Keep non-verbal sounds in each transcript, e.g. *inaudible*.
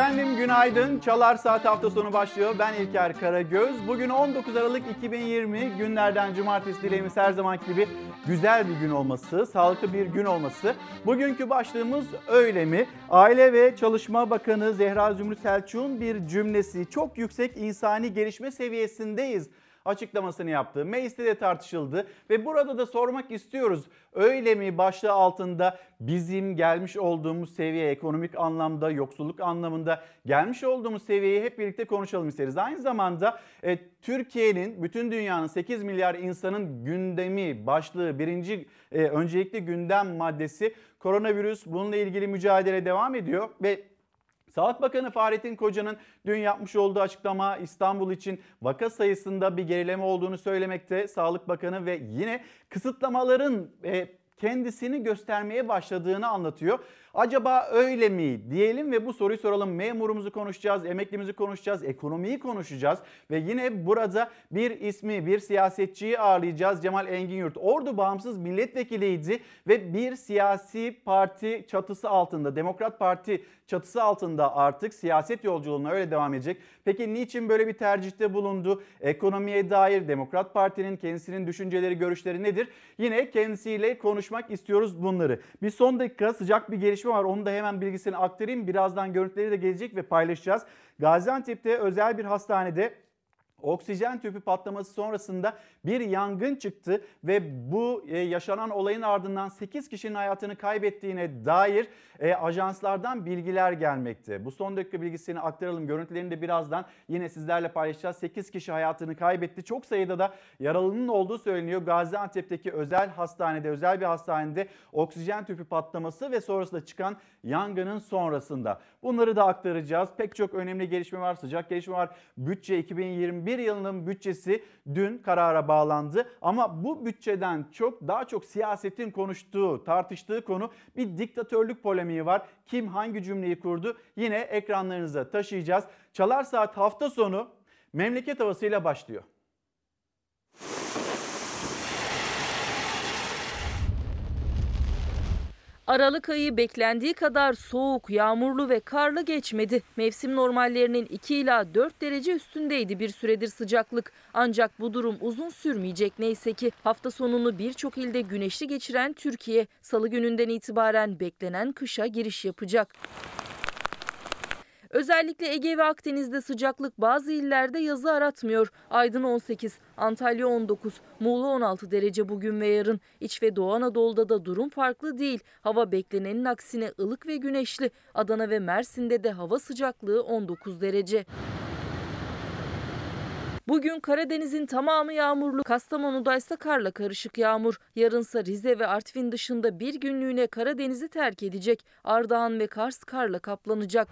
Efendim günaydın. Çalar Saat hafta sonu başlıyor. Ben İlker Karagöz. Bugün 19 Aralık 2020 günlerden cumartesi dileğimiz her zamanki gibi güzel bir gün olması, sağlıklı bir gün olması. Bugünkü başlığımız öyle mi? Aile ve Çalışma Bakanı Zehra Zümrüt Selçuk'un bir cümlesi çok yüksek insani gelişme seviyesindeyiz açıklamasını yaptı. Mecliste de tartışıldı ve burada da sormak istiyoruz. Öyle mi başlığı altında bizim gelmiş olduğumuz seviye ekonomik anlamda, yoksulluk anlamında gelmiş olduğumuz seviyeyi hep birlikte konuşalım isteriz. Aynı zamanda e, Türkiye'nin, bütün dünyanın 8 milyar insanın gündemi, başlığı, birinci e, öncelikli gündem maddesi koronavirüs. Bununla ilgili mücadele devam ediyor ve Sağlık Bakanı Fahrettin Koca'nın dün yapmış olduğu açıklama İstanbul için vaka sayısında bir gerileme olduğunu söylemekte. Sağlık Bakanı ve yine kısıtlamaların e, kendisini göstermeye başladığını anlatıyor. Acaba öyle mi diyelim ve bu soruyu soralım. Memurumuzu konuşacağız, emeklimizi konuşacağız, ekonomiyi konuşacağız ve yine burada bir ismi, bir siyasetçiyi ağırlayacağız. Cemal Engin Ordu bağımsız milletvekiliydi ve bir siyasi parti çatısı altında, Demokrat Parti çatısı altında artık siyaset yolculuğuna öyle devam edecek. Peki niçin böyle bir tercihte bulundu? Ekonomiye dair Demokrat Parti'nin kendisinin düşünceleri, görüşleri nedir? Yine kendisiyle konuşmak istiyoruz bunları. Bir son dakika sıcak bir gelişme var. Onu da hemen bilgisini aktarayım. Birazdan görüntüleri de gelecek ve paylaşacağız. Gaziantep'te özel bir hastanede Oksijen tüpü patlaması sonrasında bir yangın çıktı ve bu e, yaşanan olayın ardından 8 kişinin hayatını kaybettiğine dair e, ajanslardan bilgiler gelmekte. Bu son dakika bilgisini aktaralım. Görüntülerini de birazdan yine sizlerle paylaşacağız. 8 kişi hayatını kaybetti. Çok sayıda da yaralının olduğu söyleniyor. Gaziantep'teki özel hastanede, özel bir hastanede oksijen tüpü patlaması ve sonrasında çıkan yangının sonrasında. Bunları da aktaracağız. Pek çok önemli gelişme var, sıcak gelişme var. Bütçe 2021 yılının bütçesi dün karara bağlandı. Ama bu bütçeden çok daha çok siyasetin konuştuğu, tartıştığı konu bir diktatörlük polemiği var. Kim hangi cümleyi kurdu yine ekranlarınıza taşıyacağız. Çalar Saat hafta sonu memleket havasıyla başlıyor. Aralık ayı beklendiği kadar soğuk, yağmurlu ve karlı geçmedi. Mevsim normallerinin 2 ila 4 derece üstündeydi bir süredir sıcaklık. Ancak bu durum uzun sürmeyecek neyse ki. Hafta sonunu birçok ilde güneşli geçiren Türkiye, salı gününden itibaren beklenen kışa giriş yapacak. Özellikle Ege ve Akdeniz'de sıcaklık bazı illerde yazı aratmıyor. Aydın 18, Antalya 19, Muğla 16 derece bugün ve yarın. İç ve Doğu Anadolu'da da durum farklı değil. Hava beklenenin aksine ılık ve güneşli. Adana ve Mersin'de de hava sıcaklığı 19 derece. Bugün Karadeniz'in tamamı yağmurlu. Kastamonu'da ise karla karışık yağmur. Yarınsa Rize ve Artvin dışında bir günlüğüne Karadeniz'i terk edecek. Ardahan ve Kars karla kaplanacak.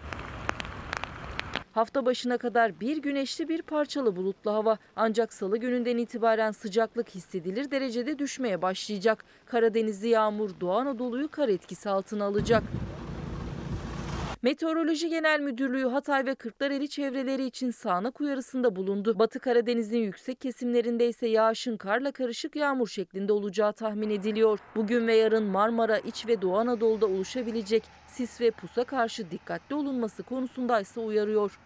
Hafta başına kadar bir güneşli bir parçalı bulutlu hava ancak salı gününden itibaren sıcaklık hissedilir derecede düşmeye başlayacak. Karadenizli yağmur Doğu Anadolu'yu kar etkisi altına alacak. Meteoroloji Genel Müdürlüğü Hatay ve Kırklareli çevreleri için sağanak uyarısında bulundu. Batı Karadeniz'in yüksek kesimlerinde ise yağışın karla karışık yağmur şeklinde olacağı tahmin ediliyor. Bugün ve yarın Marmara, İç ve Doğu Anadolu'da oluşabilecek sis ve pusa karşı dikkatli olunması konusunda ise uyarıyor.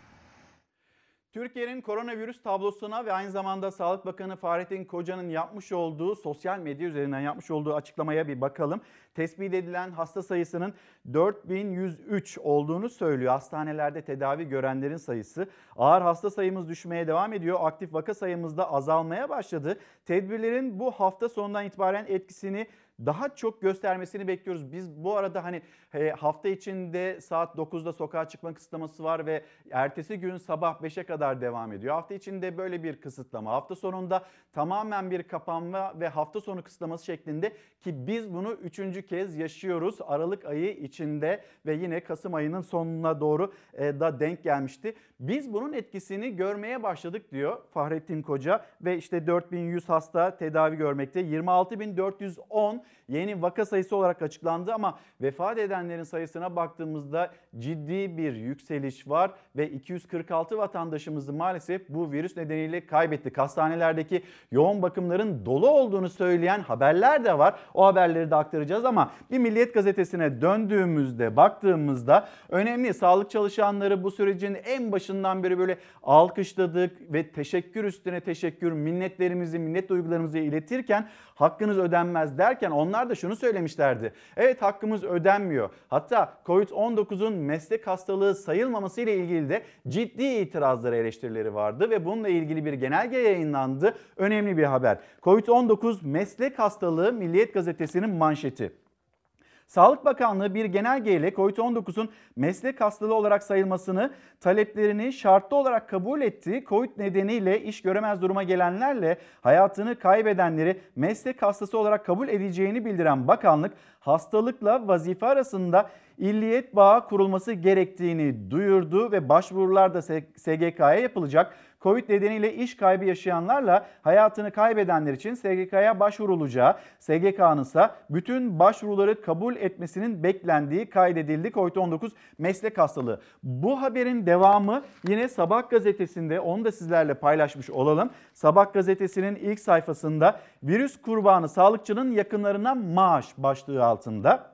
Türkiye'nin koronavirüs tablosuna ve aynı zamanda Sağlık Bakanı Fahrettin Koca'nın yapmış olduğu sosyal medya üzerinden yapmış olduğu açıklamaya bir bakalım. Tespit edilen hasta sayısının 4103 olduğunu söylüyor. Hastanelerde tedavi görenlerin sayısı. Ağır hasta sayımız düşmeye devam ediyor. Aktif vaka sayımız da azalmaya başladı. Tedbirlerin bu hafta sonundan itibaren etkisini daha çok göstermesini bekliyoruz. Biz bu arada hani e, hafta içinde saat 9'da sokağa çıkma kısıtlaması var ve ertesi gün sabah 5'e kadar devam ediyor. Hafta içinde böyle bir kısıtlama. Hafta sonunda tamamen bir kapanma ve hafta sonu kısıtlaması şeklinde ki biz bunu üçüncü kez yaşıyoruz. Aralık ayı içinde ve yine Kasım ayının sonuna doğru e, da denk gelmişti. Biz bunun etkisini görmeye başladık diyor Fahrettin Koca ve işte 4100 hasta tedavi görmekte. 26410 yeni vaka sayısı olarak açıklandı ama vefat edenlerin sayısına baktığımızda ciddi bir yükseliş var ve 246 vatandaşımızı maalesef bu virüs nedeniyle kaybettik. Hastanelerdeki yoğun bakımların dolu olduğunu söyleyen haberler de var. O haberleri de aktaracağız ama bir Milliyet gazetesine döndüğümüzde baktığımızda önemli sağlık çalışanları bu sürecin en başından beri böyle alkışladık ve teşekkür üstüne teşekkür minnetlerimizi minnet duygularımızı iletirken hakkınız ödenmez derken onlar da şunu söylemişlerdi. Evet hakkımız ödenmiyor. Hatta Covid-19'un meslek hastalığı sayılmaması ile ilgili de ciddi itirazları eleştirileri vardı ve bununla ilgili bir genelge yayınlandı. Önemli bir haber. Covid-19 meslek hastalığı Milliyet gazetesinin manşeti. Sağlık Bakanlığı bir genelgeyle COVID-19'un meslek hastalığı olarak sayılmasını taleplerini şartlı olarak kabul etti. COVID nedeniyle iş göremez duruma gelenlerle hayatını kaybedenleri meslek hastası olarak kabul edeceğini bildiren bakanlık hastalıkla vazife arasında illiyet bağı kurulması gerektiğini duyurdu ve başvurular da SGK'ya yapılacak. Covid nedeniyle iş kaybı yaşayanlarla hayatını kaybedenler için SGK'ya başvurulacağı, SGK'nın ise bütün başvuruları kabul etmesinin beklendiği kaydedildi COVID-19 meslek hastalığı. Bu haberin devamı yine Sabah gazetesinde onu da sizlerle paylaşmış olalım. Sabah gazetesinin ilk sayfasında virüs kurbanı sağlıkçının yakınlarına maaş başlığı altında.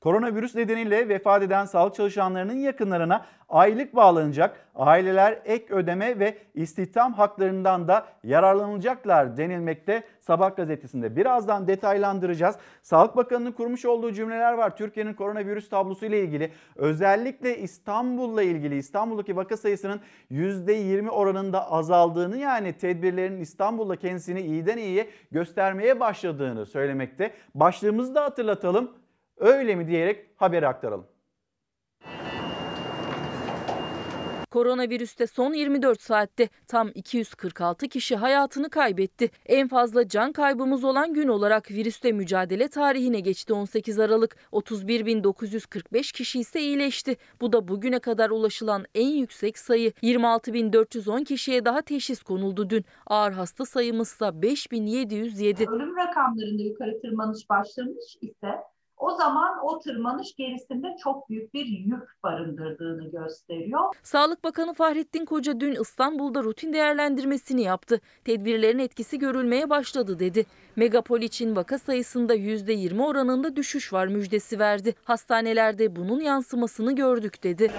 Koronavirüs nedeniyle vefat eden sağlık çalışanlarının yakınlarına aylık bağlanacak. Aileler ek ödeme ve istihdam haklarından da yararlanacaklar denilmekte Sabah gazetesinde. Birazdan detaylandıracağız. Sağlık Bakanı'nın kurmuş olduğu cümleler var. Türkiye'nin koronavirüs tablosu ile ilgili özellikle İstanbul'la ilgili İstanbul'daki vaka sayısının %20 oranında azaldığını yani tedbirlerin İstanbul'da kendisini iyiden iyiye göstermeye başladığını söylemekte. Başlığımızı da hatırlatalım. Öyle mi diyerek haberi aktaralım. Koronavirüste son 24 saatte tam 246 kişi hayatını kaybetti. En fazla can kaybımız olan gün olarak virüste mücadele tarihine geçti 18 Aralık. 31.945 kişi ise iyileşti. Bu da bugüne kadar ulaşılan en yüksek sayı. 26.410 kişiye daha teşhis konuldu dün. Ağır hasta sayımız ise 5.707. Ölüm rakamlarında yukarı tırmanış başlamış ise o zaman o tırmanış gerisinde çok büyük bir yük barındırdığını gösteriyor. Sağlık Bakanı Fahrettin Koca dün İstanbul'da rutin değerlendirmesini yaptı. Tedbirlerin etkisi görülmeye başladı dedi. Megapol için vaka sayısında %20 oranında düşüş var müjdesi verdi. Hastanelerde bunun yansımasını gördük dedi.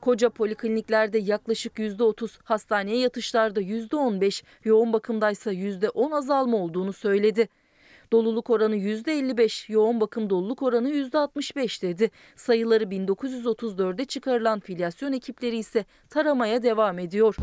Koca polikliniklerde yaklaşık %30, hastaneye yatışlarda %15, yoğun bakımdaysa %10 azalma olduğunu söyledi. Doluluk oranı %55, yoğun bakım doluluk oranı %65 dedi. Sayıları 1934'e çıkarılan filyasyon ekipleri ise taramaya devam ediyor.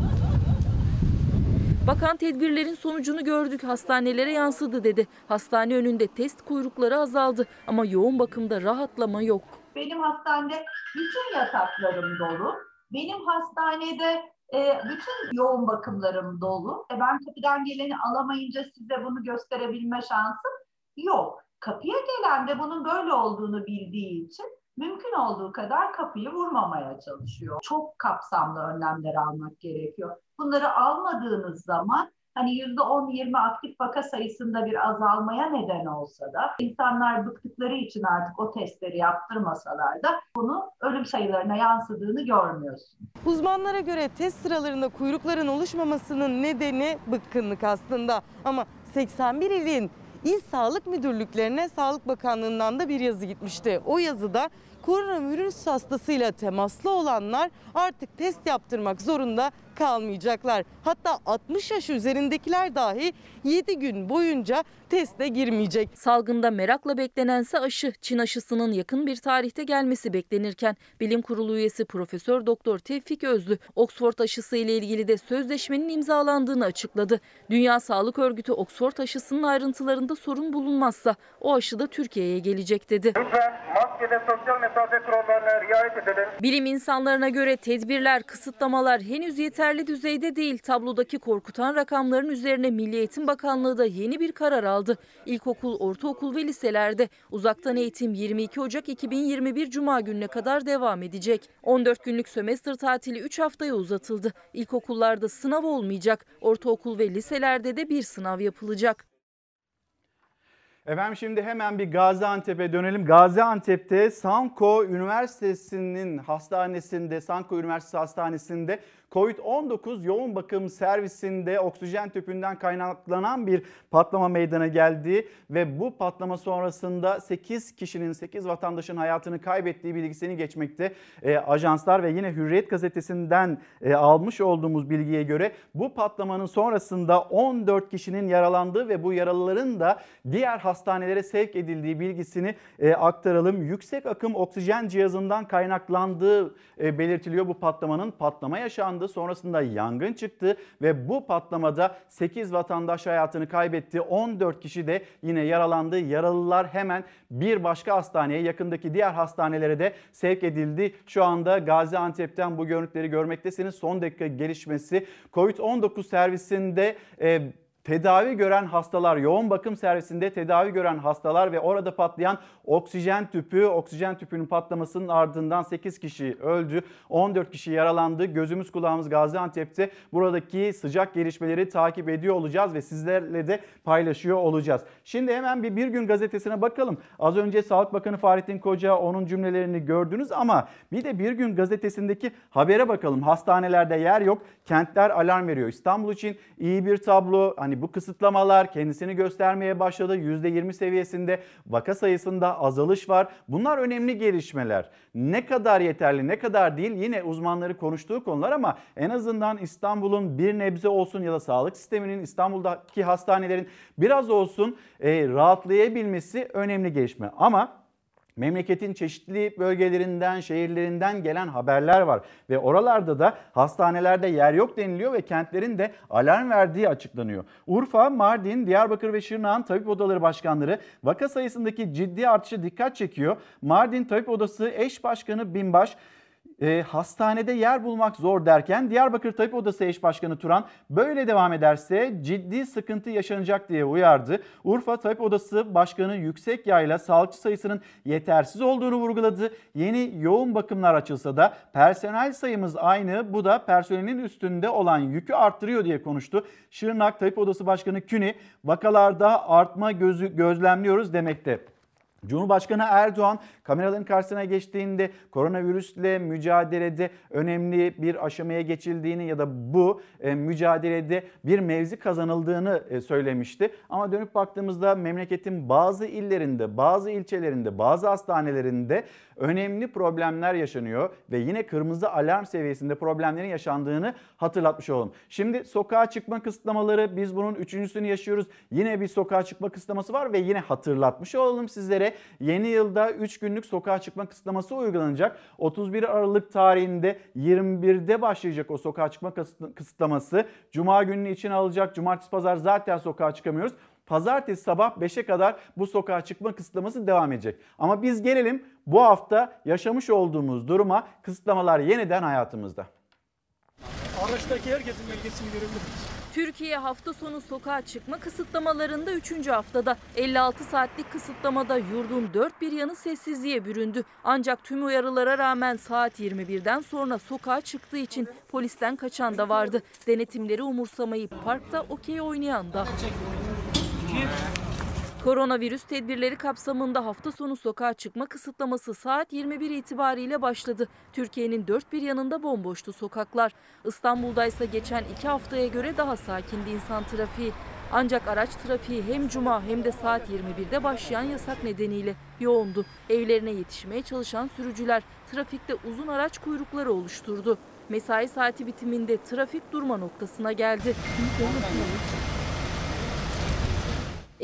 Bakan tedbirlerin sonucunu gördük, hastanelere yansıdı dedi. Hastane önünde test kuyrukları azaldı ama yoğun bakımda rahatlama yok. Benim hastanede bütün yataklarım dolu. Benim hastanede e, bütün yoğun bakımlarım dolu. E, ben kapıdan geleni alamayınca size bunu gösterebilme şansım yok. Kapıya gelen de bunun böyle olduğunu bildiği için mümkün olduğu kadar kapıyı vurmamaya çalışıyor. Çok kapsamlı önlemler almak gerekiyor. Bunları almadığınız zaman hani %10-20 aktif vaka sayısında bir azalmaya neden olsa da insanlar bıktıkları için artık o testleri yaptırmasalar da bunu ölüm sayılarına yansıdığını görmüyorsun. Uzmanlara göre test sıralarında kuyrukların oluşmamasının nedeni bıkkınlık aslında. Ama 81 ilin İl Sağlık Müdürlüklerine Sağlık Bakanlığı'ndan da bir yazı gitmişti. O yazıda koronavirüs hastasıyla temaslı olanlar artık test yaptırmak zorunda kalmayacaklar. Hatta 60 yaş üzerindekiler dahi 7 gün boyunca teste girmeyecek. Salgında merakla beklenense aşı. Çin aşısının yakın bir tarihte gelmesi beklenirken Bilim Kurulu üyesi Profesör Doktor Tevfik Özlü Oxford aşısı ile ilgili de sözleşmenin imzalandığını açıkladı. Dünya Sağlık Örgütü Oxford aşısının ayrıntılarında sorun bulunmazsa o aşı da Türkiye'ye gelecek dedi. Lütfen maske ve sosyal mesafe kurallarına riayet edelim. Bilim insanlarına göre tedbirler, kısıtlamalar henüz yeterli düzeyde değil. Tablodaki korkutan rakamların üzerine Milli Eğitim Bakanlığı da yeni bir karar aldı. İlkokul, ortaokul ve liselerde uzaktan eğitim 22 Ocak 2021 Cuma gününe kadar devam edecek. 14 günlük sömestr tatili 3 haftaya uzatıldı. İlkokullarda sınav olmayacak. Ortaokul ve liselerde de bir sınav yapılacak. Efendim şimdi hemen bir Gaziantep'e dönelim. Gaziantep'te Sanko Üniversitesi'nin hastanesinde, Sanko Üniversitesi Hastanesi'nde Covid-19 yoğun bakım servisinde oksijen tüpünden kaynaklanan bir patlama meydana geldi ve bu patlama sonrasında 8 kişinin 8 vatandaşın hayatını kaybettiği bilgisini geçmekte. E, ajanslar ve yine Hürriyet gazetesinden e, almış olduğumuz bilgiye göre bu patlamanın sonrasında 14 kişinin yaralandığı ve bu yaralıların da diğer hastanelere sevk edildiği bilgisini e, aktaralım. Yüksek akım oksijen cihazından kaynaklandığı e, belirtiliyor bu patlamanın. Patlama yaşandı sonrasında yangın çıktı ve bu patlamada 8 vatandaş hayatını kaybetti. 14 kişi de yine yaralandı. Yaralılar hemen bir başka hastaneye yakındaki diğer hastanelere de sevk edildi. Şu anda Gaziantep'ten bu görüntüleri görmektesiniz. Son dakika gelişmesi Covid-19 servisinde e, tedavi gören hastalar, yoğun bakım servisinde tedavi gören hastalar ve orada patlayan oksijen tüpü, oksijen tüpünün patlamasının ardından 8 kişi öldü, 14 kişi yaralandı. Gözümüz kulağımız Gaziantep'te buradaki sıcak gelişmeleri takip ediyor olacağız ve sizlerle de paylaşıyor olacağız. Şimdi hemen bir Bir Gün gazetesine bakalım. Az önce Sağlık Bakanı Fahrettin Koca onun cümlelerini gördünüz ama bir de Bir Gün gazetesindeki habere bakalım. Hastanelerde yer yok, kentler alarm veriyor. İstanbul için iyi bir tablo. Hani bu kısıtlamalar kendisini göstermeye başladı. %20 seviyesinde vaka sayısında azalış var. Bunlar önemli gelişmeler. Ne kadar yeterli, ne kadar değil yine uzmanları konuştuğu konular ama en azından İstanbul'un bir nebze olsun ya da sağlık sisteminin İstanbul'daki hastanelerin biraz olsun e, rahatlayabilmesi önemli gelişme. Ama Memleketin çeşitli bölgelerinden, şehirlerinden gelen haberler var ve oralarda da hastanelerde yer yok deniliyor ve kentlerin de alarm verdiği açıklanıyor. Urfa, Mardin, Diyarbakır ve Şırnak'ın tabip odaları başkanları vaka sayısındaki ciddi artışı dikkat çekiyor. Mardin Tabip Odası eş başkanı Binbaş e, hastanede yer bulmak zor derken Diyarbakır Tabip Odası eş başkanı Turan böyle devam ederse ciddi sıkıntı yaşanacak diye uyardı. Urfa Tabip Odası Başkanı Yüksek Yayla sağlıkçı sayısının yetersiz olduğunu vurguladı. Yeni yoğun bakımlar açılsa da personel sayımız aynı. Bu da personelin üstünde olan yükü arttırıyor diye konuştu. Şırnak Tabip Odası Başkanı Küni vakalarda artma gözü gözlemliyoruz demekte. Cumhurbaşkanı Erdoğan kameraların karşısına geçtiğinde koronavirüsle mücadelede önemli bir aşamaya geçildiğini ya da bu e, mücadelede bir mevzi kazanıldığını e, söylemişti. Ama dönüp baktığımızda memleketin bazı illerinde, bazı ilçelerinde, bazı hastanelerinde önemli problemler yaşanıyor ve yine kırmızı alarm seviyesinde problemlerin yaşandığını hatırlatmış olalım. Şimdi sokağa çıkma kısıtlamaları biz bunun üçüncüsünü yaşıyoruz. Yine bir sokağa çıkma kısıtlaması var ve yine hatırlatmış olalım sizlere. Yeni yılda 3 günlük sokağa çıkma kısıtlaması uygulanacak. 31 Aralık tarihinde 21'de başlayacak o sokağa çıkma kısıtlaması. Cuma gününü için alacak. Cumartesi pazar zaten sokağa çıkamıyoruz. Pazartesi sabah 5'e kadar bu sokağa çıkma kısıtlaması devam edecek. Ama biz gelelim bu hafta yaşamış olduğumuz duruma kısıtlamalar yeniden hayatımızda. Araçtaki herkesin belgesini görebiliriz. Türkiye hafta sonu sokağa çıkma kısıtlamalarında 3. haftada 56 saatlik kısıtlamada yurdun dört bir yanı sessizliğe büründü. Ancak tüm uyarılara rağmen saat 21'den sonra sokağa çıktığı için polisten kaçan da vardı. Denetimleri umursamayıp parkta okey oynayan da. Koronavirüs tedbirleri kapsamında hafta sonu sokağa çıkma kısıtlaması saat 21 itibariyle başladı. Türkiye'nin dört bir yanında bomboştu sokaklar. İstanbul'da ise geçen iki haftaya göre daha sakindi insan trafiği. Ancak araç trafiği hem cuma hem de saat 21'de başlayan yasak nedeniyle yoğundu. Evlerine yetişmeye çalışan sürücüler trafikte uzun araç kuyrukları oluşturdu. Mesai saati bitiminde trafik durma noktasına geldi.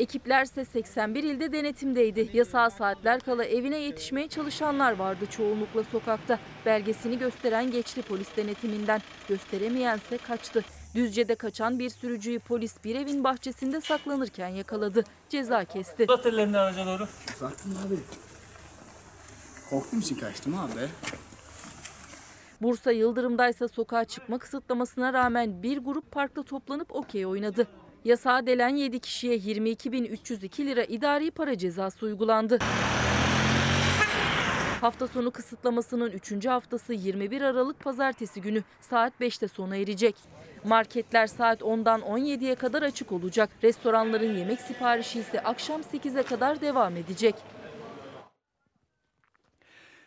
Ekipler ise 81 ilde denetimdeydi. Yasağa saatler kala evine yetişmeye çalışanlar vardı çoğunlukla sokakta. Belgesini gösteren geçti polis denetiminden. Gösteremeyense kaçtı. Düzce'de kaçan bir sürücüyü polis bir evin bahçesinde saklanırken yakaladı. Ceza kesti. Uzat ellerini araca doğru. Uzattım abi. Korktuğum için kaçtım abi. Bursa Yıldırım'daysa sokağa çıkma kısıtlamasına rağmen bir grup parkta toplanıp okey oynadı. Yasağa delen 7 kişiye 22.302 lira idari para cezası uygulandı. Hafta sonu kısıtlamasının 3. haftası 21 Aralık pazartesi günü saat 5'te sona erecek. Marketler saat 10'dan 17'ye kadar açık olacak. Restoranların yemek siparişi ise akşam 8'e kadar devam edecek.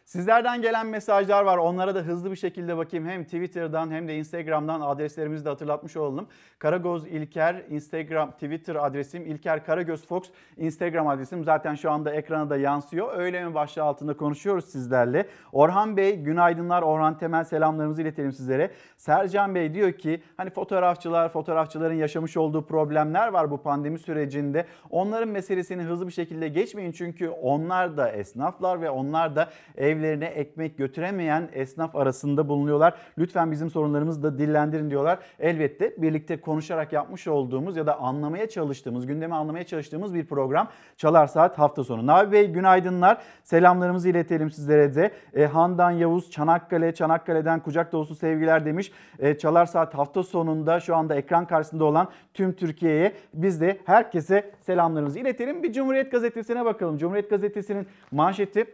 Sizlerden gelen mesajlar var. Onlara da hızlı bir şekilde bakayım. Hem Twitter'dan hem de Instagram'dan adreslerimizi de hatırlatmış olalım. Karagoz İlker Instagram, Twitter adresim. İlker Karagöz Fox Instagram adresim. Zaten şu anda ekrana da yansıyor. Öyle mi başlığı altında konuşuyoruz sizlerle. Orhan Bey günaydınlar. Orhan Temel selamlarımızı iletelim sizlere. Sercan Bey diyor ki hani fotoğrafçılar, fotoğrafçıların yaşamış olduğu problemler var bu pandemi sürecinde. Onların meselesini hızlı bir şekilde geçmeyin. Çünkü onlar da esnaflar ve onlar da evlerine ekmek götüremeyen esnaf arasında bulunuyorlar. Lütfen bizim sorunlarımızı da dillendirin diyorlar. Elbette birlikte konuşarak yapmış olduğumuz ya da anlamaya çalıştığımız, gündemi anlamaya çalıştığımız bir program Çalar Saat hafta sonu. Nabi Bey günaydınlar. Selamlarımızı iletelim sizlere de. E, Handan Yavuz Çanakkale, Çanakkale'den kucak dolusu sevgiler demiş. E, Çalar Saat hafta sonunda şu anda ekran karşısında olan tüm Türkiye'ye biz de herkese selamlarımızı iletelim. Bir Cumhuriyet Gazetesi'ne bakalım. Cumhuriyet Gazetesi'nin manşeti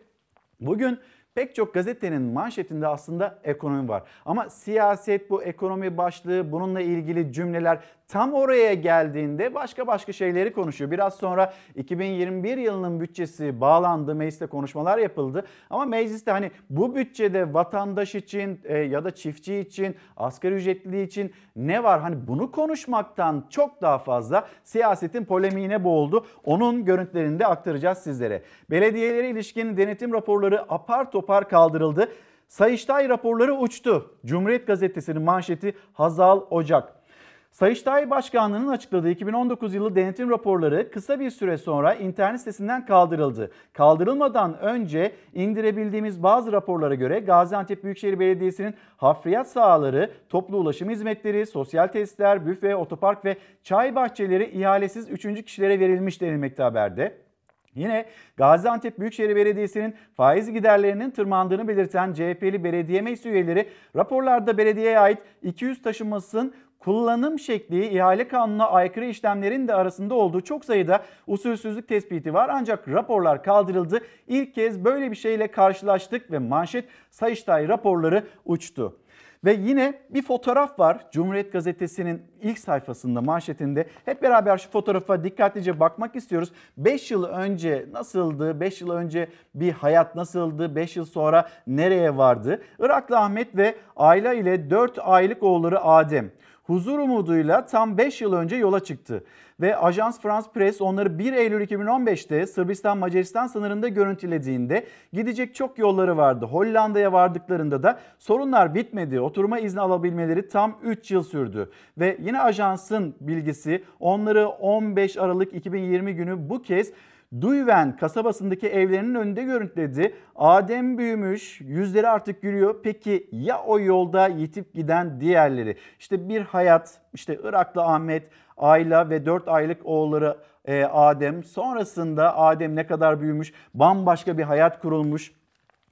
Bugün pek çok gazetenin manşetinde aslında ekonomi var. Ama siyaset bu ekonomi başlığı bununla ilgili cümleler tam oraya geldiğinde başka başka şeyleri konuşuyor. Biraz sonra 2021 yılının bütçesi bağlandı, mecliste konuşmalar yapıldı. Ama mecliste hani bu bütçede vatandaş için e, ya da çiftçi için, asgari ücretli için ne var? Hani bunu konuşmaktan çok daha fazla siyasetin polemiğine boğuldu. Onun görüntülerini de aktaracağız sizlere. Belediyelere ilişkin denetim raporları apar topar kaldırıldı. Sayıştay raporları uçtu. Cumhuriyet Gazetesi'nin manşeti Hazal Ocak. Sayıştay Başkanlığı'nın açıkladığı 2019 yılı denetim raporları kısa bir süre sonra internet sitesinden kaldırıldı. Kaldırılmadan önce indirebildiğimiz bazı raporlara göre Gaziantep Büyükşehir Belediyesi'nin hafriyat sahaları, toplu ulaşım hizmetleri, sosyal tesisler, büfe, otopark ve çay bahçeleri ihalesiz 3. kişilere verilmiş denilmekte haberde. Yine Gaziantep Büyükşehir Belediyesi'nin faiz giderlerinin tırmandığını belirten CHP'li belediye meclis üyeleri raporlarda belediyeye ait 200 taşınmasının kullanım şekli ihale kanununa aykırı işlemlerin de arasında olduğu çok sayıda usulsüzlük tespiti var. Ancak raporlar kaldırıldı. İlk kez böyle bir şeyle karşılaştık ve manşet Sayıştay raporları uçtu. Ve yine bir fotoğraf var Cumhuriyet Gazetesi'nin ilk sayfasında manşetinde. Hep beraber şu fotoğrafa dikkatlice bakmak istiyoruz. 5 yıl önce nasıldı? 5 yıl önce bir hayat nasıldı? 5 yıl sonra nereye vardı? Iraklı Ahmet ve Ayla ile 4 aylık oğulları Adem huzur umuduyla tam 5 yıl önce yola çıktı. Ve Ajans France Press onları 1 Eylül 2015'te Sırbistan-Macaristan sınırında görüntülediğinde gidecek çok yolları vardı. Hollanda'ya vardıklarında da sorunlar bitmedi. Oturma izni alabilmeleri tam 3 yıl sürdü. Ve yine ajansın bilgisi onları 15 Aralık 2020 günü bu kez Duyven kasabasındaki evlerinin önünde görüntüledi. Adem büyümüş, yüzleri artık gülüyor. Peki ya o yolda yitip giden diğerleri? İşte bir hayat, işte Iraklı Ahmet, Ayla ve 4 aylık oğulları e, Adem. Sonrasında Adem ne kadar büyümüş, bambaşka bir hayat kurulmuş.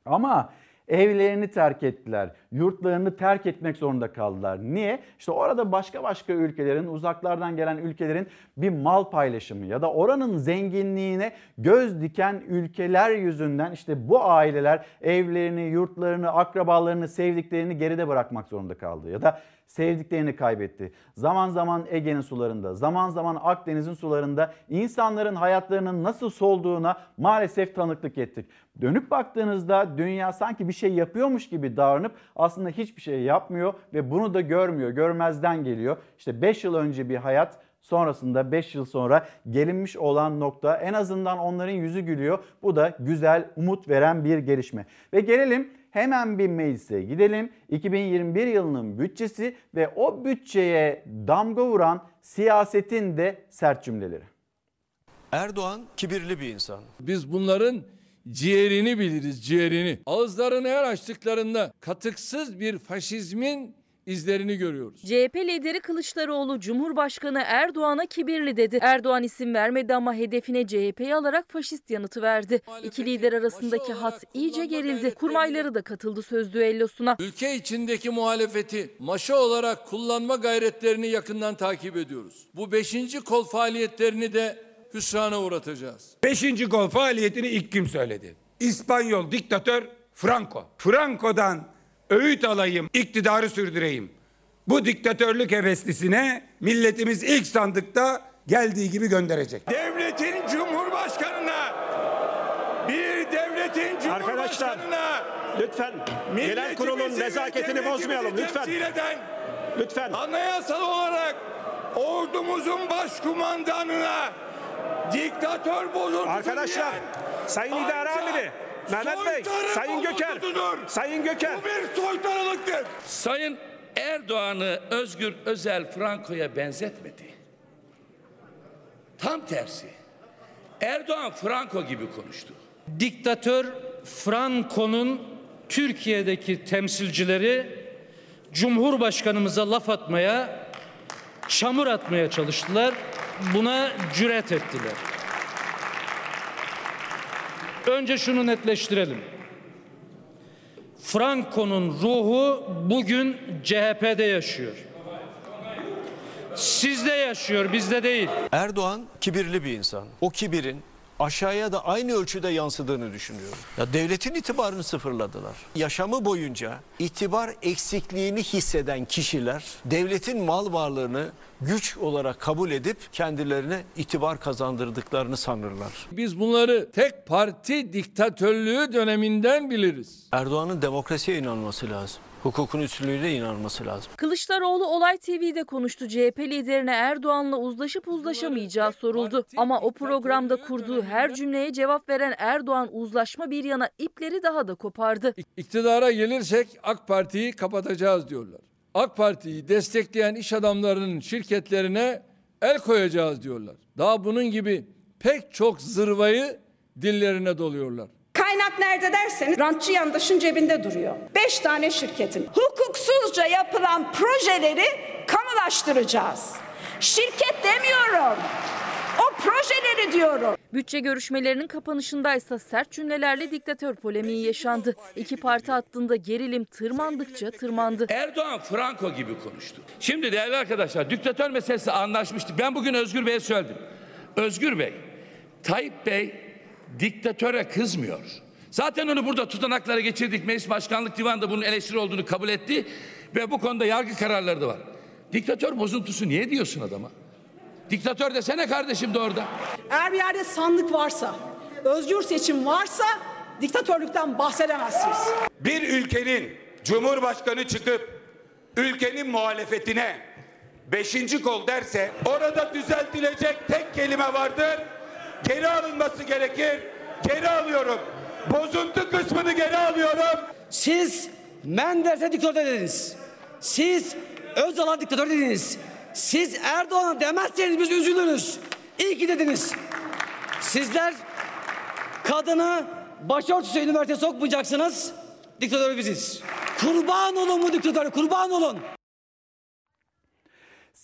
Ama evlerini terk ettiler. Yurtlarını terk etmek zorunda kaldılar. Niye? İşte orada başka başka ülkelerin, uzaklardan gelen ülkelerin bir mal paylaşımı ya da oranın zenginliğine göz diken ülkeler yüzünden işte bu aileler evlerini, yurtlarını, akrabalarını, sevdiklerini geride bırakmak zorunda kaldı. Ya da sevdiklerini kaybetti. Zaman zaman Ege'nin sularında, zaman zaman Akdeniz'in sularında insanların hayatlarının nasıl solduğuna maalesef tanıklık ettik. Dönüp baktığınızda dünya sanki bir şey yapıyormuş gibi davranıp aslında hiçbir şey yapmıyor ve bunu da görmüyor, görmezden geliyor. İşte 5 yıl önce bir hayat sonrasında 5 yıl sonra gelinmiş olan nokta en azından onların yüzü gülüyor. Bu da güzel, umut veren bir gelişme. Ve gelelim hemen bir meclise gidelim. 2021 yılının bütçesi ve o bütçeye damga vuran siyasetin de sert cümleleri. Erdoğan kibirli bir insan. Biz bunların ciğerini biliriz, ciğerini. Ağızlarını her açtıklarında katıksız bir faşizmin izlerini görüyoruz. CHP lideri Kılıçdaroğlu Cumhurbaşkanı Erdoğan'a kibirli dedi. Erdoğan isim vermedi ama hedefine CHP'yi alarak faşist yanıtı verdi. İki lider arasındaki hat iyice gerildi. Kurmayları da katıldı söz düellosuna. Ülke içindeki muhalefeti maşa olarak kullanma gayretlerini yakından takip ediyoruz. Bu beşinci kol faaliyetlerini de hüsrana uğratacağız. Beşinci gol faaliyetini ilk kim söyledi? İspanyol diktatör Franco. Franco'dan öğüt alayım, iktidarı sürdüreyim. Bu diktatörlük heveslisine milletimiz ilk sandıkta geldiği gibi gönderecek. Devletin cumhurbaşkanına bir devletin Arkadaşlar lütfen genel kurulun nezaketini bozmayalım lütfen. eden Lütfen. anayasal olarak ordumuzun başkumandanına diktatör bozuntusu Arkadaşlar diyen Sayın İdare Amiri Mehmet Bey, Sayın Göker. Sayın Göker. Bu bir soytarılıktır. Sayın Erdoğan'ı Özgür Özel Franco'ya benzetmedi. Tam tersi. Erdoğan Franco gibi konuştu. Diktatör Franco'nun Türkiye'deki temsilcileri Cumhurbaşkanımıza laf atmaya, çamur atmaya çalıştılar. Buna cüret ettiler. Önce şunu netleştirelim. Franco'nun ruhu bugün CHP'de yaşıyor. Sizde yaşıyor, bizde değil. Erdoğan kibirli bir insan. O kibirin aşağıya da aynı ölçüde yansıdığını düşünüyorum. Ya devletin itibarını sıfırladılar. Yaşamı boyunca itibar eksikliğini hisseden kişiler devletin mal varlığını güç olarak kabul edip kendilerine itibar kazandırdıklarını sanırlar. Biz bunları tek parti diktatörlüğü döneminden biliriz. Erdoğan'ın demokrasiye inanması lazım. Hukukun üstünlüğüne inanması lazım. Kılıçdaroğlu Olay TV'de konuştu. CHP liderine Erdoğan'la uzlaşıp uzlaşamayacağı soruldu. Ama o programda kurduğu her cümleye cevap veren Erdoğan uzlaşma bir yana ipleri daha da kopardı. İktidara gelirsek AK Parti'yi kapatacağız diyorlar. AK Parti'yi destekleyen iş adamlarının şirketlerine el koyacağız diyorlar. Daha bunun gibi pek çok zırvayı dillerine doluyorlar. Kaynak nerede derseniz rantçı yandaşın cebinde duruyor. Beş tane şirketin hukuksuzca yapılan projeleri kamulaştıracağız. Şirket demiyorum. O projeleri diyorum. Bütçe görüşmelerinin kapanışındaysa sert cümlelerle diktatör polemiği yaşandı. İki parti hattında gerilim tırmandıkça tırmandı. Erdoğan Franco gibi konuştu. Şimdi değerli arkadaşlar diktatör meselesi anlaşmıştık. Ben bugün Özgür Bey'e söyledim. Özgür Bey, Tayyip Bey diktatöre kızmıyor. Zaten onu burada tutanaklara geçirdik. Meclis Başkanlık Divanı da bunun eleştiri olduğunu kabul etti. Ve bu konuda yargı kararları da var. Diktatör bozuntusu niye diyorsun adama? Diktatör desene kardeşim de orada. Eğer bir yerde sandık varsa, özgür seçim varsa diktatörlükten bahsedemezsiniz. Bir ülkenin cumhurbaşkanı çıkıp ülkenin muhalefetine beşinci kol derse orada düzeltilecek tek kelime vardır. Geri alınması gerekir. Geri alıyorum. Bozuntu kısmını geri alıyorum. Siz Menderes'e diktatör dediniz. Siz Özal'a diktatör dediniz. Siz Erdoğan'a demezseniz biz üzülürüz. İyi ki dediniz. Sizler kadını başörtüsü üniversiteye sokmayacaksınız. Diktatör biziz. Kurban olun bu diktatörü, kurban olun.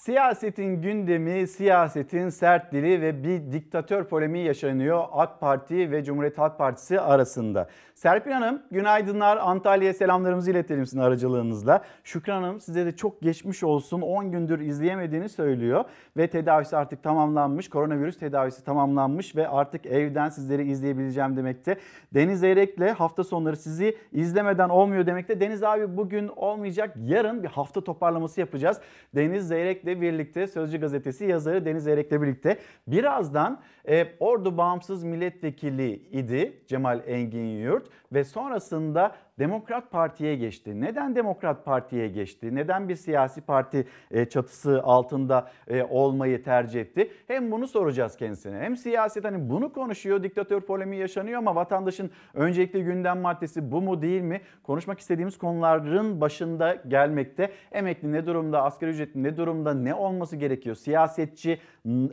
Siyasetin gündemi, siyasetin sert dili ve bir diktatör polemiği yaşanıyor AK Parti ve Cumhuriyet Halk Partisi arasında. Serpil Hanım günaydınlar Antalya'ya selamlarımızı iletelim sizin aracılığınızla. Şükran Hanım size de çok geçmiş olsun 10 gündür izleyemediğini söylüyor ve tedavisi artık tamamlanmış. Koronavirüs tedavisi tamamlanmış ve artık evden sizleri izleyebileceğim demekte. Deniz Zeyrek'le hafta sonları sizi izlemeden olmuyor demekte. Deniz abi bugün olmayacak yarın bir hafta toparlaması yapacağız. Deniz Zeyrek'le birlikte Sözcü Gazetesi yazarı Deniz Zeyrek'le birlikte birazdan e, Ordu Bağımsız Milletvekili idi Cemal Engin Yurt work ve sonrasında Demokrat Parti'ye geçti. Neden Demokrat Parti'ye geçti? Neden bir siyasi parti e, çatısı altında e, olmayı tercih etti? Hem bunu soracağız kendisine. Hem siyaset hani bunu konuşuyor, diktatör polemiği yaşanıyor ama vatandaşın öncelikli gündem maddesi bu mu değil mi? Konuşmak istediğimiz konuların başında gelmekte. Emekli ne durumda, asgari ücretli ne durumda, ne olması gerekiyor? Siyasetçi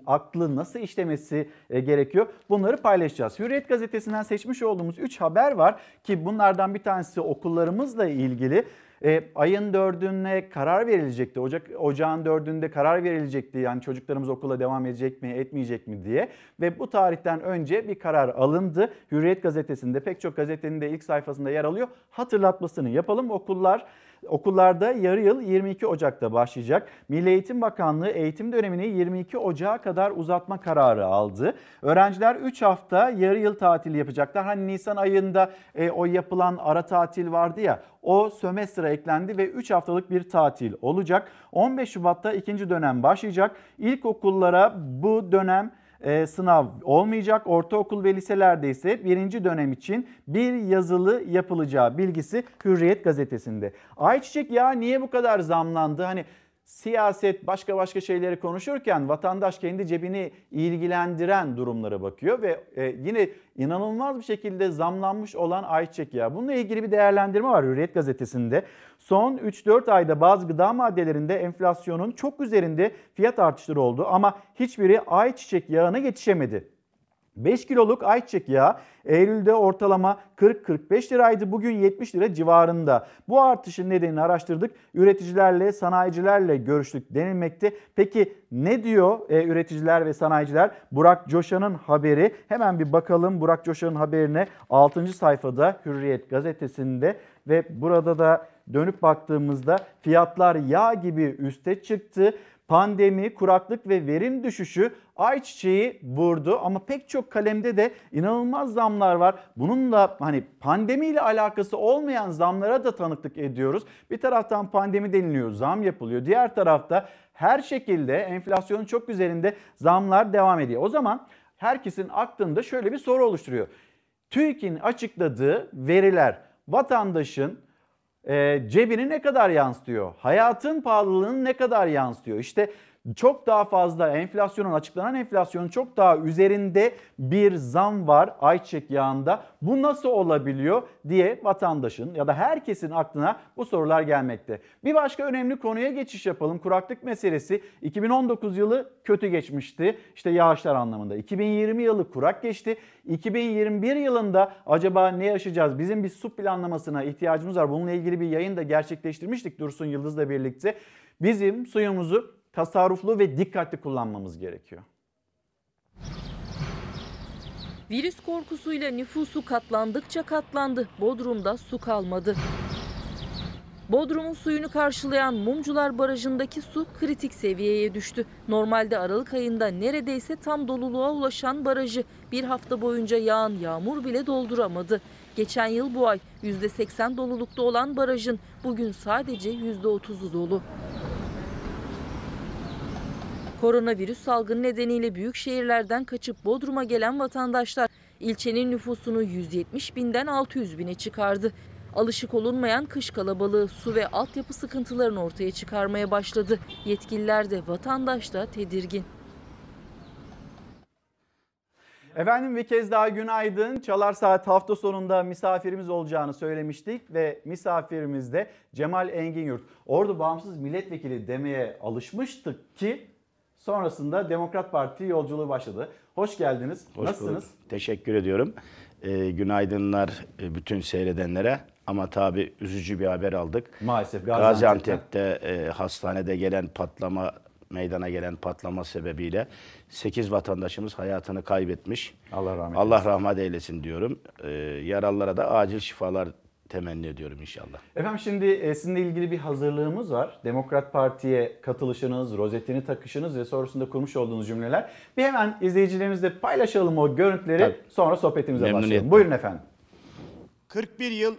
aklı nasıl işlemesi e, gerekiyor? Bunları paylaşacağız. Hürriyet gazetesinden seçmiş olduğumuz 3 haber var ki bunlardan bir tanesi okullarımızla ilgili. E, ayın dördüne karar verilecekti. Ocak Ocağın dördünde karar verilecekti. Yani çocuklarımız okula devam edecek mi, etmeyecek mi diye. Ve bu tarihten önce bir karar alındı. Hürriyet gazetesinde pek çok gazetenin de ilk sayfasında yer alıyor. Hatırlatmasını yapalım. Okullar Okullarda yarı yıl 22 Ocak'ta başlayacak. Milli Eğitim Bakanlığı eğitim dönemini 22 Ocak'a kadar uzatma kararı aldı. Öğrenciler 3 hafta yarı yıl tatili yapacaklar. Hani Nisan ayında e, o yapılan ara tatil vardı ya o sömestra eklendi ve 3 haftalık bir tatil olacak. 15 Şubat'ta ikinci dönem başlayacak. İlkokullara bu dönem e, sınav olmayacak. Ortaokul ve liselerde ise birinci dönem için bir yazılı yapılacağı bilgisi Hürriyet gazetesinde. Ayçiçek yağı niye bu kadar zamlandı? Hani siyaset başka başka şeyleri konuşurken vatandaş kendi cebini ilgilendiren durumlara bakıyor ve e, yine inanılmaz bir şekilde zamlanmış olan ayçiçek yağı. Bununla ilgili bir değerlendirme var Hürriyet gazetesinde. Son 3-4 ayda bazı gıda maddelerinde enflasyonun çok üzerinde fiyat artışları oldu ama hiçbiri ayçiçek yağına yetişemedi. 5 kiloluk ayçiçek yağı Eylül'de ortalama 40-45 liraydı. Bugün 70 lira civarında. Bu artışın nedenini araştırdık. Üreticilerle, sanayicilerle görüştük denilmekte. Peki ne diyor e, üreticiler ve sanayiciler? Burak Coşan'ın haberi. Hemen bir bakalım Burak Coşan'ın haberine 6. sayfada Hürriyet gazetesinde ve burada da dönüp baktığımızda fiyatlar yağ gibi üste çıktı. Pandemi, kuraklık ve verim düşüşü ayçiçeği vurdu ama pek çok kalemde de inanılmaz zamlar var. Bununla hani pandemiyle alakası olmayan zamlara da tanıklık ediyoruz. Bir taraftan pandemi deniliyor, zam yapılıyor. Diğer tarafta her şekilde enflasyonun çok üzerinde zamlar devam ediyor. O zaman herkesin aklında şöyle bir soru oluşturuyor. TÜİK'in açıkladığı veriler vatandaşın e, cebini ne kadar yansıtıyor? Hayatın pahalılığını ne kadar yansıtıyor? İşte çok daha fazla enflasyonun açıklanan enflasyonun çok daha üzerinde bir zam var ayçiçek yağında. Bu nasıl olabiliyor diye vatandaşın ya da herkesin aklına bu sorular gelmekte. Bir başka önemli konuya geçiş yapalım. Kuraklık meselesi 2019 yılı kötü geçmişti. İşte yağışlar anlamında. 2020 yılı kurak geçti. 2021 yılında acaba ne yaşayacağız? Bizim bir su planlamasına ihtiyacımız var. Bununla ilgili bir yayın da gerçekleştirmiştik Dursun Yıldız'la birlikte. Bizim suyumuzu tasarruflu ve dikkatli kullanmamız gerekiyor. Virüs korkusuyla nüfusu katlandıkça katlandı. Bodrum'da su kalmadı. Bodrum'un suyunu karşılayan Mumcular Barajı'ndaki su kritik seviyeye düştü. Normalde Aralık ayında neredeyse tam doluluğa ulaşan barajı bir hafta boyunca yağan yağmur bile dolduramadı. Geçen yıl bu ay %80 dolulukta olan barajın bugün sadece %30'u dolu. Koronavirüs salgını nedeniyle büyük şehirlerden kaçıp Bodrum'a gelen vatandaşlar ilçenin nüfusunu 170 binden 600 bine çıkardı. Alışık olunmayan kış kalabalığı su ve altyapı sıkıntılarını ortaya çıkarmaya başladı. Yetkililer de vatandaş da tedirgin. Efendim bir kez daha günaydın. Çalar Saat hafta sonunda misafirimiz olacağını söylemiştik ve misafirimiz de Cemal Engin Yurt. Ordu Bağımsız Milletvekili demeye alışmıştık ki sonrasında Demokrat Parti yolculuğu başladı. Hoş geldiniz. Hoş Nasılsınız? bulduk. Teşekkür ediyorum. Ee, günaydınlar e, bütün seyredenlere. Ama tabii üzücü bir haber aldık. Maalesef Gaziantep'te. Gaziantep'te e, hastanede gelen patlama, meydana gelen patlama sebebiyle 8 vatandaşımız hayatını kaybetmiş. Allah rahmet Allah rahmet eylesin diyorum. Ee, yaralılara da acil şifalar temenni ediyorum inşallah. Efendim şimdi e, sizinle ilgili bir hazırlığımız var. Demokrat Parti'ye katılışınız, rozetini takışınız ve sonrasında kurmuş olduğunuz cümleler. Bir hemen izleyicilerimizle paylaşalım o görüntüleri. Tabii. Sonra sohbetimize başlayalım. Buyurun efendim. 41 yıl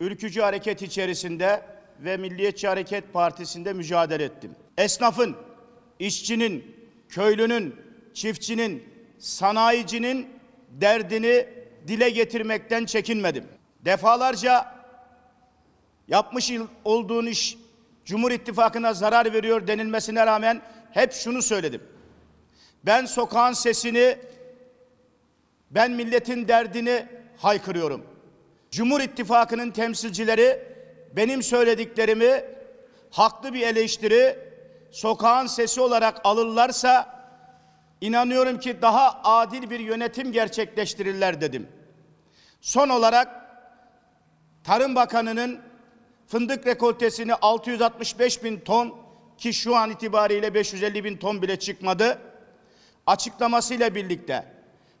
ülkücü hareket içerisinde ve Milliyetçi Hareket Partisi'nde mücadele ettim. Esnafın, işçinin, köylünün, çiftçinin, sanayicinin derdini dile getirmekten çekinmedim. Defalarca yapmış olduğun iş Cumhur İttifakı'na zarar veriyor denilmesine rağmen hep şunu söyledim. Ben sokağın sesini ben milletin derdini haykırıyorum. Cumhur İttifakı'nın temsilcileri benim söylediklerimi haklı bir eleştiri sokağın sesi olarak alırlarsa inanıyorum ki daha adil bir yönetim gerçekleştirirler dedim. Son olarak Tarım Bakanı'nın fındık rekoltesini 665 bin ton ki şu an itibariyle 550 bin ton bile çıkmadı açıklamasıyla birlikte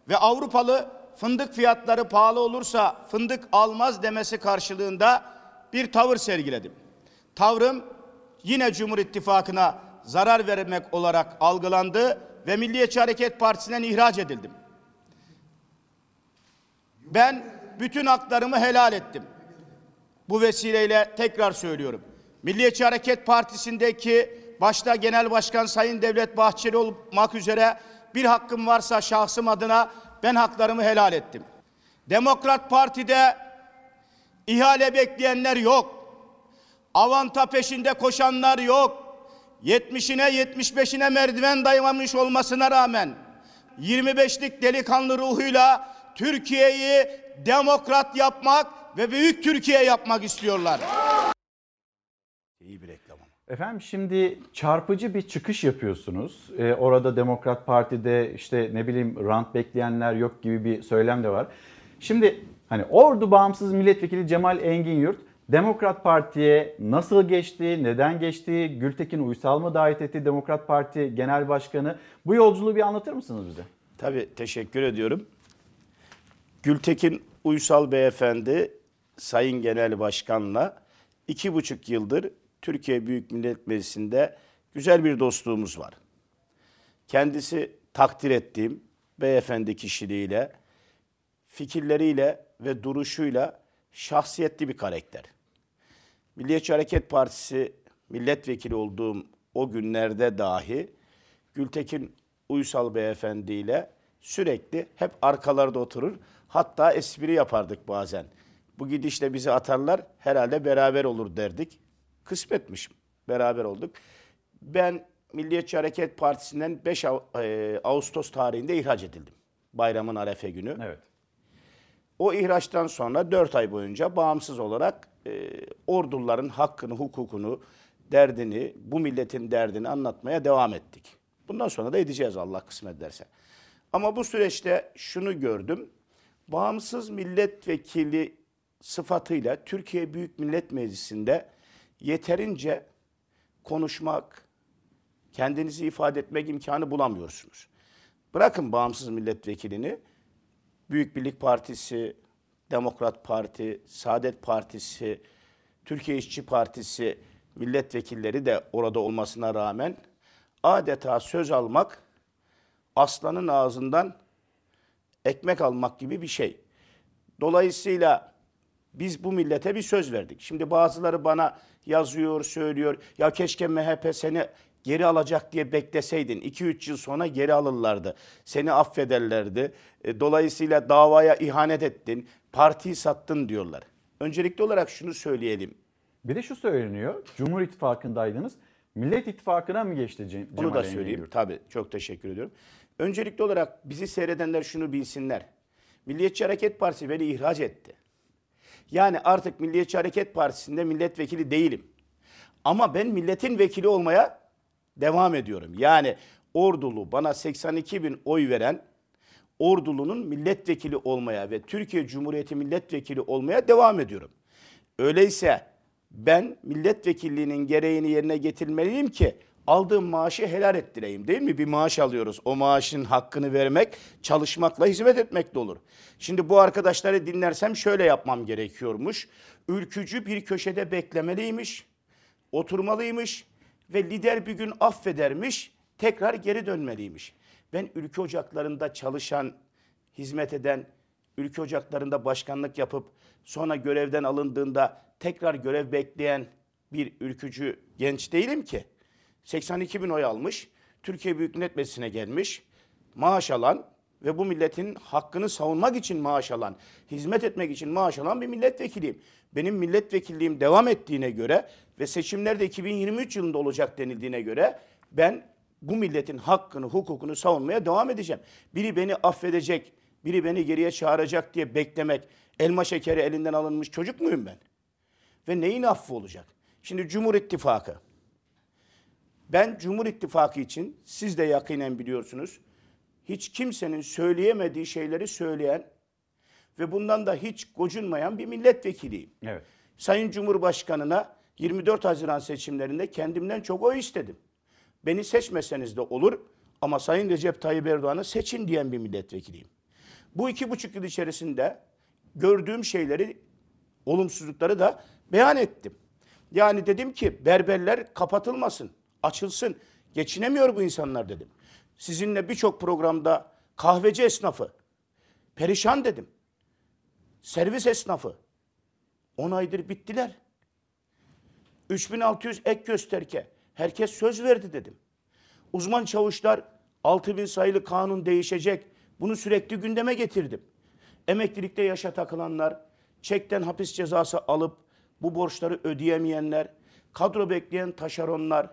ve Avrupalı fındık fiyatları pahalı olursa fındık almaz demesi karşılığında bir tavır sergiledim. Tavrım yine Cumhur İttifakı'na zarar vermek olarak algılandı ve Milliyetçi Hareket Partisi'nden ihraç edildim. Ben bütün haklarımı helal ettim. Bu vesileyle tekrar söylüyorum. Milliyetçi Hareket Partisi'ndeki başta Genel Başkan Sayın Devlet Bahçeli olmak üzere bir hakkım varsa şahsım adına ben haklarımı helal ettim. Demokrat Parti'de ihale bekleyenler yok. Avanta peşinde koşanlar yok. 70'ine 75'ine merdiven dayanmamış olmasına rağmen 25'lik delikanlı ruhuyla Türkiye'yi demokrat yapmak ve büyük Türkiye yapmak istiyorlar. İyi bir reklam ama. Efendim şimdi çarpıcı bir çıkış yapıyorsunuz. Ee, orada Demokrat Parti'de işte ne bileyim rant bekleyenler yok gibi bir söylem de var. Şimdi hani Ordu Bağımsız Milletvekili Cemal Engin Yurt Demokrat Parti'ye nasıl geçti, neden geçti, Gültekin Uysal mı davet etti Demokrat Parti Genel Başkanı? Bu yolculuğu bir anlatır mısınız bize? Tabii teşekkür ediyorum. Gültekin Uysal Beyefendi Sayın Genel Başkan'la iki buçuk yıldır Türkiye Büyük Millet Meclisi'nde güzel bir dostluğumuz var. Kendisi takdir ettiğim beyefendi kişiliğiyle, fikirleriyle ve duruşuyla şahsiyetli bir karakter. Milliyetçi Hareket Partisi milletvekili olduğum o günlerde dahi Gültekin Uysal Beyefendi ile sürekli hep arkalarda oturur. Hatta espri yapardık bazen. Bu gidişle bizi atarlar herhalde beraber olur derdik. Kısmetmiş beraber olduk. Ben Milliyetçi Hareket Partisi'nden 5 Av- e, Ağustos tarihinde ihraç edildim. Bayramın arefe günü. Evet. O ihraçtan sonra 4 ay boyunca bağımsız olarak e, orduların hakkını, hukukunu, derdini, bu milletin derdini anlatmaya devam ettik. Bundan sonra da edeceğiz Allah kısmet ederse. Ama bu süreçte şunu gördüm. Bağımsız milletvekili sıfatıyla Türkiye Büyük Millet Meclisi'nde yeterince konuşmak, kendinizi ifade etmek imkanı bulamıyorsunuz. Bırakın bağımsız milletvekilini, Büyük Birlik Partisi, Demokrat Parti, Saadet Partisi, Türkiye İşçi Partisi milletvekilleri de orada olmasına rağmen adeta söz almak aslanın ağzından ekmek almak gibi bir şey. Dolayısıyla biz bu millete bir söz verdik. Şimdi bazıları bana yazıyor, söylüyor. Ya keşke MHP seni geri alacak diye bekleseydin. 2-3 yıl sonra geri alırlardı. Seni affederlerdi. E, Dolayısıyla davaya ihanet ettin, partiyi sattın diyorlar. Öncelikli olarak şunu söyleyelim. Bir de şu söyleniyor. Cumhur İttifakı'ndaydınız. Millet İttifakı'na mı geçti Cem- Onu da söyleyeyim. Tabii çok teşekkür ediyorum. Öncelikli olarak bizi seyredenler şunu bilsinler. Milliyetçi Hareket Partisi beni ihraç etti. Yani artık Milliyetçi Hareket Partisi'nde milletvekili değilim. Ama ben milletin vekili olmaya devam ediyorum. Yani Ordulu bana 82 bin oy veren Ordulu'nun milletvekili olmaya ve Türkiye Cumhuriyeti milletvekili olmaya devam ediyorum. Öyleyse ben milletvekilliğinin gereğini yerine getirmeliyim ki aldığım maaşı helal ettireyim değil mi? Bir maaş alıyoruz. O maaşın hakkını vermek çalışmakla hizmet etmekle olur. Şimdi bu arkadaşları dinlersem şöyle yapmam gerekiyormuş. Ülkücü bir köşede beklemeliymiş, oturmalıymış ve lider bir gün affedermiş, tekrar geri dönmeliymiş. Ben ülke ocaklarında çalışan, hizmet eden, ülke ocaklarında başkanlık yapıp sonra görevden alındığında tekrar görev bekleyen bir ülkücü genç değilim ki. 82 bin oy almış, Türkiye Büyük Millet Meclisi'ne gelmiş, maaş alan ve bu milletin hakkını savunmak için maaş alan, hizmet etmek için maaş alan bir milletvekiliyim. Benim milletvekilliğim devam ettiğine göre ve seçimlerde 2023 yılında olacak denildiğine göre ben bu milletin hakkını, hukukunu savunmaya devam edeceğim. Biri beni affedecek, biri beni geriye çağıracak diye beklemek, elma şekeri elinden alınmış çocuk muyum ben? Ve neyin affı olacak? Şimdi Cumhur İttifakı. Ben Cumhur İttifakı için siz de yakinen biliyorsunuz. Hiç kimsenin söyleyemediği şeyleri söyleyen ve bundan da hiç gocunmayan bir milletvekiliyim. Evet. Sayın Cumhurbaşkanına 24 Haziran seçimlerinde kendimden çok oy istedim. Beni seçmeseniz de olur ama Sayın Recep Tayyip Erdoğan'ı seçin diyen bir milletvekiliyim. Bu iki buçuk yıl içerisinde gördüğüm şeyleri, olumsuzlukları da beyan ettim. Yani dedim ki berberler kapatılmasın, açılsın. Geçinemiyor bu insanlar dedim. Sizinle birçok programda kahveci esnafı perişan dedim. servis esnafı 10 aydır bittiler. 3600 ek gösterge. Herkes söz verdi dedim. Uzman çavuşlar 6000 sayılı kanun değişecek. Bunu sürekli gündeme getirdim. Emeklilikte yaşa takılanlar, çekten hapis cezası alıp bu borçları ödeyemeyenler, kadro bekleyen taşeronlar,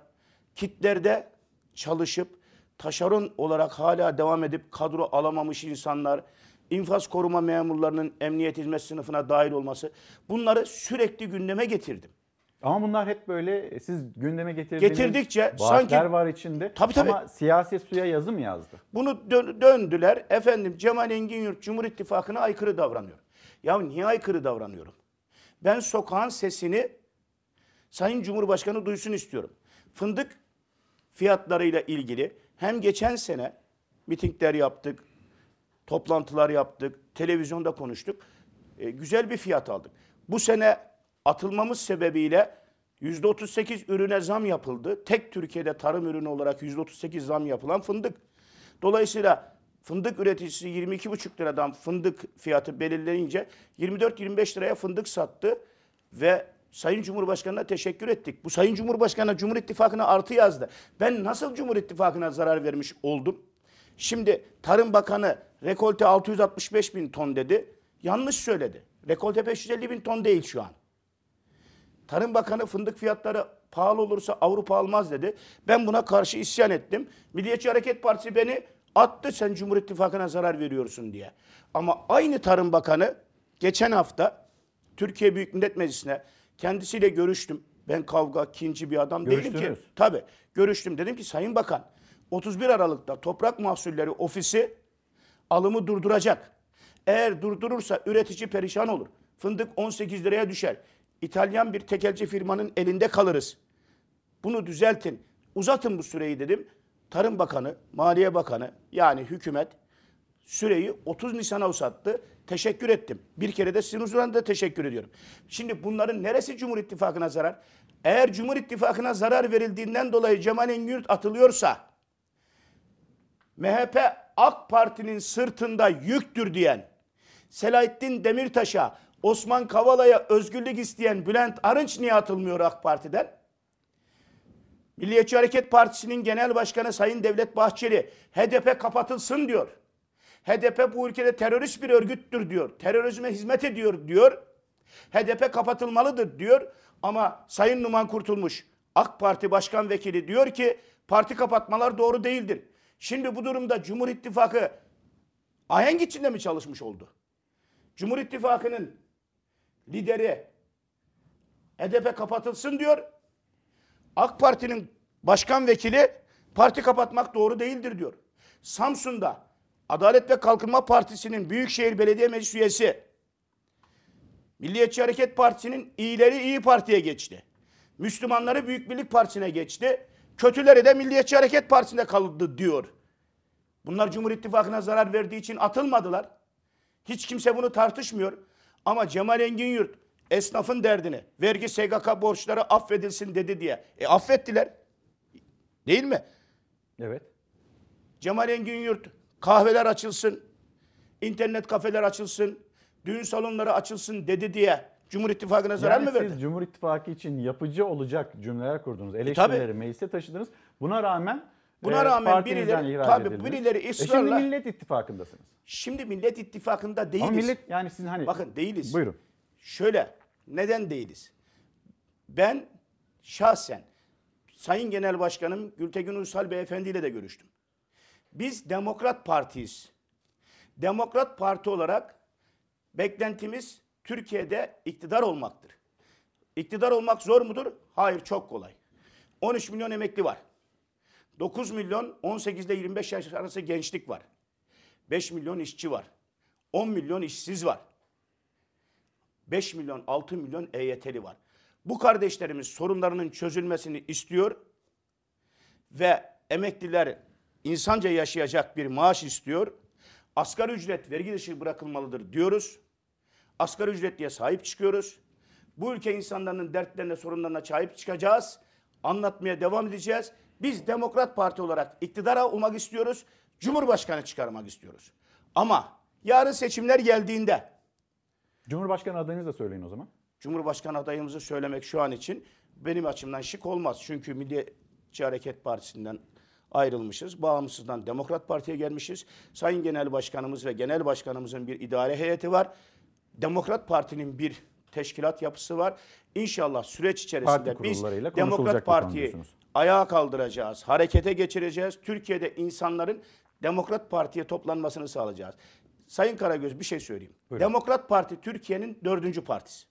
kitlerde çalışıp taşeron olarak hala devam edip kadro alamamış insanlar, infaz koruma memurlarının emniyet hizmet sınıfına dahil olması bunları sürekli gündeme getirdim. Ama bunlar hep böyle e, siz gündeme getirdiğiniz Getirdikçe sanki- var içinde. Tabii, tabii. Ama siyaset suya yazı mı yazdı? Bunu dö- döndüler. Efendim Cemal Engin Yurt Cumhur İttifakı'na aykırı davranıyor. Ya niye aykırı davranıyorum? Ben sokağın sesini Sayın Cumhurbaşkanı duysun istiyorum. Fındık fiyatlarıyla ilgili hem geçen sene mitingler yaptık, toplantılar yaptık, televizyonda konuştuk. E, güzel bir fiyat aldık. Bu sene atılmamız sebebiyle %38 ürüne zam yapıldı. Tek Türkiye'de tarım ürünü olarak %38 zam yapılan fındık. Dolayısıyla fındık üreticisi 22,5 liradan fındık fiyatı belirleyince 24-25 liraya fındık sattı ve Sayın Cumhurbaşkanı'na teşekkür ettik. Bu Sayın Cumhurbaşkanı'na Cumhur İttifakı'na artı yazdı. Ben nasıl Cumhur İttifakı'na zarar vermiş oldum? Şimdi Tarım Bakanı rekolte 665 bin ton dedi. Yanlış söyledi. Rekolte 550 bin ton değil şu an. Tarım Bakanı fındık fiyatları pahalı olursa Avrupa almaz dedi. Ben buna karşı isyan ettim. Milliyetçi Hareket Partisi beni attı sen Cumhur İttifakı'na zarar veriyorsun diye. Ama aynı Tarım Bakanı geçen hafta Türkiye Büyük Millet Meclisi'ne kendisiyle görüştüm. Ben kavga, kinci bir adam değilim ki. Tabii görüştüm. Dedim ki Sayın Bakan 31 Aralık'ta Toprak Mahsulleri Ofisi alımı durduracak. Eğer durdurursa üretici perişan olur. Fındık 18 liraya düşer. İtalyan bir tekelci firmanın elinde kalırız. Bunu düzeltin. Uzatın bu süreyi dedim. Tarım Bakanı, Maliye Bakanı yani hükümet süreyi 30 Nisan'a uzattı. Teşekkür ettim. Bir kere de sizin huzurunda teşekkür ediyorum. Şimdi bunların neresi Cumhur İttifakı'na zarar? Eğer Cumhur İttifakı'na zarar verildiğinden dolayı Cemal Engin atılıyorsa MHP AK Parti'nin sırtında yüktür diyen, Selahattin Demirtaş'a, Osman Kavala'ya özgürlük isteyen Bülent Arınç niye atılmıyor AK Parti'den? Milliyetçi Hareket Partisi'nin genel başkanı Sayın Devlet Bahçeli HDP kapatılsın diyor. HDP bu ülkede terörist bir örgüttür diyor. Terörizme hizmet ediyor diyor. HDP kapatılmalıdır diyor. Ama Sayın Numan Kurtulmuş AK Parti Başkan Vekili diyor ki parti kapatmalar doğru değildir. Şimdi bu durumda Cumhur İttifakı ahenk içinde mi çalışmış oldu? Cumhur İttifakı'nın lideri HDP kapatılsın diyor. AK Parti'nin başkan vekili parti kapatmak doğru değildir diyor. Samsun'da Adalet ve Kalkınma Partisi'nin Büyükşehir Belediye Meclis üyesi Milliyetçi Hareket Partisi'nin iyileri iyi Parti'ye geçti. Müslümanları Büyük Birlik Partisi'ne geçti. Kötüleri de Milliyetçi Hareket Partisi'nde kaldı diyor. Bunlar Cumhur İttifakı'na zarar verdiği için atılmadılar. Hiç kimse bunu tartışmıyor. Ama Cemal Engin Yurt esnafın derdini, vergi SGK borçları affedilsin dedi diye. E affettiler. Değil mi? Evet. Cemal Engin Yurt kahveler açılsın, internet kafeler açılsın, düğün salonları açılsın dedi diye Cumhur İttifakı'na zarar Yani mı verdi? siz Cumhur İttifakı için yapıcı olacak cümleler kurdunuz. tabii. Eleştirileri meclise taşıdınız. Buna rağmen Buna e, rağmen birileri- tabii edildiniz. birileri E ısrarla- şimdi Millet İttifakı'ndasınız. Şimdi Millet İttifakı'nda değiliz. Ama millet yani sizin hani Bakın değiliz. Buyurun. Şöyle, neden değiliz? Ben şahsen Sayın Genel Başkanım Gültekin Uysal Beyefendi ile de görüştüm. Biz Demokrat Partiyiz. Demokrat Parti olarak beklentimiz Türkiye'de iktidar olmaktır. İktidar olmak zor mudur? Hayır, çok kolay. 13 milyon emekli var. 9 milyon 18 ile 25 yaş arası gençlik var. 5 milyon işçi var. 10 milyon işsiz var. 5 milyon 6 milyon EYT'li var. Bu kardeşlerimiz sorunlarının çözülmesini istiyor ve emekliler insanca yaşayacak bir maaş istiyor. Asgari ücret vergi dışı bırakılmalıdır diyoruz. Asgari ücretliye sahip çıkıyoruz. Bu ülke insanların dertlerine, sorunlarına sahip çıkacağız. Anlatmaya devam edeceğiz. Biz Demokrat Parti olarak iktidara olmak istiyoruz. Cumhurbaşkanı çıkarmak istiyoruz. Ama yarın seçimler geldiğinde Cumhurbaşkanı adayınızı da söyleyin o zaman. Cumhurbaşkanı adayımızı söylemek şu an için benim açımdan şık olmaz. Çünkü Milliyetçi Hareket Partisi'nden ayrılmışız. Bağımsızdan Demokrat Parti'ye gelmişiz. Sayın Genel Başkanımız ve Genel Başkanımızın bir idare heyeti var. Demokrat Parti'nin bir teşkilat yapısı var. İnşallah süreç içerisinde Parti biz Demokrat Parti'yi ayağa kaldıracağız, harekete geçireceğiz. Türkiye'de insanların Demokrat Parti'ye toplanmasını sağlayacağız. Sayın Karagöz bir şey söyleyeyim. Buyurun. Demokrat Parti Türkiye'nin dördüncü partisi.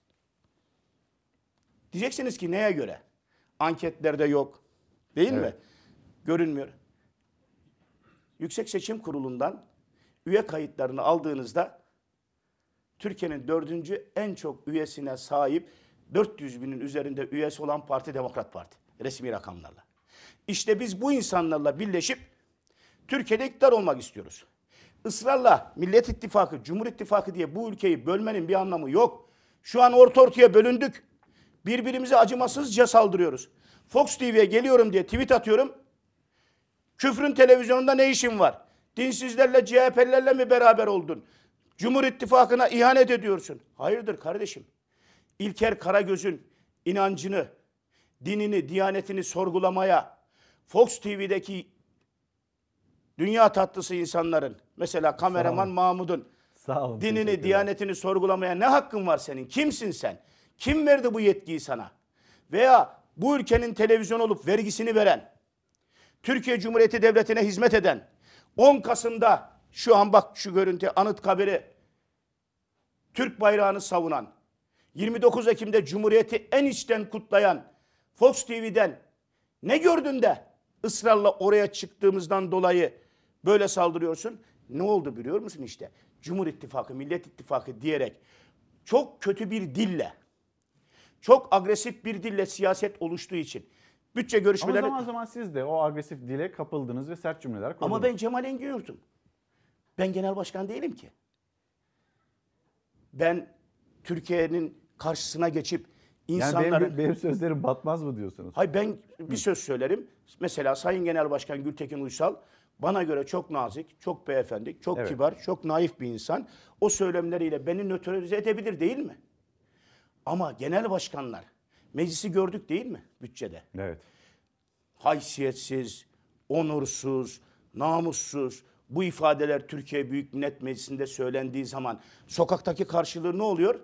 Diyeceksiniz ki neye göre? Anketlerde yok. Değil mi? Görünmüyor. Yüksek Seçim Kurulu'ndan üye kayıtlarını aldığınızda Türkiye'nin dördüncü en çok üyesine sahip 400 binin üzerinde üyesi olan parti Demokrat Parti. Resmi rakamlarla. İşte biz bu insanlarla birleşip Türkiye'de iktidar olmak istiyoruz. Israrla Millet İttifakı, Cumhur İttifakı diye bu ülkeyi bölmenin bir anlamı yok. Şu an orta ortaya bölündük. Birbirimize acımasızca saldırıyoruz. Fox TV'ye geliyorum diye tweet atıyorum. Küfrün televizyonunda ne işin var? Dinsizlerle, CHP'lilerle mi beraber oldun? Cumhur İttifakı'na ihanet ediyorsun. Hayırdır kardeşim? İlker Karagöz'ün inancını, dinini, diyanetini sorgulamaya, Fox TV'deki dünya tatlısı insanların, mesela kameraman Mahmud'un olun. dinini, diyanetini sorgulamaya ne hakkın var senin? Kimsin sen? Kim verdi bu yetkiyi sana? Veya bu ülkenin televizyon olup vergisini veren, Türkiye Cumhuriyeti Devleti'ne hizmet eden, 10 Kasım'da şu an bak şu görüntü Anıtkabir'i Türk bayrağını savunan, 29 Ekim'de Cumhuriyeti en içten kutlayan Fox TV'den ne gördün de ısrarla oraya çıktığımızdan dolayı böyle saldırıyorsun? Ne oldu biliyor musun işte? Cumhur İttifakı, Millet İttifakı diyerek çok kötü bir dille, çok agresif bir dille siyaset oluştuğu için bütçe Ama görüşmeleri... zaman zaman siz de o agresif dile kapıldınız ve sert cümleler kurdunuz. Ama ben Cemal Engin Yurt'um. Ben genel başkan değilim ki. Ben Türkiye'nin karşısına geçip yani insanların... benim, benim sözlerim batmaz mı diyorsunuz? Hayır ben bir söz söylerim. Mesela Sayın Genel Başkan Gültekin Uysal bana göre çok nazik, çok beyefendi, çok Evet. kibar, çok naif bir insan. O söylemleriyle beni nötralize edebilir değil mi? Ama genel başkanlar, meclisi gördük değil mi bütçede? Evet. haysiyetsiz, onursuz, namussuz bu ifadeler Türkiye Büyük Millet Meclisi'nde söylendiği zaman sokaktaki karşılığı ne oluyor?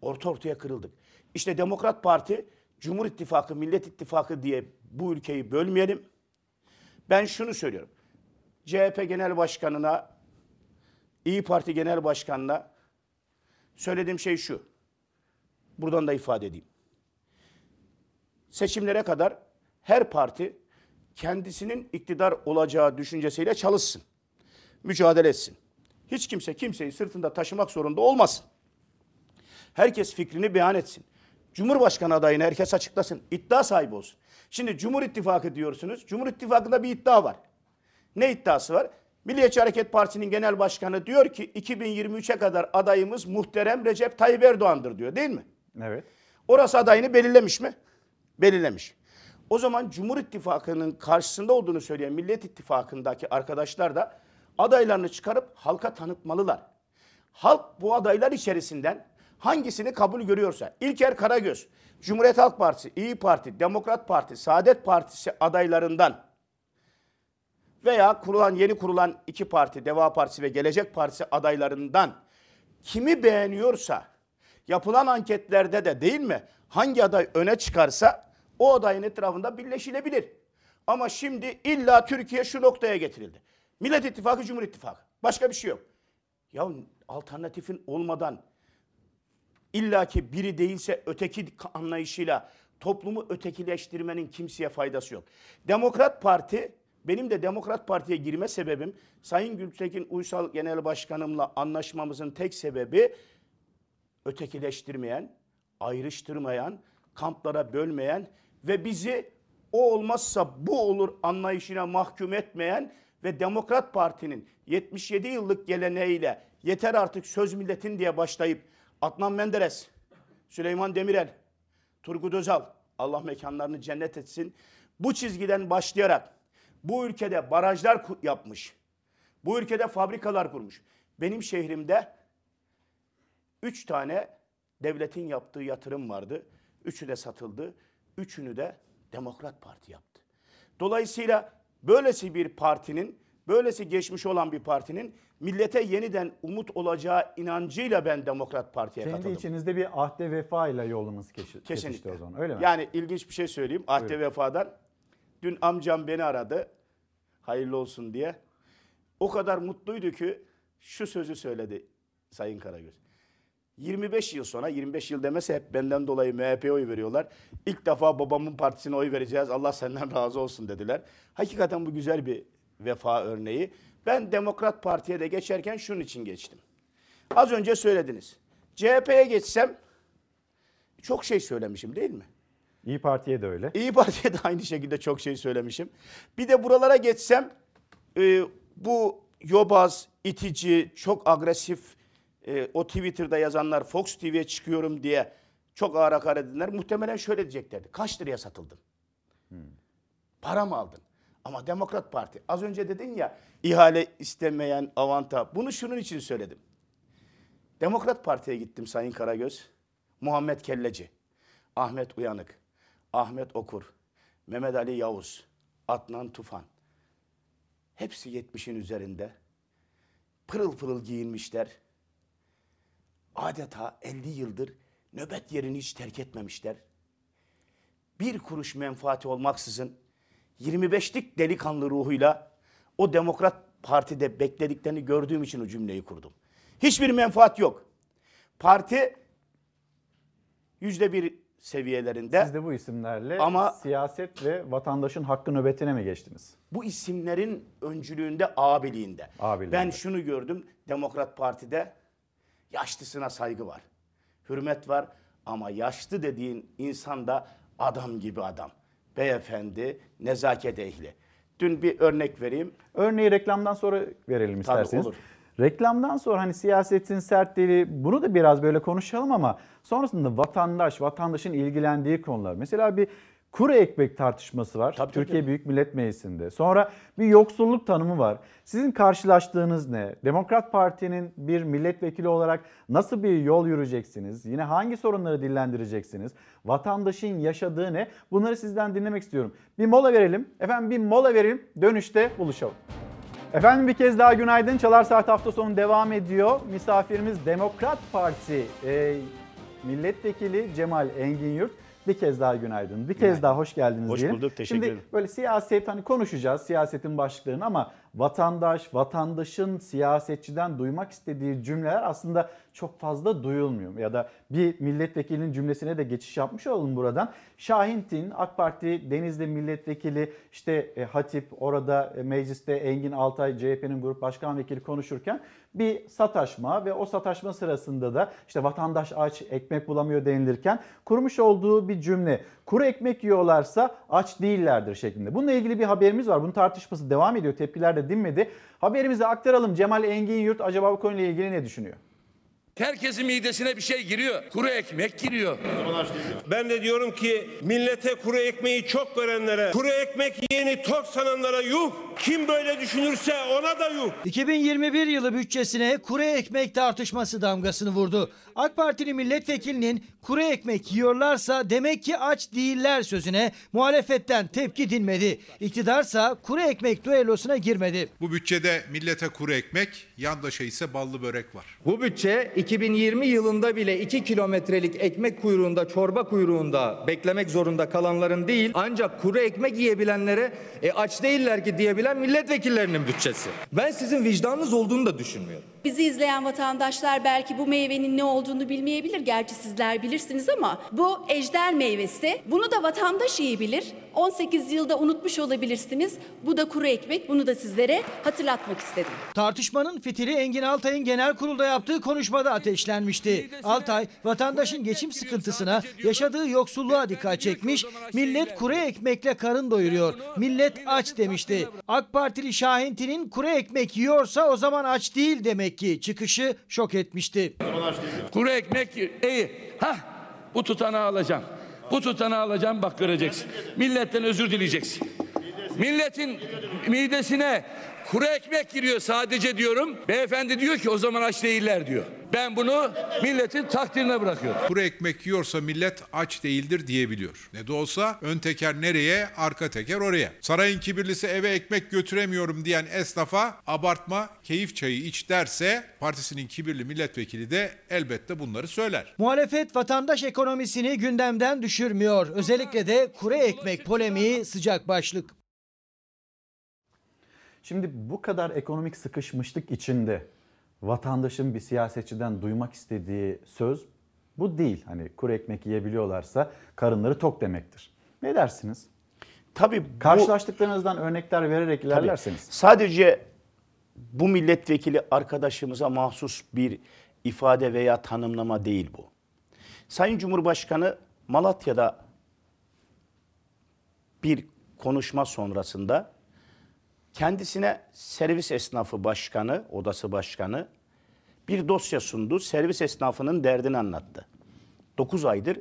Orta ortaya kırıldık. İşte Demokrat Parti, Cumhur İttifakı, Millet İttifakı diye bu ülkeyi bölmeyelim. Ben şunu söylüyorum. CHP Genel Başkanı'na, İyi Parti Genel Başkanı'na söylediğim şey şu. Buradan da ifade edeyim seçimlere kadar her parti kendisinin iktidar olacağı düşüncesiyle çalışsın. Mücadele etsin. Hiç kimse kimseyi sırtında taşımak zorunda olmasın. Herkes fikrini beyan etsin. Cumhurbaşkanı adayını herkes açıklasın. İddia sahibi olsun. Şimdi Cumhur İttifakı diyorsunuz. Cumhur İttifakı'nda bir iddia var. Ne iddiası var? Milliyetçi Hareket Partisi'nin genel başkanı diyor ki 2023'e kadar adayımız muhterem Recep Tayyip Erdoğan'dır diyor değil mi? Evet. Orası adayını belirlemiş mi? Belirlemiş. O zaman Cumhur İttifakı'nın karşısında olduğunu söyleyen Millet İttifakı'ndaki arkadaşlar da adaylarını çıkarıp halka tanıtmalılar. Halk bu adaylar içerisinden hangisini kabul görüyorsa İlker Karagöz, Cumhuriyet Halk Partisi, İyi Parti, Demokrat Parti, Saadet Partisi adaylarından veya kurulan yeni kurulan iki parti, Deva Partisi ve Gelecek Partisi adaylarından kimi beğeniyorsa yapılan anketlerde de değil mi? Hangi aday öne çıkarsa o adayın etrafında birleşilebilir. Ama şimdi illa Türkiye şu noktaya getirildi. Millet İttifakı, Cumhur İttifakı. Başka bir şey yok. Ya alternatifin olmadan illaki biri değilse öteki anlayışıyla toplumu ötekileştirmenin kimseye faydası yok. Demokrat Parti benim de Demokrat Parti'ye girme sebebim Sayın Gültekin Uysal Genel Başkanımla anlaşmamızın tek sebebi ötekileştirmeyen, ayrıştırmayan, kamplara bölmeyen ve bizi o olmazsa bu olur anlayışına mahkum etmeyen ve Demokrat Parti'nin 77 yıllık geleneğiyle yeter artık söz milletin diye başlayıp Adnan Menderes, Süleyman Demirel, Turgut Özal, Allah mekanlarını cennet etsin. Bu çizgiden başlayarak bu ülkede barajlar yapmış. Bu ülkede fabrikalar kurmuş. Benim şehrimde Üç tane devletin yaptığı yatırım vardı. Üçü de satıldı. Üçünü de Demokrat Parti yaptı. Dolayısıyla böylesi bir partinin, böylesi geçmiş olan bir partinin millete yeniden umut olacağı inancıyla ben Demokrat Parti'ye Kendi katıldım. içinizde bir ahde vefa ile yolunuz keşi- Kesinlikle. o zaman öyle mi? Yani ilginç bir şey söyleyeyim. Ahde Buyurun. vefadan. Dün amcam beni aradı. Hayırlı olsun diye. O kadar mutluydu ki şu sözü söyledi Sayın Karagöz. 25 yıl sonra, 25 yıl demese hep benden dolayı MHP'ye oy veriyorlar. İlk defa babamın partisine oy vereceğiz. Allah senden razı olsun dediler. Hakikaten bu güzel bir vefa örneği. Ben Demokrat Parti'ye de geçerken şunun için geçtim. Az önce söylediniz. CHP'ye geçsem çok şey söylemişim değil mi? İyi Parti'ye de öyle. İyi Parti'ye de aynı şekilde çok şey söylemişim. Bir de buralara geçsem e, bu yobaz, itici, çok agresif e, o Twitter'da yazanlar Fox TV'ye çıkıyorum diye çok ağır hakaret edenler muhtemelen şöyle diyeceklerdi. Kaç liraya satıldın? Para mı aldın? Ama Demokrat Parti az önce dedin ya ihale istemeyen avanta. Bunu şunun için söyledim. Demokrat Parti'ye gittim Sayın Karagöz. Muhammed Kelleci, Ahmet Uyanık, Ahmet Okur, Mehmet Ali Yavuz, Adnan Tufan. Hepsi 70'in üzerinde. Pırıl pırıl giyinmişler. Adeta 50 yıldır nöbet yerini hiç terk etmemişler. Bir kuruş menfaati olmaksızın 25'lik delikanlı ruhuyla o Demokrat Parti'de beklediklerini gördüğüm için o cümleyi kurdum. Hiçbir menfaat yok. Parti yüzde bir seviyelerinde. Siz de bu isimlerle Ama- siyaset ve vatandaşın hakkı nöbetine mi geçtiniz? bu isimlerin öncülüğünde, abiliğinde. Abiliğinde. Ben şunu gördüm Demokrat Parti'de yaşlısına saygı var. Hürmet var ama yaşlı dediğin insan da adam gibi adam. Beyefendi, nezaket ehli. Dün bir örnek vereyim. Örneği reklamdan sonra verelim Tabii, isterseniz. olur. Reklamdan sonra hani siyasetin sertliği bunu da biraz böyle konuşalım ama sonrasında vatandaş, vatandaşın ilgilendiği konular. Mesela bir kuru ekmek tartışması var Tabii, Türkiye tabii. Büyük Millet Meclisi'nde. Sonra bir yoksulluk tanımı var. Sizin karşılaştığınız ne? Demokrat Parti'nin bir milletvekili olarak nasıl bir yol yürüyeceksiniz? Yine hangi sorunları dillendireceksiniz? Vatandaşın yaşadığı ne? Bunları sizden dinlemek istiyorum. Bir mola verelim. Efendim bir mola verelim. Dönüşte buluşalım. Efendim bir kez daha günaydın. Çalar Saat hafta sonu devam ediyor. Misafirimiz Demokrat Parti e, milletvekili Cemal Engin Yurt. Bir kez daha günaydın. Bir kez daha hoş geldiniz Hoş diyelim. bulduk, teşekkür Şimdi ederim. böyle siyaset hani konuşacağız siyasetin başlıklarını ama vatandaş, vatandaşın siyasetçiden duymak istediği cümleler aslında çok fazla duyulmuyor. Ya da bir milletvekilinin cümlesine de geçiş yapmış olalım buradan. Şahin Tin, AK Parti Denizli milletvekili işte e, Hatip orada e, mecliste Engin Altay CHP'nin grup başkan vekili konuşurken bir sataşma ve o sataşma sırasında da işte vatandaş aç ekmek bulamıyor denilirken kurmuş olduğu bir cümle. Kuru ekmek yiyorlarsa aç değillerdir şeklinde. Bununla ilgili bir haberimiz var. Bunun tartışması devam ediyor. Tepkiler de dinmedi. Haberimizi aktaralım. Cemal Engin Yurt acaba bu konuyla ilgili ne düşünüyor? Herkesin midesine bir şey giriyor. Kuru ekmek giriyor. Ben de diyorum ki millete kuru ekmeği çok görenlere, kuru ekmek yiyeni tok sananlara yuh. Kim böyle düşünürse ona da yuh. 2021 yılı bütçesine kuru ekmek tartışması damgasını vurdu. AK Partili milletvekilinin kuru ekmek yiyorlarsa demek ki aç değiller sözüne muhalefetten tepki dinmedi. İktidarsa kuru ekmek düellosuna girmedi. Bu bütçede millete kuru ekmek, yandaşa ise ballı börek var. Bu bütçe 2020 yılında bile 2 kilometrelik ekmek kuyruğunda, çorba kuyruğunda beklemek zorunda kalanların değil, ancak kuru ekmek yiyebilenlere e, aç değiller ki diyebilen milletvekillerinin bütçesi. Ben sizin vicdanınız olduğunu da düşünmüyorum. Bizi izleyen vatandaşlar belki bu meyvenin ne olduğunu bilmeyebilir. Gerçi sizler bilirsiniz ama bu ejder meyvesi. Bunu da vatandaş iyi bilir. 18 yılda unutmuş olabilirsiniz. Bu da kuru ekmek. Bunu da sizlere hatırlatmak istedim. Tartışmanın fitili Engin Altay'ın genel kurulda yaptığı konuşmada ateşlenmişti. Altay vatandaşın geçim sıkıntısına, yaşadığı yoksulluğa dikkat çekmiş. Millet kuru ekmekle karın doyuruyor. Millet aç demişti. AK Partili Şahinti'nin kuru ekmek yiyorsa o zaman aç değil demek ki çıkışı şok etmişti. Kuru ekmek iyi. Hah bu tutanağı alacağım. Bu tutanağı alacağım bak göreceksin. Milletten özür dileyeceksin. Milletin midesine kuru ekmek giriyor sadece diyorum. Beyefendi diyor ki o zaman aç değiller diyor. Ben bunu milletin takdirine bırakıyorum. Kuru ekmek yiyorsa millet aç değildir diyebiliyor. Ne de olsa ön teker nereye, arka teker oraya. Sarayın kibirlisi eve ekmek götüremiyorum diyen esnafa abartma, keyif çayı iç derse partisinin kibirli milletvekili de elbette bunları söyler. Muhalefet vatandaş ekonomisini gündemden düşürmüyor. Özellikle de kuru ekmek polemiği sıcak başlık. Şimdi bu kadar ekonomik sıkışmışlık içinde vatandaşın bir siyasetçiden duymak istediği söz bu değil. Hani kuru ekmek yiyebiliyorlarsa karınları tok demektir. Ne dersiniz? Tabii bu, Karşılaştıklarınızdan örnekler vererek tabii, ilerlerseniz. sadece bu milletvekili arkadaşımıza mahsus bir ifade veya tanımlama değil bu. Sayın Cumhurbaşkanı Malatya'da bir konuşma sonrasında kendisine servis esnafı başkanı, odası başkanı bir dosya sundu. Servis esnafının derdini anlattı. 9 aydır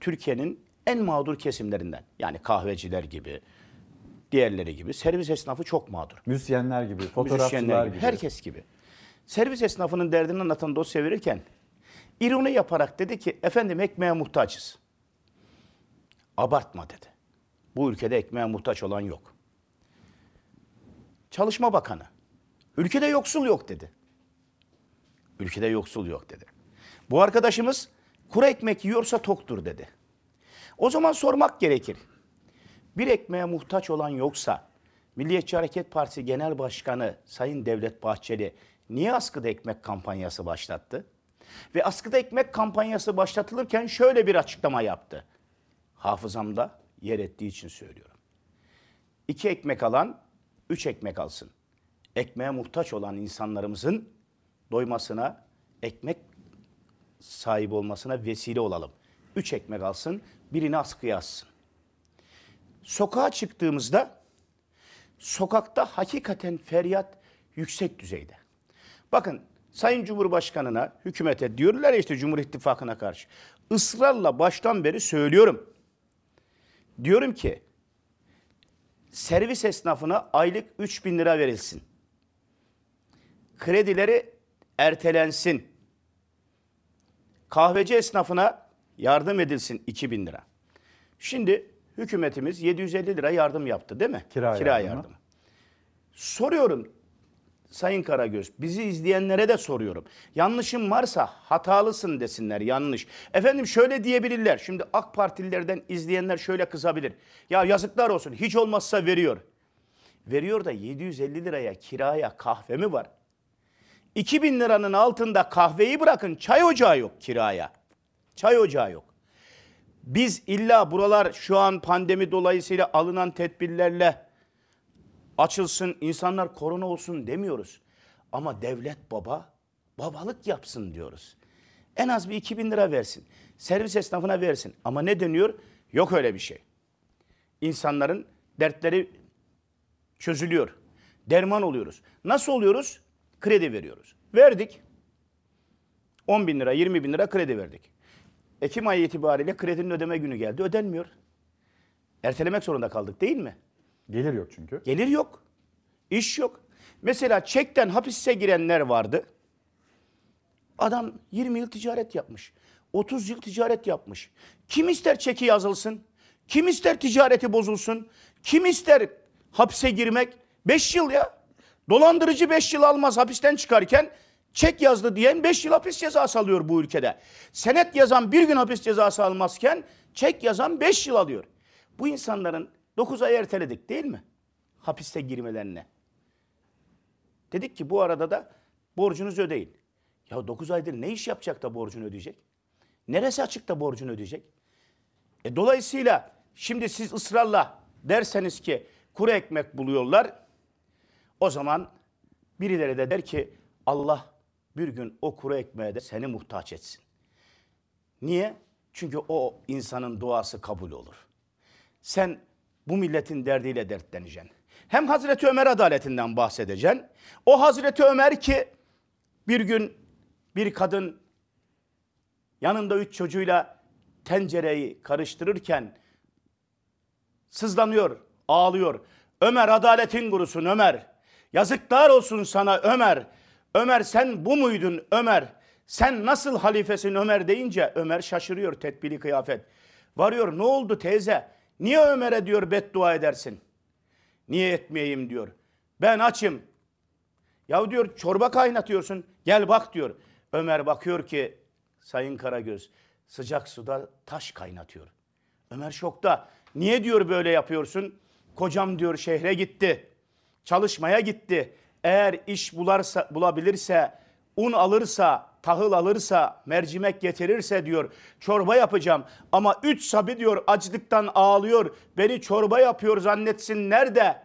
Türkiye'nin en mağdur kesimlerinden yani kahveciler gibi, diğerleri gibi servis esnafı çok mağdur. Müzisyenler gibi, fotoğrafçılar Müzisyenler gibi. herkes gibi. Servis esnafının derdini anlatan dosya verirken ironi yaparak dedi ki efendim ekmeğe muhtaçız. Abartma dedi. Bu ülkede ekmeğe muhtaç olan yok. Çalışma Bakanı ülkede yoksul yok dedi. Ülkede yoksul yok dedi. Bu arkadaşımız kuru ekmek yiyorsa toktur dedi. O zaman sormak gerekir. Bir ekmeğe muhtaç olan yoksa Milliyetçi Hareket Partisi Genel Başkanı Sayın Devlet Bahçeli niye askıda ekmek kampanyası başlattı? Ve askıda ekmek kampanyası başlatılırken şöyle bir açıklama yaptı. Hafızamda yer ettiği için söylüyorum. İki ekmek alan üç ekmek alsın. Ekmeğe muhtaç olan insanlarımızın doymasına, ekmek sahibi olmasına vesile olalım. Üç ekmek alsın, birini askıya assın. Sokağa çıktığımızda sokakta hakikaten feryat yüksek düzeyde. Bakın Sayın Cumhurbaşkanına, hükümete diyorlar ya işte Cumhur İttifakı'na karşı. ısrarla baştan beri söylüyorum. Diyorum ki servis esnafına aylık 3 bin lira verilsin. Kredileri ertelensin. Kahveci esnafına yardım edilsin 2 bin lira. Şimdi hükümetimiz 750 lira yardım yaptı değil mi? Kira yardımı. yardımı. Soruyorum Sayın Karagöz, bizi izleyenlere de soruyorum. Yanlışım varsa hatalısın desinler yanlış. Efendim şöyle diyebilirler. Şimdi AK Partililerden izleyenler şöyle kızabilir. Ya yazıklar olsun hiç olmazsa veriyor. Veriyor da 750 liraya kiraya kahve mi var? 2000 liranın altında kahveyi bırakın çay ocağı yok kiraya. Çay ocağı yok. Biz illa buralar şu an pandemi dolayısıyla alınan tedbirlerle açılsın, insanlar korona olsun demiyoruz. Ama devlet baba, babalık yapsın diyoruz. En az bir 2000 lira versin. Servis esnafına versin. Ama ne deniyor? Yok öyle bir şey. İnsanların dertleri çözülüyor. Derman oluyoruz. Nasıl oluyoruz? Kredi veriyoruz. Verdik. 10 bin lira, 20 bin lira kredi verdik. Ekim ayı itibariyle kredinin ödeme günü geldi. Ödenmiyor. Ertelemek zorunda kaldık değil mi? Gelir yok çünkü. Gelir yok. İş yok. Mesela çekten hapise girenler vardı. Adam 20 yıl ticaret yapmış. 30 yıl ticaret yapmış. Kim ister çeki yazılsın? Kim ister ticareti bozulsun? Kim ister hapse girmek? 5 yıl ya. Dolandırıcı 5 yıl almaz hapisten çıkarken çek yazdı diyen 5 yıl hapis cezası alıyor bu ülkede. Senet yazan bir gün hapis cezası almazken çek yazan 5 yıl alıyor. Bu insanların 9 ay erteledik değil mi? Hapiste girmelerine. Dedik ki bu arada da borcunuzu ödeyin. Ya 9 aydır ne iş yapacak da borcunu ödeyecek? Neresi açık da borcunu ödeyecek? E dolayısıyla şimdi siz ısrarla derseniz ki kuru ekmek buluyorlar. O zaman birileri de der ki Allah bir gün o kuru ekmeğe de seni muhtaç etsin. Niye? Çünkü o insanın duası kabul olur. Sen bu milletin derdiyle dertleneceksin. Hem Hazreti Ömer adaletinden bahsedeceksin. O Hazreti Ömer ki bir gün bir kadın yanında üç çocuğuyla tencereyi karıştırırken sızlanıyor, ağlıyor. Ömer adaletin kurusun Ömer. Yazıklar olsun sana Ömer. Ömer sen bu muydun Ömer? Sen nasıl halifesin Ömer deyince Ömer şaşırıyor tedbiri kıyafet. Varıyor ne oldu teyze? Niye Ömer'e diyor beddua edersin? Niye etmeyeyim diyor. Ben açım. Ya diyor çorba kaynatıyorsun. Gel bak diyor. Ömer bakıyor ki Sayın Karagöz sıcak suda taş kaynatıyor. Ömer şokta. Niye diyor böyle yapıyorsun? Kocam diyor şehre gitti. Çalışmaya gitti. Eğer iş bularsa, bulabilirse, un alırsa, tahıl alırsa, mercimek getirirse diyor çorba yapacağım. Ama üç sabi diyor açlıktan ağlıyor. Beni çorba yapıyor zannetsin nerede?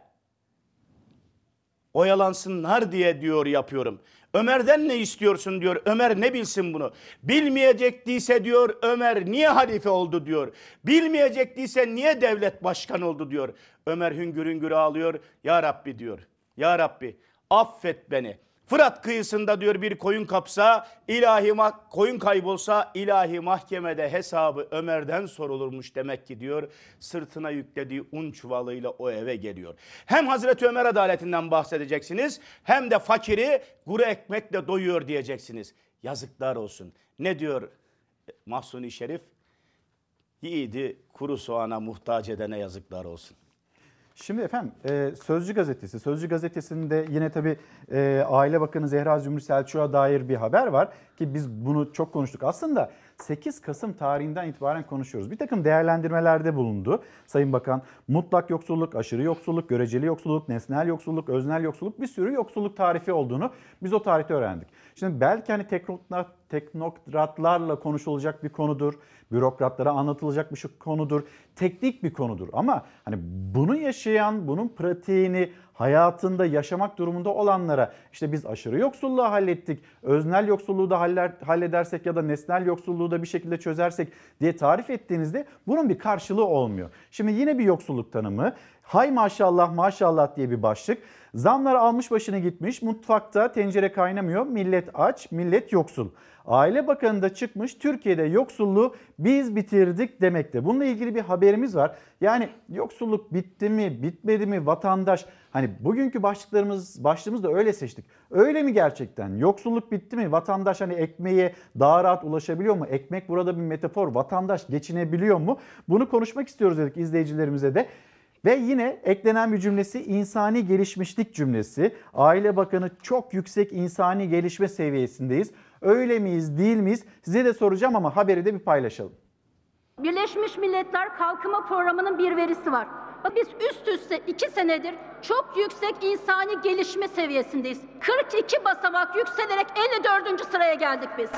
Oyalansınlar diye diyor yapıyorum. Ömer'den ne istiyorsun diyor. Ömer ne bilsin bunu? Bilmeyecek değilse diyor Ömer niye halife oldu diyor. Bilmeyecek değilse niye devlet başkanı oldu diyor. Ömer hüngür hüngür ağlıyor. Ya Rabbi diyor. Ya Rabbi affet beni. Fırat kıyısında diyor bir koyun kapsa, ilahi koyun kaybolsa ilahi mahkemede hesabı Ömer'den sorulurmuş demek ki diyor. Sırtına yüklediği un çuvalıyla o eve geliyor. Hem Hazreti Ömer adaletinden bahsedeceksiniz hem de fakiri kuru ekmekle doyuyor diyeceksiniz. Yazıklar olsun. Ne diyor Mahsuni Şerif? Yiğidi kuru soğana muhtaç edene yazıklar olsun. Şimdi efendim e, Sözcü Gazetesi. Sözcü Gazetesi'nde yine tabii e, Aile Bakanı Zehra Zümrüt Selçuk'a dair bir haber var ki biz bunu çok konuştuk. Aslında 8 Kasım tarihinden itibaren konuşuyoruz. Bir takım değerlendirmelerde bulundu Sayın Bakan. Mutlak yoksulluk, aşırı yoksulluk, göreceli yoksulluk, nesnel yoksulluk, öznel yoksulluk bir sürü yoksulluk tarifi olduğunu biz o tarihte öğrendik. Şimdi belki hani teknokrat, teknokratlarla konuşulacak bir konudur. Bürokratlara anlatılacak bir konudur. Teknik bir konudur ama hani bunu yaşayan, bunun pratiğini hayatında yaşamak durumunda olanlara işte biz aşırı yoksulluğu hallettik, öznel yoksulluğu da halledersek ya da nesnel yoksulluğu da bir şekilde çözersek diye tarif ettiğinizde bunun bir karşılığı olmuyor. Şimdi yine bir yoksulluk tanımı. Hay maşallah maşallah diye bir başlık. Zamlar almış başını gitmiş. Mutfakta tencere kaynamıyor. Millet aç, millet yoksul. Aile Bakanı da çıkmış Türkiye'de yoksulluğu biz bitirdik demekte. Bununla ilgili bir haberimiz var. Yani yoksulluk bitti mi, bitmedi mi vatandaş? Hani bugünkü başlıklarımız, başlığımız da öyle seçtik. Öyle mi gerçekten? Yoksulluk bitti mi? Vatandaş hani ekmeğe daha rahat ulaşabiliyor mu? Ekmek burada bir metafor. Vatandaş geçinebiliyor mu? Bunu konuşmak istiyoruz dedik izleyicilerimize de. Ve yine eklenen bir cümlesi insani gelişmişlik cümlesi. Aile Bakanı çok yüksek insani gelişme seviyesindeyiz. Öyle miyiz, değil miyiz? Size de soracağım ama haberi de bir paylaşalım. Birleşmiş Milletler Kalkınma Programı'nın bir verisi var. Biz üst üste iki senedir çok yüksek insani gelişme seviyesindeyiz. 42 basamak yükselerek 54. sıraya geldik biz.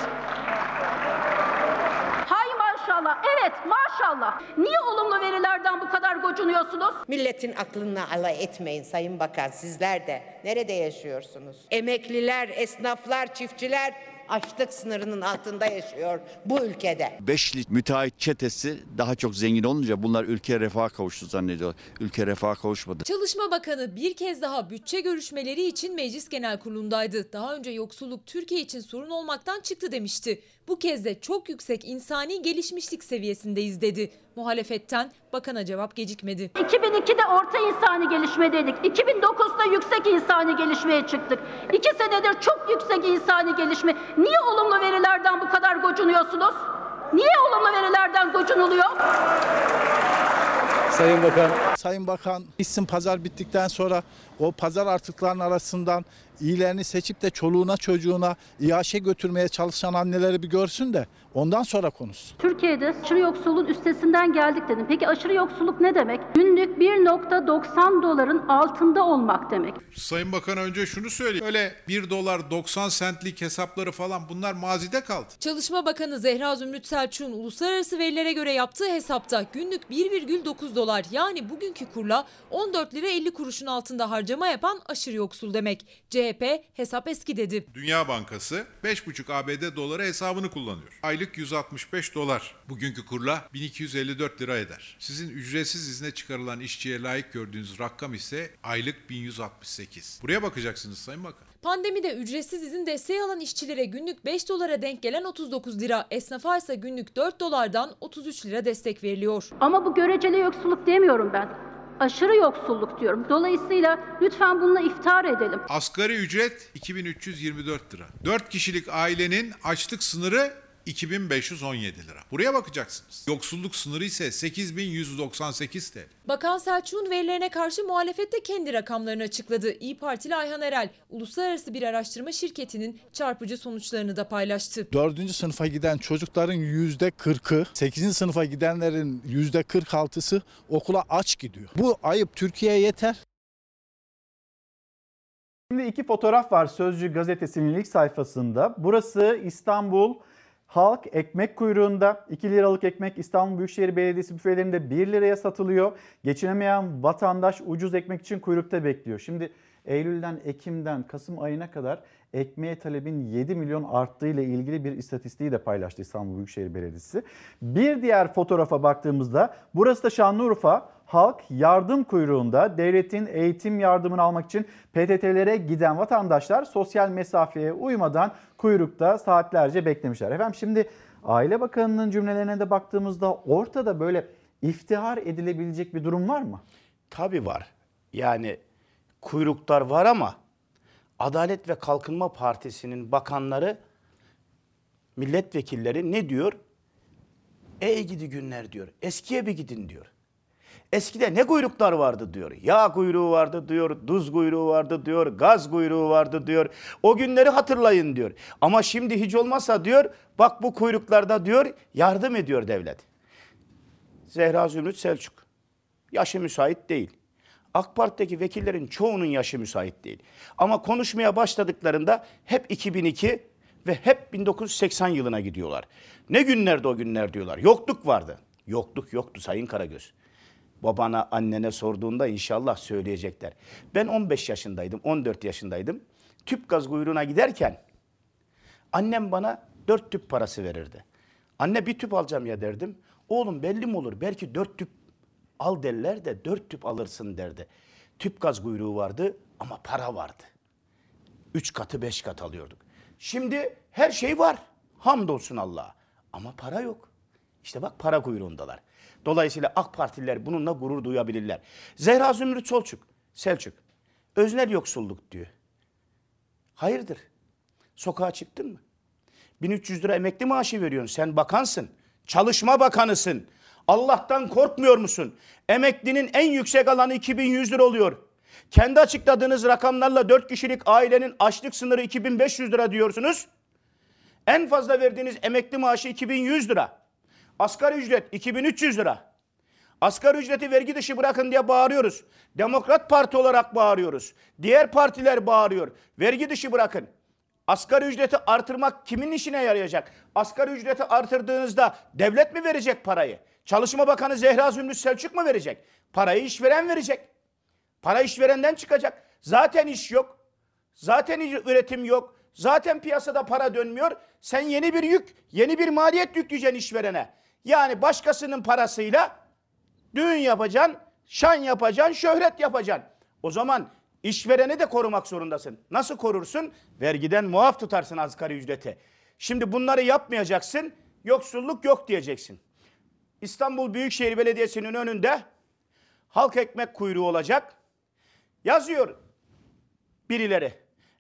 Maşallah. Evet maşallah. Niye olumlu verilerden bu kadar gocunuyorsunuz? Milletin aklını alay etmeyin Sayın Bakan sizler de. Nerede yaşıyorsunuz? Emekliler, esnaflar, çiftçiler açlık sınırının altında yaşıyor bu ülkede. Beşli müteahhit çetesi daha çok zengin olunca bunlar ülke refaha kavuştu zannediyor. Ülke refaha kavuşmadı. Çalışma Bakanı bir kez daha bütçe görüşmeleri için Meclis Genel Kurulu'ndaydı. Daha önce yoksulluk Türkiye için sorun olmaktan çıktı demişti. Bu kez de çok yüksek insani gelişmişlik seviyesindeyiz dedi. Muhalefetten bakana cevap gecikmedi. 2002'de orta insani gelişmedeydik. 2009'da yüksek insani gelişmeye çıktık. İki senedir çok yüksek insani gelişme. Niye olumlu verilerden bu kadar gocunuyorsunuz? Niye olumlu verilerden gocunuluyor? Sayın Bakan. Sayın Bakan isim pazar bittikten sonra o pazar artıklarının arasından iyilerini seçip de çoluğuna çocuğuna İHŞ'e götürmeye çalışan anneleri bir görsün de ondan sonra konuşsun. Türkiye'de aşırı yoksulluğun üstesinden geldik dedim. Peki aşırı yoksulluk ne demek? Günlük 1.90 doların altında olmak demek. Sayın Bakan önce şunu söyleyeyim. Öyle 1 dolar 90 centlik hesapları falan bunlar mazide kaldı. Çalışma Bakanı Zehra Zümrüt Selçuk'un uluslararası verilere göre yaptığı hesapta günlük 1,9 dolar yani bugünkü kurla 14 lira 50 kuruşun altında harcama yapan aşırı yoksul demek. CHP hesap eski dedi. Dünya Bankası 5,5 ABD doları hesabını kullanıyor. Aylık 165 dolar. Bugünkü kurla 1254 lira eder. Sizin ücretsiz izne çıkarılan işçiye layık gördüğünüz rakam ise aylık 1168. Buraya bakacaksınız Sayın Bakan. Pandemide ücretsiz izin desteği alan işçilere günlük 5 dolara denk gelen 39 lira, esnafa ise günlük 4 dolardan 33 lira destek veriliyor. Ama bu göreceli yoksulluk demiyorum ben. Aşırı yoksulluk diyorum. Dolayısıyla lütfen bununla iftar edelim. Asgari ücret 2324 lira. 4 kişilik ailenin açlık sınırı 2517 lira. Buraya bakacaksınız. Yoksulluk sınırı ise 8198 TL. Bakan Selçuk'un verilerine karşı muhalefet de kendi rakamlarını açıkladı. İyi Partili Ayhan Erel, uluslararası bir araştırma şirketinin çarpıcı sonuçlarını da paylaştı. 4. sınıfa giden çocukların %40'ı, 8. sınıfa gidenlerin %46'sı okula aç gidiyor. Bu ayıp Türkiye'ye yeter. Şimdi iki fotoğraf var Sözcü gazetesinin ilk sayfasında. Burası İstanbul Halk ekmek kuyruğunda 2 liralık ekmek İstanbul Büyükşehir Belediyesi büfelerinde 1 liraya satılıyor. Geçinemeyen vatandaş ucuz ekmek için kuyrukta bekliyor. Şimdi Eylül'den Ekim'den Kasım ayına kadar ekmeğe talebin 7 milyon arttığı ile ilgili bir istatistiği de paylaştı İstanbul Büyükşehir Belediyesi. Bir diğer fotoğrafa baktığımızda burası da Şanlıurfa. Halk yardım kuyruğunda devletin eğitim yardımını almak için PTT'lere giden vatandaşlar sosyal mesafeye uymadan kuyrukta saatlerce beklemişler. Efendim şimdi Aile Bakanı'nın cümlelerine de baktığımızda ortada böyle iftihar edilebilecek bir durum var mı? Tabii var. Yani kuyruklar var ama Adalet ve Kalkınma Partisi'nin bakanları, milletvekilleri ne diyor? Ey gidi günler diyor. Eskiye bir gidin diyor. Eskide ne kuyruklar vardı diyor. Yağ kuyruğu vardı diyor, tuz kuyruğu vardı diyor, gaz kuyruğu vardı diyor. O günleri hatırlayın diyor. Ama şimdi hiç olmazsa diyor, bak bu kuyruklarda diyor yardım ediyor devlet. Zehra Zümrüt Selçuk. Yaşı müsait değil. AK Parti'deki vekillerin çoğunun yaşı müsait değil. Ama konuşmaya başladıklarında hep 2002 ve hep 1980 yılına gidiyorlar. Ne günlerdi o günler diyorlar. Yokluk vardı. Yokluk yoktu Sayın Karagöz. Babana, annene sorduğunda inşallah söyleyecekler. Ben 15 yaşındaydım, 14 yaşındaydım. Tüp gaz kuyruğuna giderken annem bana 4 tüp parası verirdi. Anne bir tüp alacağım ya derdim. Oğlum belli mi olur? Belki 4 tüp al derler de 4 tüp alırsın derdi. Tüp gaz kuyruğu vardı ama para vardı. 3 katı 5 kat alıyorduk. Şimdi her şey var. Hamdolsun Allah'a. Ama para yok. İşte bak para kuyruğundalar. Dolayısıyla AK Partililer bununla gurur duyabilirler. Zehra Zümrüt Solçuk, Selçuk, öznel yoksulluk diyor. Hayırdır? Sokağa çıktın mı? 1300 lira emekli maaşı veriyorsun. Sen bakansın. Çalışma bakanısın. Allah'tan korkmuyor musun? Emeklinin en yüksek alanı 2100 lira oluyor. Kendi açıkladığınız rakamlarla 4 kişilik ailenin açlık sınırı 2500 lira diyorsunuz. En fazla verdiğiniz emekli maaşı 2100 lira. Asgari ücret 2300 lira. Asgari ücreti vergi dışı bırakın diye bağırıyoruz. Demokrat Parti olarak bağırıyoruz. Diğer partiler bağırıyor. Vergi dışı bırakın. Asgari ücreti artırmak kimin işine yarayacak? Asgari ücreti artırdığınızda devlet mi verecek parayı? Çalışma Bakanı Zehra Zümrüt Selçuk mu verecek? Parayı işveren verecek. Para işverenden çıkacak. Zaten iş yok. Zaten üretim yok. Zaten piyasada para dönmüyor. Sen yeni bir yük, yeni bir maliyet yükleyeceksin işverene. Yani başkasının parasıyla düğün yapacaksın, şan yapacaksın, şöhret yapacaksın. O zaman işvereni de korumak zorundasın. Nasıl korursun? Vergiden muaf tutarsın asgari ücreti. Şimdi bunları yapmayacaksın, yoksulluk yok diyeceksin. İstanbul Büyükşehir Belediyesi'nin önünde halk ekmek kuyruğu olacak. Yazıyor birileri.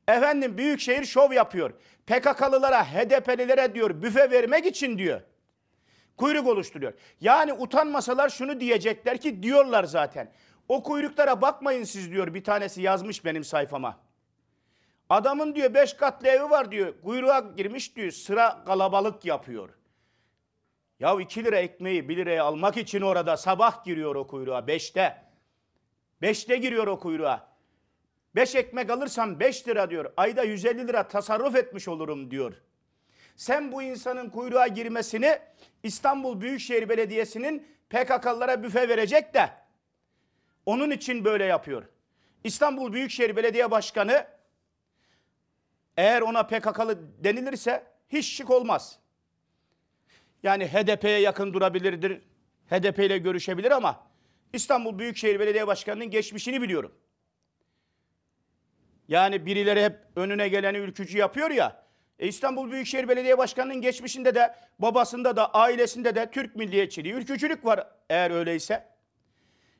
Efendim Büyükşehir şov yapıyor. PKK'lılara, HDP'lilere diyor büfe vermek için diyor. Kuyruk oluşturuyor. Yani utanmasalar şunu diyecekler ki diyorlar zaten. O kuyruklara bakmayın siz diyor bir tanesi yazmış benim sayfama. Adamın diyor beş katlı evi var diyor. Kuyruğa girmiş diyor sıra kalabalık yapıyor. Ya iki lira ekmeği bir liraya almak için orada sabah giriyor o kuyruğa beşte. Beşte giriyor o kuyruğa. Beş ekmek alırsam beş lira diyor. Ayda 150 lira tasarruf etmiş olurum diyor. Sen bu insanın kuyruğa girmesini İstanbul Büyükşehir Belediyesi'nin PKK'lılara büfe verecek de onun için böyle yapıyor. İstanbul Büyükşehir Belediye Başkanı eğer ona PKK'lı denilirse hiç şık olmaz. Yani HDP'ye yakın durabilirdir. HDP ile görüşebilir ama İstanbul Büyükşehir Belediye Başkanı'nın geçmişini biliyorum. Yani birileri hep önüne geleni ülkücü yapıyor ya. E İstanbul Büyükşehir Belediye Başkanı'nın geçmişinde de babasında da ailesinde de Türk milliyetçiliği, ülkücülük var eğer öyleyse.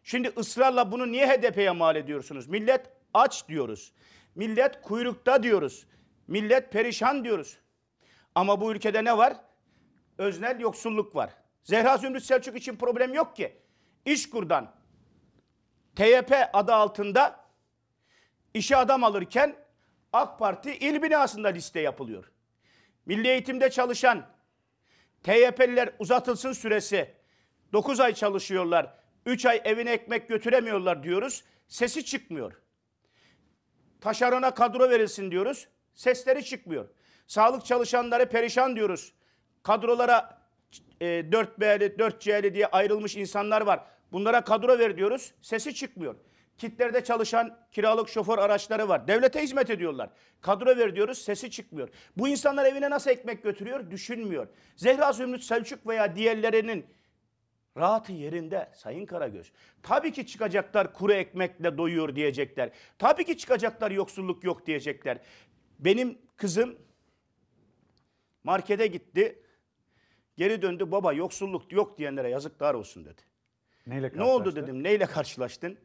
Şimdi ısrarla bunu niye HDP'ye mal ediyorsunuz? Millet aç diyoruz. Millet kuyrukta diyoruz. Millet perişan diyoruz. Ama bu ülkede ne var? Öznel yoksulluk var. Zehra Zümrüt Selçuk için problem yok ki. İşkur'dan TYP adı altında işe adam alırken AK Parti il binasında liste yapılıyor. Milli eğitimde çalışan TYP'liler uzatılsın süresi. 9 ay çalışıyorlar. 3 ay evine ekmek götüremiyorlar diyoruz. Sesi çıkmıyor. Taşerona kadro verilsin diyoruz. Sesleri çıkmıyor. Sağlık çalışanları perişan diyoruz. Kadrolara e, 4B'li, 4C'li diye ayrılmış insanlar var. Bunlara kadro ver diyoruz. Sesi çıkmıyor. Kitlerde çalışan kiralık şoför araçları var. Devlete hizmet ediyorlar. Kadro ver diyoruz. Sesi çıkmıyor. Bu insanlar evine nasıl ekmek götürüyor? Düşünmüyor. Zehra Zümrüt Selçuk veya diğerlerinin rahatı yerinde Sayın Karagöz. Tabii ki çıkacaklar kuru ekmekle doyuyor diyecekler. Tabii ki çıkacaklar yoksulluk yok diyecekler. Benim kızım markete gitti. Geri döndü baba yoksulluk yok diyenlere yazıklar olsun dedi. Neyle Ne oldu dedim neyle karşılaştın?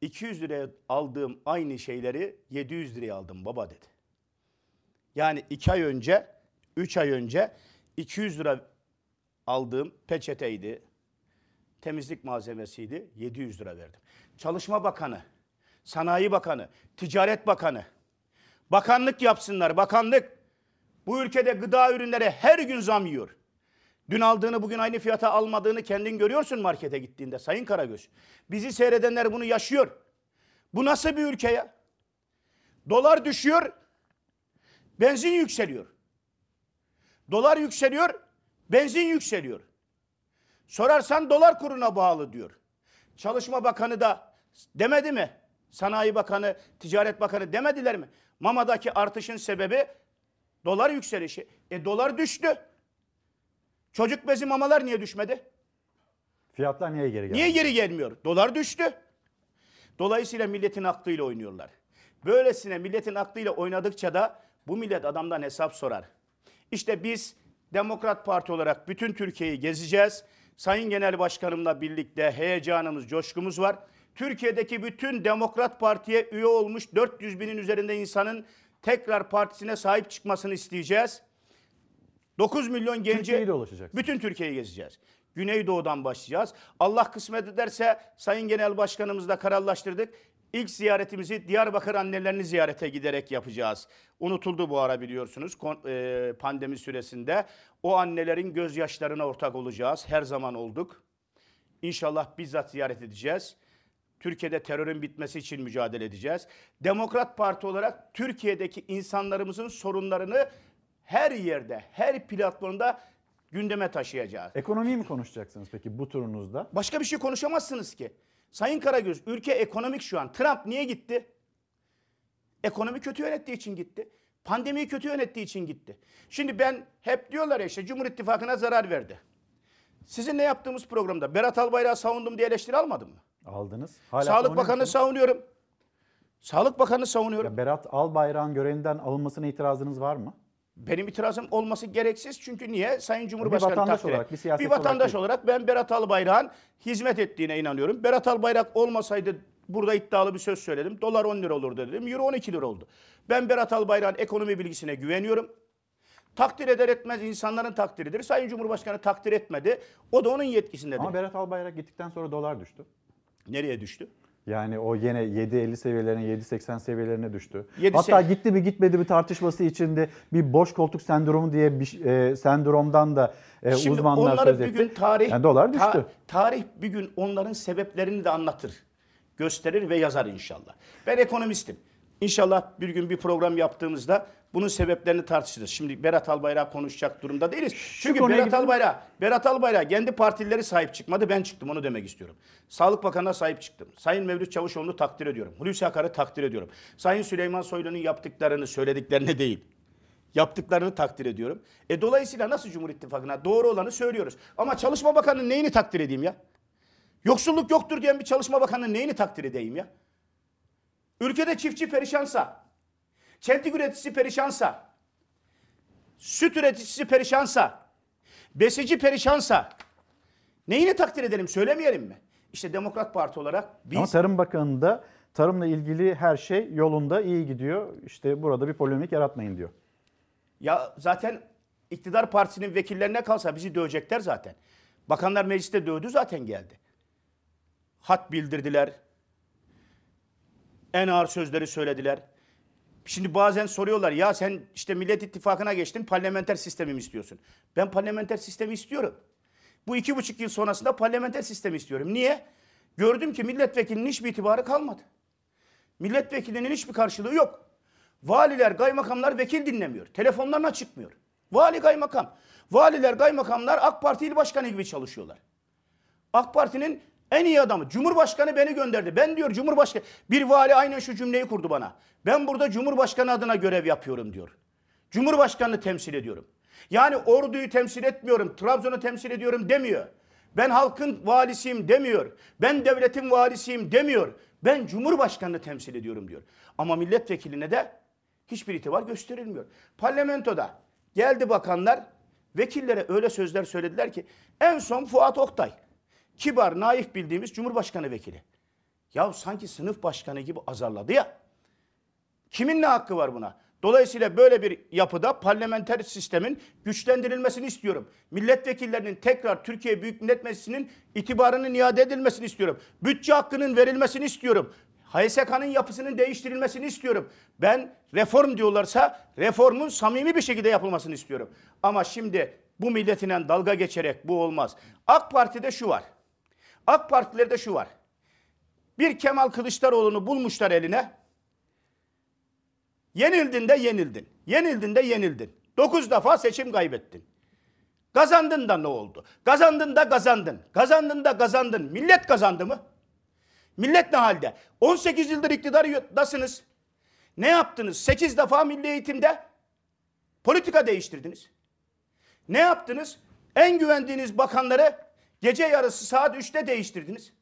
200 liraya aldığım aynı şeyleri 700 liraya aldım baba dedi. Yani 2 ay önce 3 ay önce 200 lira aldığım peçeteydi, temizlik malzemesiydi 700 lira verdim. Çalışma Bakanı, Sanayi Bakanı, Ticaret Bakanı, bakanlık yapsınlar bakanlık. Bu ülkede gıda ürünleri her gün zam yiyor. Dün aldığını bugün aynı fiyata almadığını kendin görüyorsun markete gittiğinde Sayın Karagöz. Bizi seyredenler bunu yaşıyor. Bu nasıl bir ülke ya? Dolar düşüyor, benzin yükseliyor. Dolar yükseliyor, benzin yükseliyor. Sorarsan dolar kuruna bağlı diyor. Çalışma Bakanı da demedi mi? Sanayi Bakanı, Ticaret Bakanı demediler mi? Mama'daki artışın sebebi dolar yükselişi. E dolar düştü. Çocuk bezi mamalar niye düşmedi? Fiyatlar niye geri geldi? Niye geri gelmiyor? Dolar düştü. Dolayısıyla milletin aklıyla oynuyorlar. Böylesine milletin aklıyla oynadıkça da bu millet adamdan hesap sorar. İşte biz Demokrat Parti olarak bütün Türkiye'yi gezeceğiz. Sayın Genel Başkanımla birlikte heyecanımız, coşkumuz var. Türkiye'deki bütün Demokrat Parti'ye üye olmuş 400 binin üzerinde insanın tekrar partisine sahip çıkmasını isteyeceğiz. 9 milyon genci Türkiye'yi dolaşacaksınız. bütün Türkiye'yi gezeceğiz. Güneydoğu'dan başlayacağız. Allah kısmet ederse Sayın Genel Başkanımızla kararlaştırdık. İlk ziyaretimizi Diyarbakır annelerini ziyarete giderek yapacağız. Unutuldu bu ara biliyorsunuz e, pandemi süresinde. O annelerin gözyaşlarına ortak olacağız. Her zaman olduk. İnşallah bizzat ziyaret edeceğiz. Türkiye'de terörün bitmesi için mücadele edeceğiz. Demokrat Parti olarak Türkiye'deki insanlarımızın sorunlarını her yerde, her platformda gündeme taşıyacağız. Ekonomiyi mi konuşacaksınız peki bu turunuzda? Başka bir şey konuşamazsınız ki. Sayın Karagöz, ülke ekonomik şu an. Trump niye gitti? Ekonomi kötü yönettiği için gitti. Pandemiyi kötü yönettiği için gitti. Şimdi ben hep diyorlar ya işte Cumhur İttifakı'na zarar verdi. Sizinle yaptığımız programda Berat Albayrak'ı savundum diye eleştiri almadım mı? Aldınız. Hala Sağlık Bakanı'nı savunuyorum. Sağlık Bakanı'nı savunuyorum. Ya Berat Albayrak'ın görevinden alınmasına itirazınız var mı? Benim itirazım olması gereksiz çünkü niye? Sayın Cumhurbaşkanı vatandaş takdir et- olarak, bir bir vatandaş olarak olarak, ben Berat Albayrak'ın hizmet ettiğine inanıyorum. Berat Albayrak olmasaydı burada iddialı bir söz söyledim. Dolar 10 lira olurdu dedim. Euro 12 lira oldu. Ben Berat Albayrak'ın ekonomi bilgisine güveniyorum. Takdir eder etmez insanların takdiridir. Sayın Cumhurbaşkanı takdir etmedi. O da onun yetkisindedir. Ama Berat Albayrak gittikten sonra dolar düştü. Nereye düştü? Yani o yine 7.50 seviyelerine 7.80 seviyelerine düştü. Yedi Hatta se- gitti mi gitmedi mi tartışması içinde bir boş koltuk sendromu diye bir e, sendromdan da e, Şimdi uzmanlar söz bir etti. gün tarih Yani dolar düştü. ta- tarih bir gün onların sebeplerini de anlatır. Gösterir ve yazar inşallah. Ben ekonomistim. İnşallah bir gün bir program yaptığımızda bunun sebeplerini tartışırız. Şimdi Berat Albayrak konuşacak durumda değiliz. Çünkü Berat gidelim. Albayrak, Berat Albayrak kendi partileri sahip çıkmadı. Ben çıktım onu demek istiyorum. Sağlık Bakanı'na sahip çıktım. Sayın Mevlüt Çavuşoğlu'nu takdir ediyorum. Hulusi Akar'ı takdir ediyorum. Sayın Süleyman Soylu'nun yaptıklarını, söylediklerini değil. Yaptıklarını takdir ediyorum. E dolayısıyla nasıl Cumhur İttifakı'na doğru olanı söylüyoruz. Ama Çalışma Bakanı'nın neyini takdir edeyim ya? Yoksulluk yoktur diyen bir Çalışma Bakanı'nın neyini takdir edeyim ya? Ülkede çiftçi perişansa, çentik üreticisi perişansa, süt üreticisi perişansa, besici perişansa neyini takdir edelim söylemeyelim mi? İşte Demokrat Parti olarak biz Ama Tarım Bakanı'nda tarımla ilgili her şey yolunda iyi gidiyor. İşte burada bir polemik yaratmayın diyor. Ya zaten iktidar partisinin vekillerine kalsa bizi dövecekler zaten. Bakanlar mecliste dövdü zaten geldi. Hat bildirdiler. En ağır sözleri söylediler. Şimdi bazen soruyorlar ya sen işte Millet İttifakı'na geçtin parlamenter sistemi mi istiyorsun? Ben parlamenter sistemi istiyorum. Bu iki buçuk yıl sonrasında parlamenter sistemi istiyorum. Niye? Gördüm ki milletvekilinin hiçbir itibarı kalmadı. Milletvekilinin hiçbir karşılığı yok. Valiler, kaymakamlar vekil dinlemiyor. Telefonlarına çıkmıyor. Vali kaymakam. Valiler, kaymakamlar AK Parti il başkanı gibi çalışıyorlar. AK Parti'nin en iyi adamı. Cumhurbaşkanı beni gönderdi. Ben diyor Cumhurbaşkanı. Bir vali aynen şu cümleyi kurdu bana. Ben burada Cumhurbaşkanı adına görev yapıyorum diyor. Cumhurbaşkanını temsil ediyorum. Yani orduyu temsil etmiyorum, Trabzon'u temsil ediyorum demiyor. Ben halkın valisiyim demiyor. Ben devletin valisiyim demiyor. Ben Cumhurbaşkanını temsil ediyorum diyor. Ama milletvekiline de hiçbir itibar gösterilmiyor. Parlamentoda geldi bakanlar vekillere öyle sözler söylediler ki en son Fuat Oktay kibar, naif bildiğimiz Cumhurbaşkanı vekili. Ya sanki sınıf başkanı gibi azarladı ya. Kimin ne hakkı var buna? Dolayısıyla böyle bir yapıda parlamenter sistemin güçlendirilmesini istiyorum. Milletvekillerinin tekrar Türkiye Büyük Millet Meclisi'nin itibarının iade edilmesini istiyorum. Bütçe hakkının verilmesini istiyorum. HSK'nın yapısının değiştirilmesini istiyorum. Ben reform diyorlarsa reformun samimi bir şekilde yapılmasını istiyorum. Ama şimdi bu milletine dalga geçerek bu olmaz. AK Parti'de şu var. AK Partilerde şu var. Bir Kemal Kılıçdaroğlu'nu bulmuşlar eline. Yenildin de yenildin. Yenildin de yenildin. Dokuz defa seçim kaybettin. Kazandın da ne oldu? Kazandın da kazandın. Kazandın da kazandın. Millet kazandı mı? Millet ne halde? 18 yıldır iktidardasınız. Ne yaptınız? 8 defa milli eğitimde politika değiştirdiniz. Ne yaptınız? En güvendiğiniz bakanları gece yarısı saat 3'te değiştirdiniz.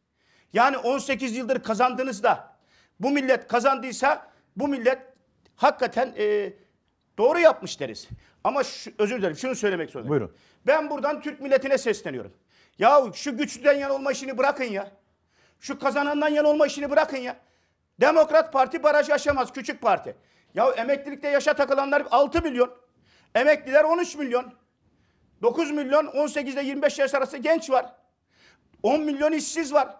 Yani 18 yıldır kazandınız da bu millet kazandıysa bu millet hakikaten e, doğru yapmış deriz. Ama şu, özür dilerim şunu söylemek zorundayım. Buyurun. Ben buradan Türk milletine sesleniyorum. Ya şu güçlüden yan olma işini bırakın ya. Şu kazanandan yan olma işini bırakın ya. Demokrat Parti baraj aşamaz küçük parti. Ya emeklilikte yaşa takılanlar 6 milyon. Emekliler 13 milyon. 9 milyon 18 ile 25 yaş arası genç var. 10 milyon işsiz var.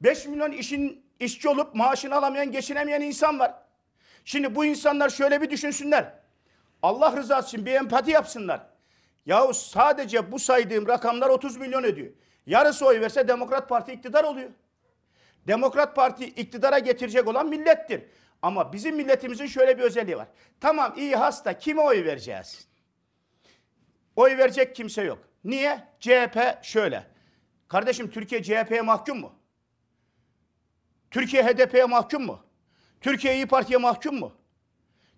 5 milyon işin işçi olup maaşını alamayan, geçinemeyen insan var. Şimdi bu insanlar şöyle bir düşünsünler. Allah rızası için bir empati yapsınlar. Yahu sadece bu saydığım rakamlar 30 milyon ediyor. Yarısı oy verse Demokrat Parti iktidar oluyor. Demokrat Parti iktidara getirecek olan millettir. Ama bizim milletimizin şöyle bir özelliği var. Tamam iyi hasta kime oy vereceğiz? Oy verecek kimse yok. Niye? CHP şöyle. Kardeşim Türkiye CHP'ye mahkum mu? Türkiye HDP'ye mahkum mu? Türkiye İyi Parti'ye mahkum mu?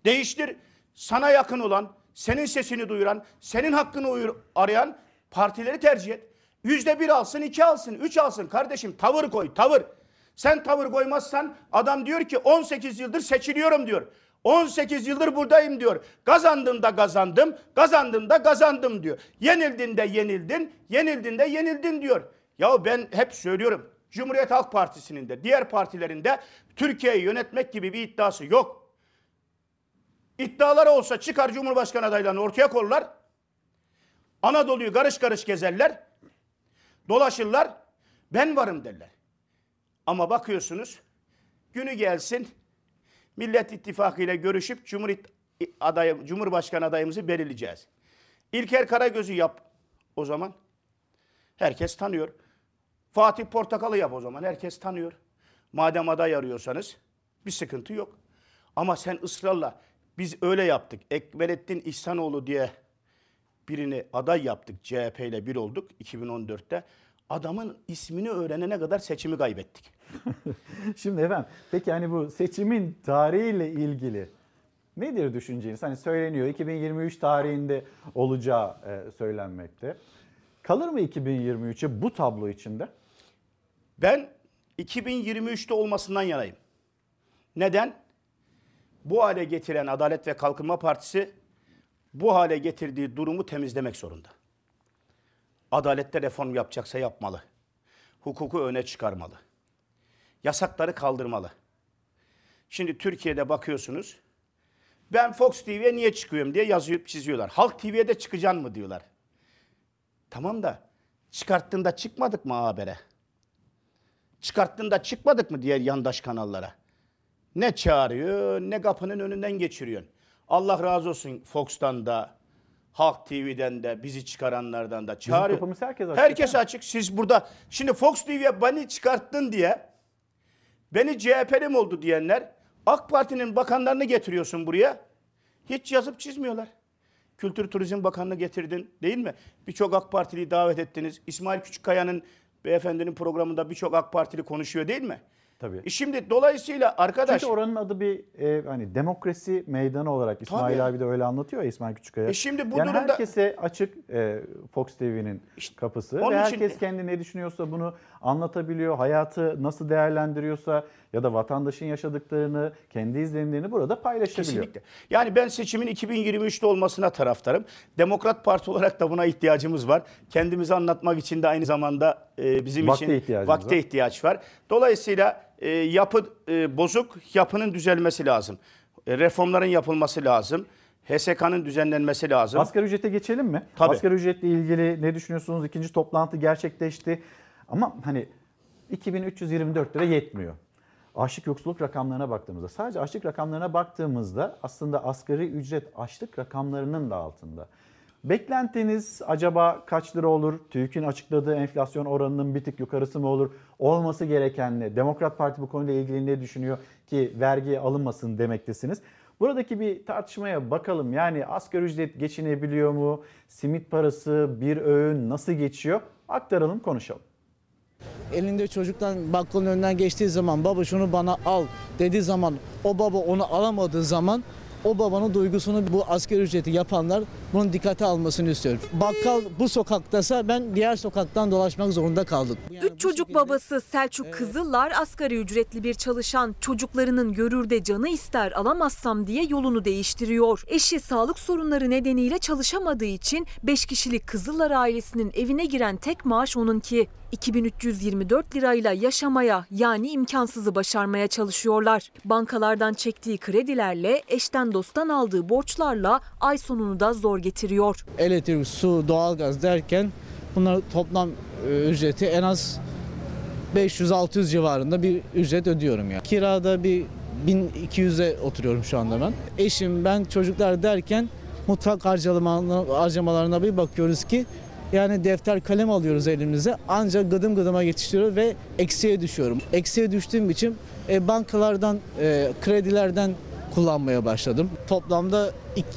Değiştir. Sana yakın olan, senin sesini duyuran, senin hakkını uyur, arayan partileri tercih et. Yüzde bir alsın, iki alsın, üç alsın. Kardeşim tavır koy, tavır. Sen tavır koymazsan adam diyor ki 18 yıldır seçiliyorum diyor. 18 yıldır buradayım diyor. Kazandın da kazandım, kazandın da kazandım diyor. Yenildin de yenildin, yenildin de yenildin diyor. Ya ben hep söylüyorum. Cumhuriyet Halk Partisi'nin de diğer partilerin de Türkiye'yi yönetmek gibi bir iddiası yok. İddiaları olsa çıkar Cumhurbaşkanı adaylarını ortaya korlar. Anadolu'yu karış karış gezerler. Dolaşırlar. Ben varım derler. Ama bakıyorsunuz günü gelsin Millet İttifakı ile görüşüp Cumhuriyet adayı, Cumhurbaşkanı adayımızı belirleyeceğiz. İlker Karagöz'ü yap o zaman. Herkes tanıyor. Fatih Portakal'ı yap o zaman. Herkes tanıyor. Madem aday arıyorsanız bir sıkıntı yok. Ama sen ısrarla biz öyle yaptık. Ekmelettin İhsanoğlu diye birini aday yaptık. CHP ile bir olduk 2014'te. Adamın ismini öğrenene kadar seçimi kaybettik. *laughs* Şimdi efendim peki hani bu seçimin tarihiyle ilgili nedir düşünceniz? Hani söyleniyor 2023 tarihinde olacağı e, söylenmekte. Kalır mı 2023'e bu tablo içinde? Ben 2023'te olmasından yanayım. Neden? Bu hale getiren Adalet ve Kalkınma Partisi bu hale getirdiği durumu temizlemek zorunda. Adalette reform yapacaksa yapmalı. hukuku öne çıkarmalı. Yasakları kaldırmalı. Şimdi Türkiye'de bakıyorsunuz. Ben Fox TV'ye niye çıkıyorum diye yazıp çiziyorlar. Halk TV'ye de çıkacaksın mı diyorlar. Tamam da çıkarttığında çıkmadık mı habere? Çıkarttığında çıkmadık mı diğer yandaş kanallara? Ne çağırıyor ne kapının önünden geçiriyorsun. Allah razı olsun Fox'tan da, Halk TV'den de, bizi çıkaranlardan da çağırıyor. kapımız herkes açık, Herkes açık. Siz burada şimdi Fox TV'ye beni çıkarttın diye beni CHP'lim oldu diyenler AK Parti'nin bakanlarını getiriyorsun buraya. Hiç yazıp çizmiyorlar. Kültür Turizm Bakanını getirdin değil mi? Birçok AK Partiliyi davet ettiniz. İsmail Küçükkaya'nın beyefendinin programında birçok AK Partili konuşuyor değil mi? Tabii. E şimdi dolayısıyla arkadaş Çünkü oranın adı bir e, hani demokrasi meydanı olarak İsmail Tabii. abi de öyle anlatıyor ya İsmail Küçükkaya. E şimdi bu yani durumda- herkese açık e, Fox TV'nin kapısı onun ve için- herkes kendi ne düşünüyorsa bunu anlatabiliyor. Hayatı nasıl değerlendiriyorsa ya da vatandaşın yaşadıklarını, kendi izlenimlerini burada paylaşabiliyor. Kesinlikle. Yani ben seçimin 2023'te olmasına taraftarım. Demokrat Parti olarak da buna ihtiyacımız var. Kendimizi anlatmak için de aynı zamanda e, bizim Vakte için vakte var. ihtiyaç var. Dolayısıyla e, yapı e, bozuk, yapının düzelmesi lazım. Reformların yapılması lazım. HSK'nın düzenlenmesi lazım. Asgari ücrete geçelim mi? Tabii. Asgari ücretle ilgili ne düşünüyorsunuz? İkinci toplantı gerçekleşti. Ama hani 2324 lira yetmiyor. Açlık yoksulluk rakamlarına baktığımızda, sadece açlık rakamlarına baktığımızda aslında asgari ücret açlık rakamlarının da altında. Beklentiniz acaba kaç lira olur? TÜİK'in açıkladığı enflasyon oranının bir tık yukarısı mı olur? Olması gereken ne? Demokrat Parti bu konuyla ilgili ne düşünüyor ki vergi alınmasın demektesiniz? Buradaki bir tartışmaya bakalım. Yani asgari ücret geçinebiliyor mu? Simit parası, bir öğün nasıl geçiyor? Aktaralım, konuşalım. Elinde çocuktan bakkalın önünden geçtiği zaman baba şunu bana al dediği zaman o baba onu alamadığı zaman o babanın duygusunu bu asgari ücreti yapanlar bunun dikkate almasını istiyorum. Bakkal bu sokaktasa ben diğer sokaktan dolaşmak zorunda kaldım. Üç çocuk babası Selçuk Kızıllar asgari ücretli bir çalışan çocuklarının görürde canı ister alamazsam diye yolunu değiştiriyor. Eşi sağlık sorunları nedeniyle çalışamadığı için 5 kişilik Kızıllar ailesinin evine giren tek maaş onunki. 2324 lirayla yaşamaya yani imkansızı başarmaya çalışıyorlar. Bankalardan çektiği kredilerle eşten dosttan aldığı borçlarla ay sonunu da zor getiriyor. Elektrik, su, doğalgaz derken bunlar toplam e, ücreti en az 500-600 civarında bir ücret ödüyorum ya. Kirada bir 1200'e oturuyorum şu anda ben. Eşim, ben, çocuklar derken mutfak harcamalarına, harcamalarına bir bakıyoruz ki yani defter kalem alıyoruz elimize ancak gıdım gıdıma yetiştiriyor ve eksiye düşüyorum. Eksiye düştüğüm için e, bankalardan, e, kredilerden kullanmaya başladım. Toplamda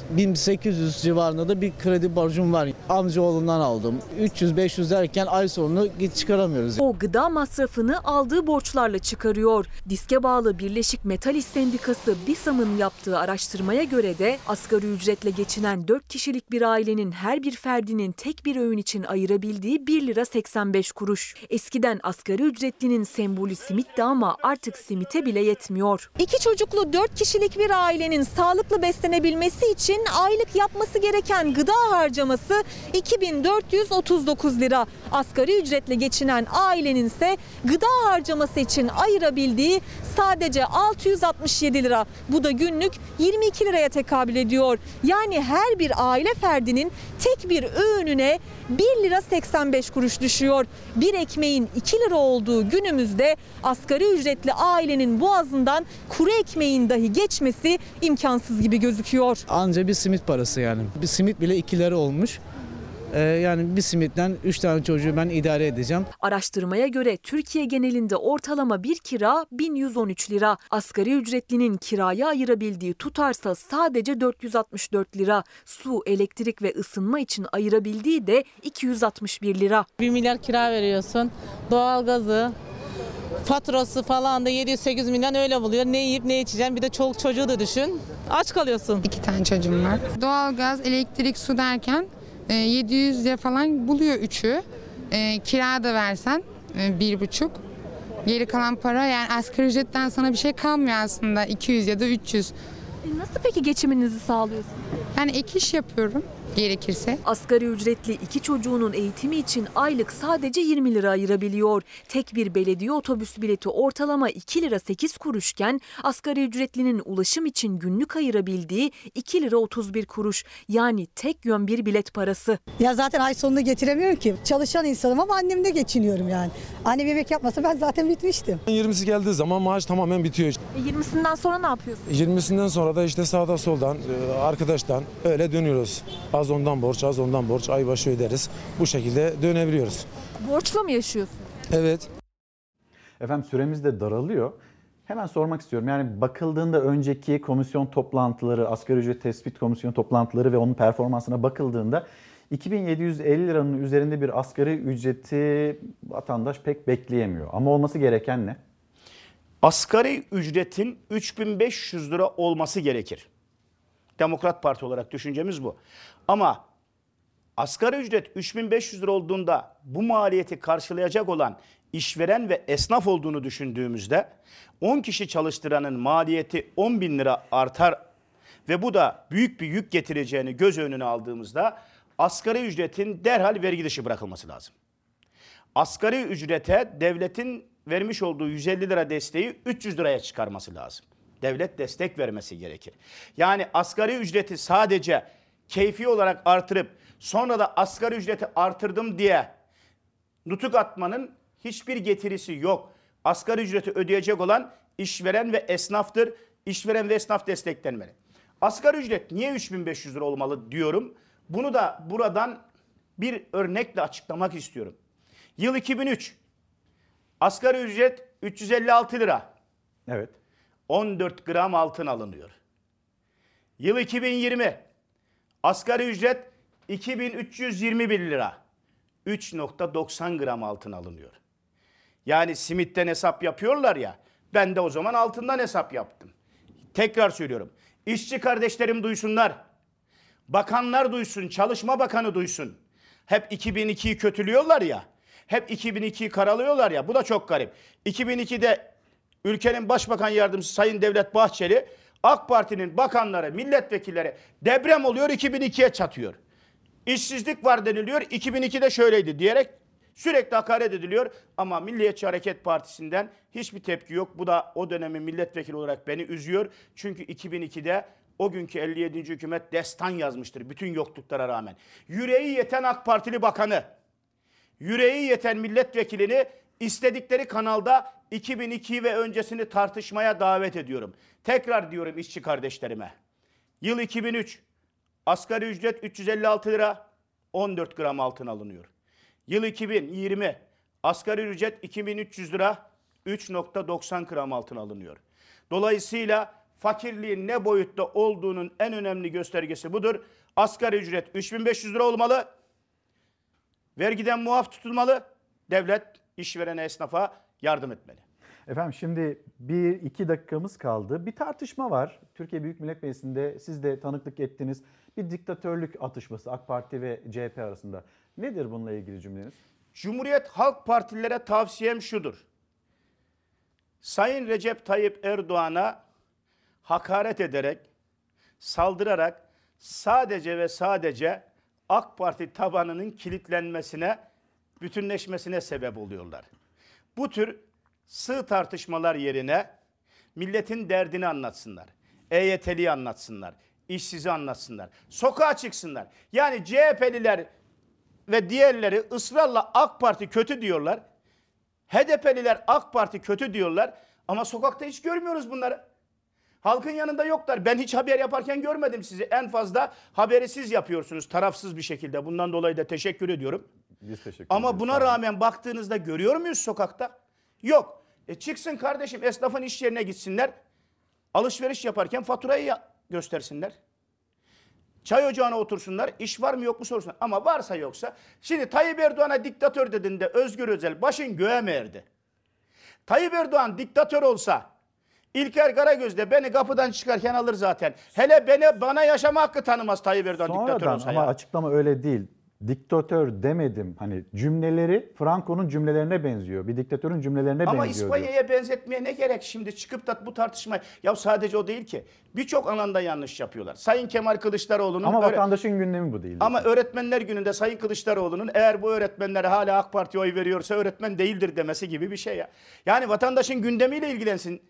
1800 civarında da bir kredi borcum var. Amcaoğlundan aldım. 300-500 derken ay sonunu git çıkaramıyoruz. O gıda masrafını aldığı borçlarla çıkarıyor. Diske bağlı Birleşik Metal İş Sendikası BİSAM'ın yaptığı araştırmaya göre de asgari ücretle geçinen 4 kişilik bir ailenin her bir ferdinin tek bir öğün için ayırabildiği 1 lira 85 kuruş. Eskiden asgari ücretlinin sembolü simitti ama artık simite bile yetmiyor. İki çocuklu 4 kişilik bir ailenin sağlıklı beslenebilmesi için aylık yapması gereken gıda harcaması 2439 lira. Asgari ücretle geçinen ailenin ise gıda harcaması için ayırabildiği sadece 667 lira. Bu da günlük 22 liraya tekabül ediyor. Yani her bir aile ferdinin tek bir öğününe 1 lira 85 kuruş düşüyor. Bir ekmeğin 2 lira olduğu günümüzde asgari ücretli ailenin boğazından kuru ekmeğin dahi geçmesi imkansız gibi gözüküyor. Anca bir simit parası yani. Bir simit bile 2 lira olmuş. Ee, yani bir simitten 3 tane çocuğu ben idare edeceğim. Araştırmaya göre Türkiye genelinde ortalama bir kira 1113 lira. Asgari ücretlinin kiraya ayırabildiği tutarsa sadece 464 lira. Su, elektrik ve ısınma için ayırabildiği de 261 lira. 1 milyar kira veriyorsun. Doğalgazı, faturası falan da 700-800 milyon öyle buluyor. Ne yiyip ne içeceğim bir de çoluk çocuğu da düşün. Aç kalıyorsun. İki tane çocuğum var. Doğalgaz, elektrik, su derken e, 700 lira falan buluyor üçü. E, kira da versen e, bir buçuk. Geri kalan para yani asgari ücretten sana bir şey kalmıyor aslında 200 ya da 300. Nasıl peki geçiminizi sağlıyorsunuz? Yani ek iş yapıyorum. Gerekirse. Asgari ücretli iki çocuğunun eğitimi için aylık sadece 20 lira ayırabiliyor. Tek bir belediye otobüs bileti ortalama 2 lira 8 kuruşken asgari ücretlinin ulaşım için günlük ayırabildiği 2 lira 31 kuruş. Yani tek yön bir bilet parası. Ya zaten ay sonunu getiremiyorum ki. Çalışan insanım ama annemle geçiniyorum yani. Annem yemek yapmasa ben zaten bitmiştim. 20'si geldiği zaman maaş tamamen bitiyor. E 20'sinden sonra ne yapıyorsun? 20'sinden sonra da işte sağda soldan e, arkadaştan öyle dönüyoruz. Az ondan borç, az ondan borç, ay başı öderiz. Bu şekilde dönebiliyoruz. Borçla mı yaşıyorsun? Evet. Efendim süremiz de daralıyor. Hemen sormak istiyorum. Yani bakıldığında önceki komisyon toplantıları, asgari ücret tespit komisyon toplantıları ve onun performansına bakıldığında 2750 liranın üzerinde bir asgari ücreti vatandaş pek bekleyemiyor. Ama olması gereken ne? Asgari ücretin 3500 lira olması gerekir. Demokrat Parti olarak düşüncemiz bu. Ama asgari ücret 3500 lira olduğunda bu maliyeti karşılayacak olan işveren ve esnaf olduğunu düşündüğümüzde 10 kişi çalıştıranın maliyeti 10 bin lira artar ve bu da büyük bir yük getireceğini göz önüne aldığımızda asgari ücretin derhal vergi dışı bırakılması lazım. Asgari ücrete devletin vermiş olduğu 150 lira desteği 300 liraya çıkarması lazım. Devlet destek vermesi gerekir. Yani asgari ücreti sadece keyfi olarak artırıp sonra da asgari ücreti artırdım diye nutuk atmanın hiçbir getirisi yok. Asgari ücreti ödeyecek olan işveren ve esnaftır. İşveren ve esnaf desteklenmeli. Asgari ücret niye 3500 lira olmalı diyorum. Bunu da buradan bir örnekle açıklamak istiyorum. Yıl 2003. Asgari ücret 356 lira. Evet. 14 gram altın alınıyor. Yıl 2020. Asgari ücret 2321 lira. 3.90 gram altın alınıyor. Yani simitten hesap yapıyorlar ya. Ben de o zaman altından hesap yaptım. Tekrar söylüyorum. İşçi kardeşlerim duysunlar. Bakanlar duysun, Çalışma Bakanı duysun. Hep 2002'yi kötülüyorlar ya. Hep 2002'yi karalıyorlar ya. Bu da çok garip. 2002'de ülkenin başbakan yardımcısı Sayın Devlet Bahçeli AK Parti'nin bakanları, milletvekilleri deprem oluyor 2002'ye çatıyor. İşsizlik var deniliyor 2002'de şöyleydi diyerek sürekli hakaret ediliyor ama Milliyetçi Hareket Partisi'nden hiçbir tepki yok. Bu da o dönemin milletvekili olarak beni üzüyor. Çünkü 2002'de o günkü 57. hükümet destan yazmıştır bütün yokluklara rağmen. Yüreği yeten AK Partili bakanı, yüreği yeten milletvekilini istedikleri kanalda 2002 ve öncesini tartışmaya davet ediyorum. Tekrar diyorum işçi kardeşlerime. Yıl 2003. Asgari ücret 356 lira 14 gram altın alınıyor. Yıl 2020. Asgari ücret 2300 lira 3.90 gram altın alınıyor. Dolayısıyla fakirliğin ne boyutta olduğunun en önemli göstergesi budur. Asgari ücret 3500 lira olmalı. Vergiden muaf tutulmalı. Devlet işverene, esnafa yardım etmeli. Efendim şimdi bir iki dakikamız kaldı. Bir tartışma var. Türkiye Büyük Millet Meclisi'nde siz de tanıklık ettiniz. Bir diktatörlük atışması AK Parti ve CHP arasında. Nedir bununla ilgili cümleniz? Cumhuriyet Halk Partililere tavsiyem şudur. Sayın Recep Tayyip Erdoğan'a hakaret ederek, saldırarak sadece ve sadece AK Parti tabanının kilitlenmesine, bütünleşmesine sebep oluyorlar. Bu tür sığ tartışmalar yerine milletin derdini anlatsınlar. EYT'liyi anlatsınlar. işsizi anlatsınlar. Sokağa çıksınlar. Yani CHP'liler ve diğerleri ısrarla AK Parti kötü diyorlar. HDP'liler AK Parti kötü diyorlar. Ama sokakta hiç görmüyoruz bunları. Halkın yanında yoklar. Ben hiç haber yaparken görmedim sizi. En fazla haberi siz yapıyorsunuz tarafsız bir şekilde. Bundan dolayı da teşekkür ediyorum. Biz teşekkür Ama buna rağmen baktığınızda görüyor muyuz sokakta? Yok. E çıksın kardeşim esnafın iş yerine gitsinler. Alışveriş yaparken faturayı göstersinler. Çay ocağına otursunlar. iş var mı yok mu sorsunlar. Ama varsa yoksa. Şimdi Tayyip Erdoğan'a diktatör dediğinde Özgür Özel başın göğe mi erdi? Tayyip Erdoğan diktatör olsa İlker Karagöz de beni kapıdan çıkarken alır zaten. Hele beni bana yaşama hakkı tanımaz Tayyip Erdoğan diktatör Sonradan olsa ama ya. açıklama öyle değil. Diktatör demedim. Hani cümleleri Franco'nun cümlelerine benziyor. Bir diktatörün cümlelerine Ama benziyor. diyor. İspanya'ya benzetmeye ne gerek şimdi çıkıp da bu tartışma ya sadece o değil ki birçok alanda yanlış yapıyorlar. Sayın Kemal Kılıçdaroğlu'nun Ama vatandaşın gündemi bu değil. ama öğretmenler gününde Sayın Kılıçdaroğlu'nun eğer bu öğretmenlere hala AK Parti oy veriyorsa öğretmen değildir demesi gibi bir şey ya. Yani vatandaşın gündemiyle ilgilensin.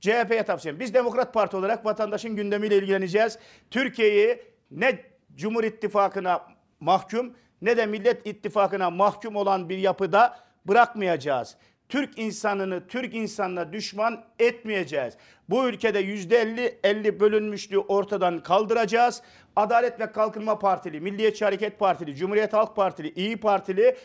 CHP'ye tavsiyem. Biz Demokrat Parti olarak vatandaşın gündemiyle ilgileneceğiz. Türkiye'yi ne Cumhur İttifakı'na mahkum ne de Millet İttifakı'na mahkum olan bir yapıda bırakmayacağız. Türk insanını Türk insanına düşman etmeyeceğiz. Bu ülkede yüzde 50 50 bölünmüşlüğü ortadan kaldıracağız. Adalet ve Kalkınma Partili, Milliyetçi Hareket Partili, Cumhuriyet Halk Partili, İyi Partili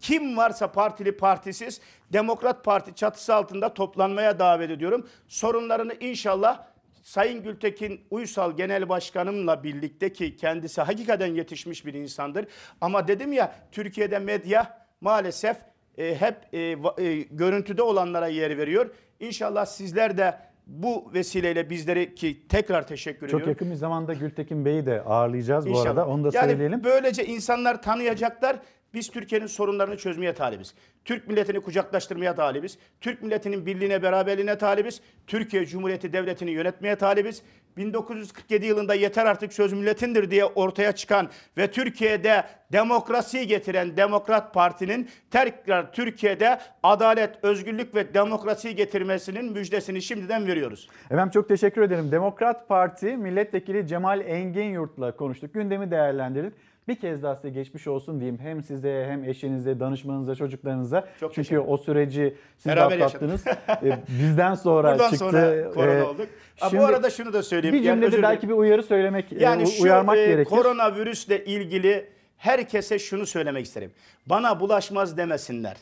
kim varsa partili partisiz Demokrat Parti çatısı altında toplanmaya davet ediyorum. Sorunlarını inşallah Sayın Gültekin Uysal Genel Başkanımla birlikte ki kendisi hakikaten yetişmiş bir insandır. Ama dedim ya Türkiye'de medya maalesef e, hep e, e, görüntüde olanlara yer veriyor. İnşallah sizler de bu vesileyle bizleri ki tekrar teşekkür Çok ediyorum. yakın bir zamanda Gültekin Bey'i de ağırlayacağız bu İnşallah. arada. Onu da yani söyleyelim. böylece insanlar tanıyacaklar. Biz Türkiye'nin sorunlarını çözmeye talibiz. Türk milletini kucaklaştırmaya talibiz. Türk milletinin birliğine, beraberliğine talibiz. Türkiye Cumhuriyeti Devleti'ni yönetmeye talibiz. 1947 yılında yeter artık söz milletindir diye ortaya çıkan ve Türkiye'de demokrasiyi getiren Demokrat Parti'nin tekrar Türkiye'de adalet, özgürlük ve demokrasiyi getirmesinin müjdesini şimdiden veriyoruz. Efendim çok teşekkür ederim. Demokrat Parti Milletvekili Cemal Engenyurt'la konuştuk. Gündemi değerlendirdik. Bir kez daha size geçmiş olsun diyeyim. Hem size hem eşinize, danışmanınıza, çocuklarınıza. Çok Çünkü o süreci siz Beraber atlattınız. Ee, Bizden *laughs* sonra Buradan çıktı. sonra korona Ee, olduk. Şimdi bu arada şunu da söyleyeyim. Bir Yani cümlede dilerim. belki bir uyarı söylemek, Yani e, şu uyarmak e, gerekir. koronavirüsle ilgili herkese şunu söylemek isterim. Bana bulaşmaz demesinler.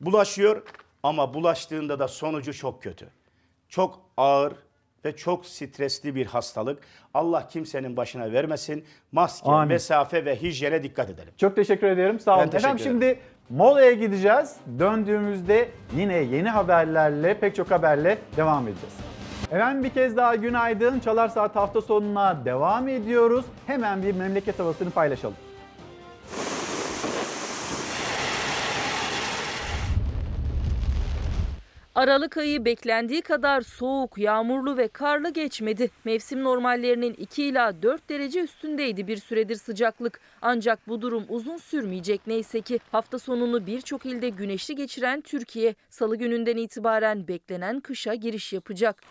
Bulaşıyor ama bulaştığında da sonucu çok kötü. Çok ağır ve çok stresli bir hastalık. Allah kimsenin başına vermesin. Maske, Amin. mesafe ve hijyene dikkat edelim. Çok teşekkür ederim. Sağ Ben olun. teşekkür Efendim şimdi molaya gideceğiz. Döndüğümüzde yine yeni haberlerle, pek çok haberle devam edeceğiz. Efendim bir kez daha günaydın. Çalar Saat hafta sonuna devam ediyoruz. Hemen bir memleket havasını paylaşalım. Aralık ayı beklendiği kadar soğuk, yağmurlu ve karlı geçmedi. Mevsim normallerinin 2 ila 4 derece üstündeydi bir süredir sıcaklık. Ancak bu durum uzun sürmeyecek neyse ki. Hafta sonunu birçok ilde güneşli geçiren Türkiye, salı gününden itibaren beklenen kışa giriş yapacak.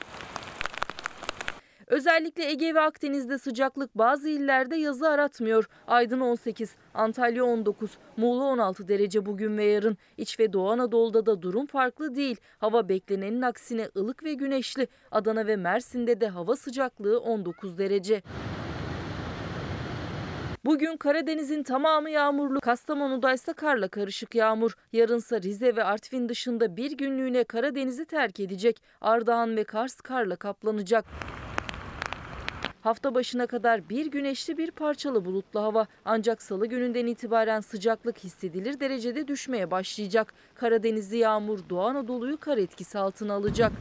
Özellikle Ege ve Akdeniz'de sıcaklık bazı illerde yazı aratmıyor. Aydın 18, Antalya 19, Muğla 16 derece bugün ve yarın. İç ve Doğu Anadolu'da da durum farklı değil. Hava beklenenin aksine ılık ve güneşli. Adana ve Mersin'de de hava sıcaklığı 19 derece. Bugün Karadeniz'in tamamı yağmurlu. Kastamonu'da ise karla karışık yağmur. Yarınsa Rize ve Artvin dışında bir günlüğüne Karadeniz'i terk edecek. Ardahan ve Kars karla kaplanacak. Hafta başına kadar bir güneşli bir parçalı bulutlu hava ancak salı gününden itibaren sıcaklık hissedilir derecede düşmeye başlayacak. Karadenizli yağmur Doğu Anadolu'yu kar etkisi altına alacak.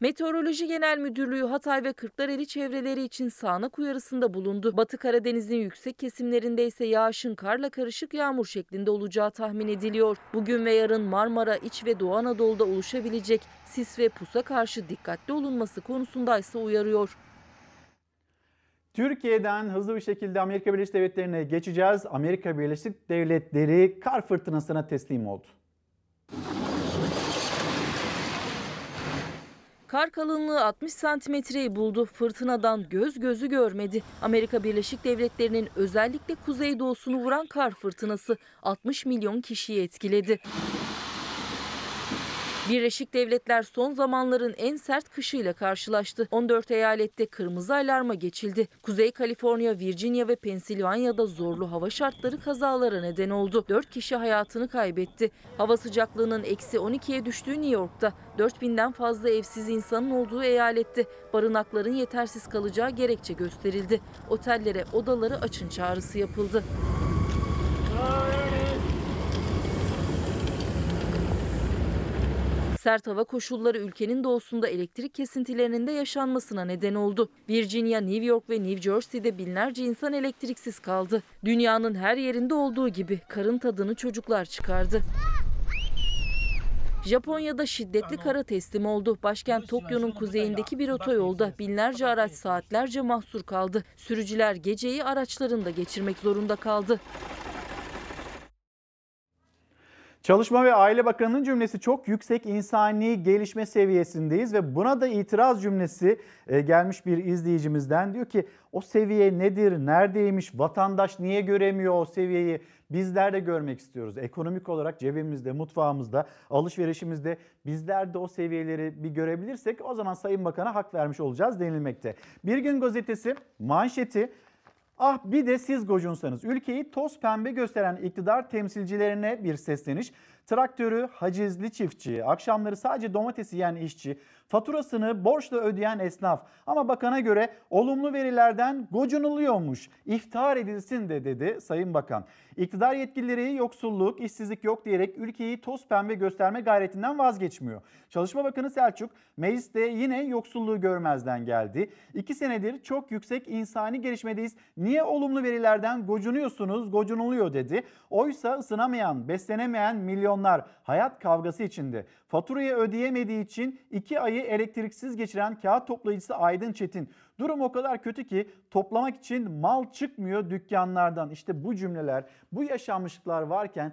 Meteoroloji Genel Müdürlüğü Hatay ve Kırklareli çevreleri için sağanak uyarısında bulundu. Batı Karadeniz'in yüksek kesimlerinde ise yağışın karla karışık yağmur şeklinde olacağı tahmin ediliyor. Bugün ve yarın Marmara, İç ve Doğu Anadolu'da oluşabilecek sis ve pusa karşı dikkatli olunması konusunda ise uyarıyor. Türkiye'den hızlı bir şekilde Amerika Birleşik Devletleri'ne geçeceğiz. Amerika Birleşik Devletleri kar fırtınasına teslim oldu. Kar kalınlığı 60 santimetreyi buldu. Fırtınadan göz gözü görmedi. Amerika Birleşik Devletleri'nin özellikle kuzeydoğusunu vuran kar fırtınası 60 milyon kişiyi etkiledi. Birleşik Devletler son zamanların en sert kışıyla karşılaştı. 14 eyalette kırmızı alarma geçildi. Kuzey Kaliforniya, Virginia ve Pensilvanya'da zorlu hava şartları kazalara neden oldu. 4 kişi hayatını kaybetti. Hava sıcaklığının eksi 12'ye düştüğü New York'ta 4000'den fazla evsiz insanın olduğu eyalette barınakların yetersiz kalacağı gerekçe gösterildi. Otellere odaları açın çağrısı yapıldı. Sert hava koşulları ülkenin doğusunda elektrik kesintilerinin de yaşanmasına neden oldu. Virginia, New York ve New Jersey'de binlerce insan elektriksiz kaldı. Dünyanın her yerinde olduğu gibi karın tadını çocuklar çıkardı. Japonya'da şiddetli kara teslim oldu. Başkent Tokyo'nun kuzeyindeki bir otoyolda binlerce araç saatlerce mahsur kaldı. Sürücüler geceyi araçlarında geçirmek zorunda kaldı. Çalışma ve Aile Bakanı'nın cümlesi çok yüksek insani gelişme seviyesindeyiz ve buna da itiraz cümlesi e, gelmiş bir izleyicimizden. Diyor ki o seviye nedir, neredeymiş, vatandaş niye göremiyor o seviyeyi? Bizler de görmek istiyoruz. Ekonomik olarak cebimizde, mutfağımızda, alışverişimizde bizler de o seviyeleri bir görebilirsek o zaman Sayın Bakan'a hak vermiş olacağız denilmekte. Bir gün gazetesi manşeti Ah bir de siz gocunsanız ülkeyi toz pembe gösteren iktidar temsilcilerine bir sesleniş. Traktörü hacizli çiftçi, akşamları sadece domatesi yiyen işçi, faturasını borçla ödeyen esnaf. Ama bakana göre olumlu verilerden gocunuluyormuş. İftihar edilsin de dedi Sayın Bakan. İktidar yetkilileri yoksulluk, işsizlik yok diyerek ülkeyi toz pembe gösterme gayretinden vazgeçmiyor. Çalışma Bakanı Selçuk mecliste yine yoksulluğu görmezden geldi. İki senedir çok yüksek insani gelişmedeyiz. Niye olumlu verilerden gocunuyorsunuz, gocunuluyor dedi. Oysa ısınamayan, beslenemeyen milyonlar hayat kavgası içinde. Faturayı ödeyemediği için iki ayı elektriksiz geçiren kağıt toplayıcısı Aydın Çetin. Durum o kadar kötü ki toplamak için mal çıkmıyor dükkanlardan. İşte bu cümleler, bu yaşanmışlıklar varken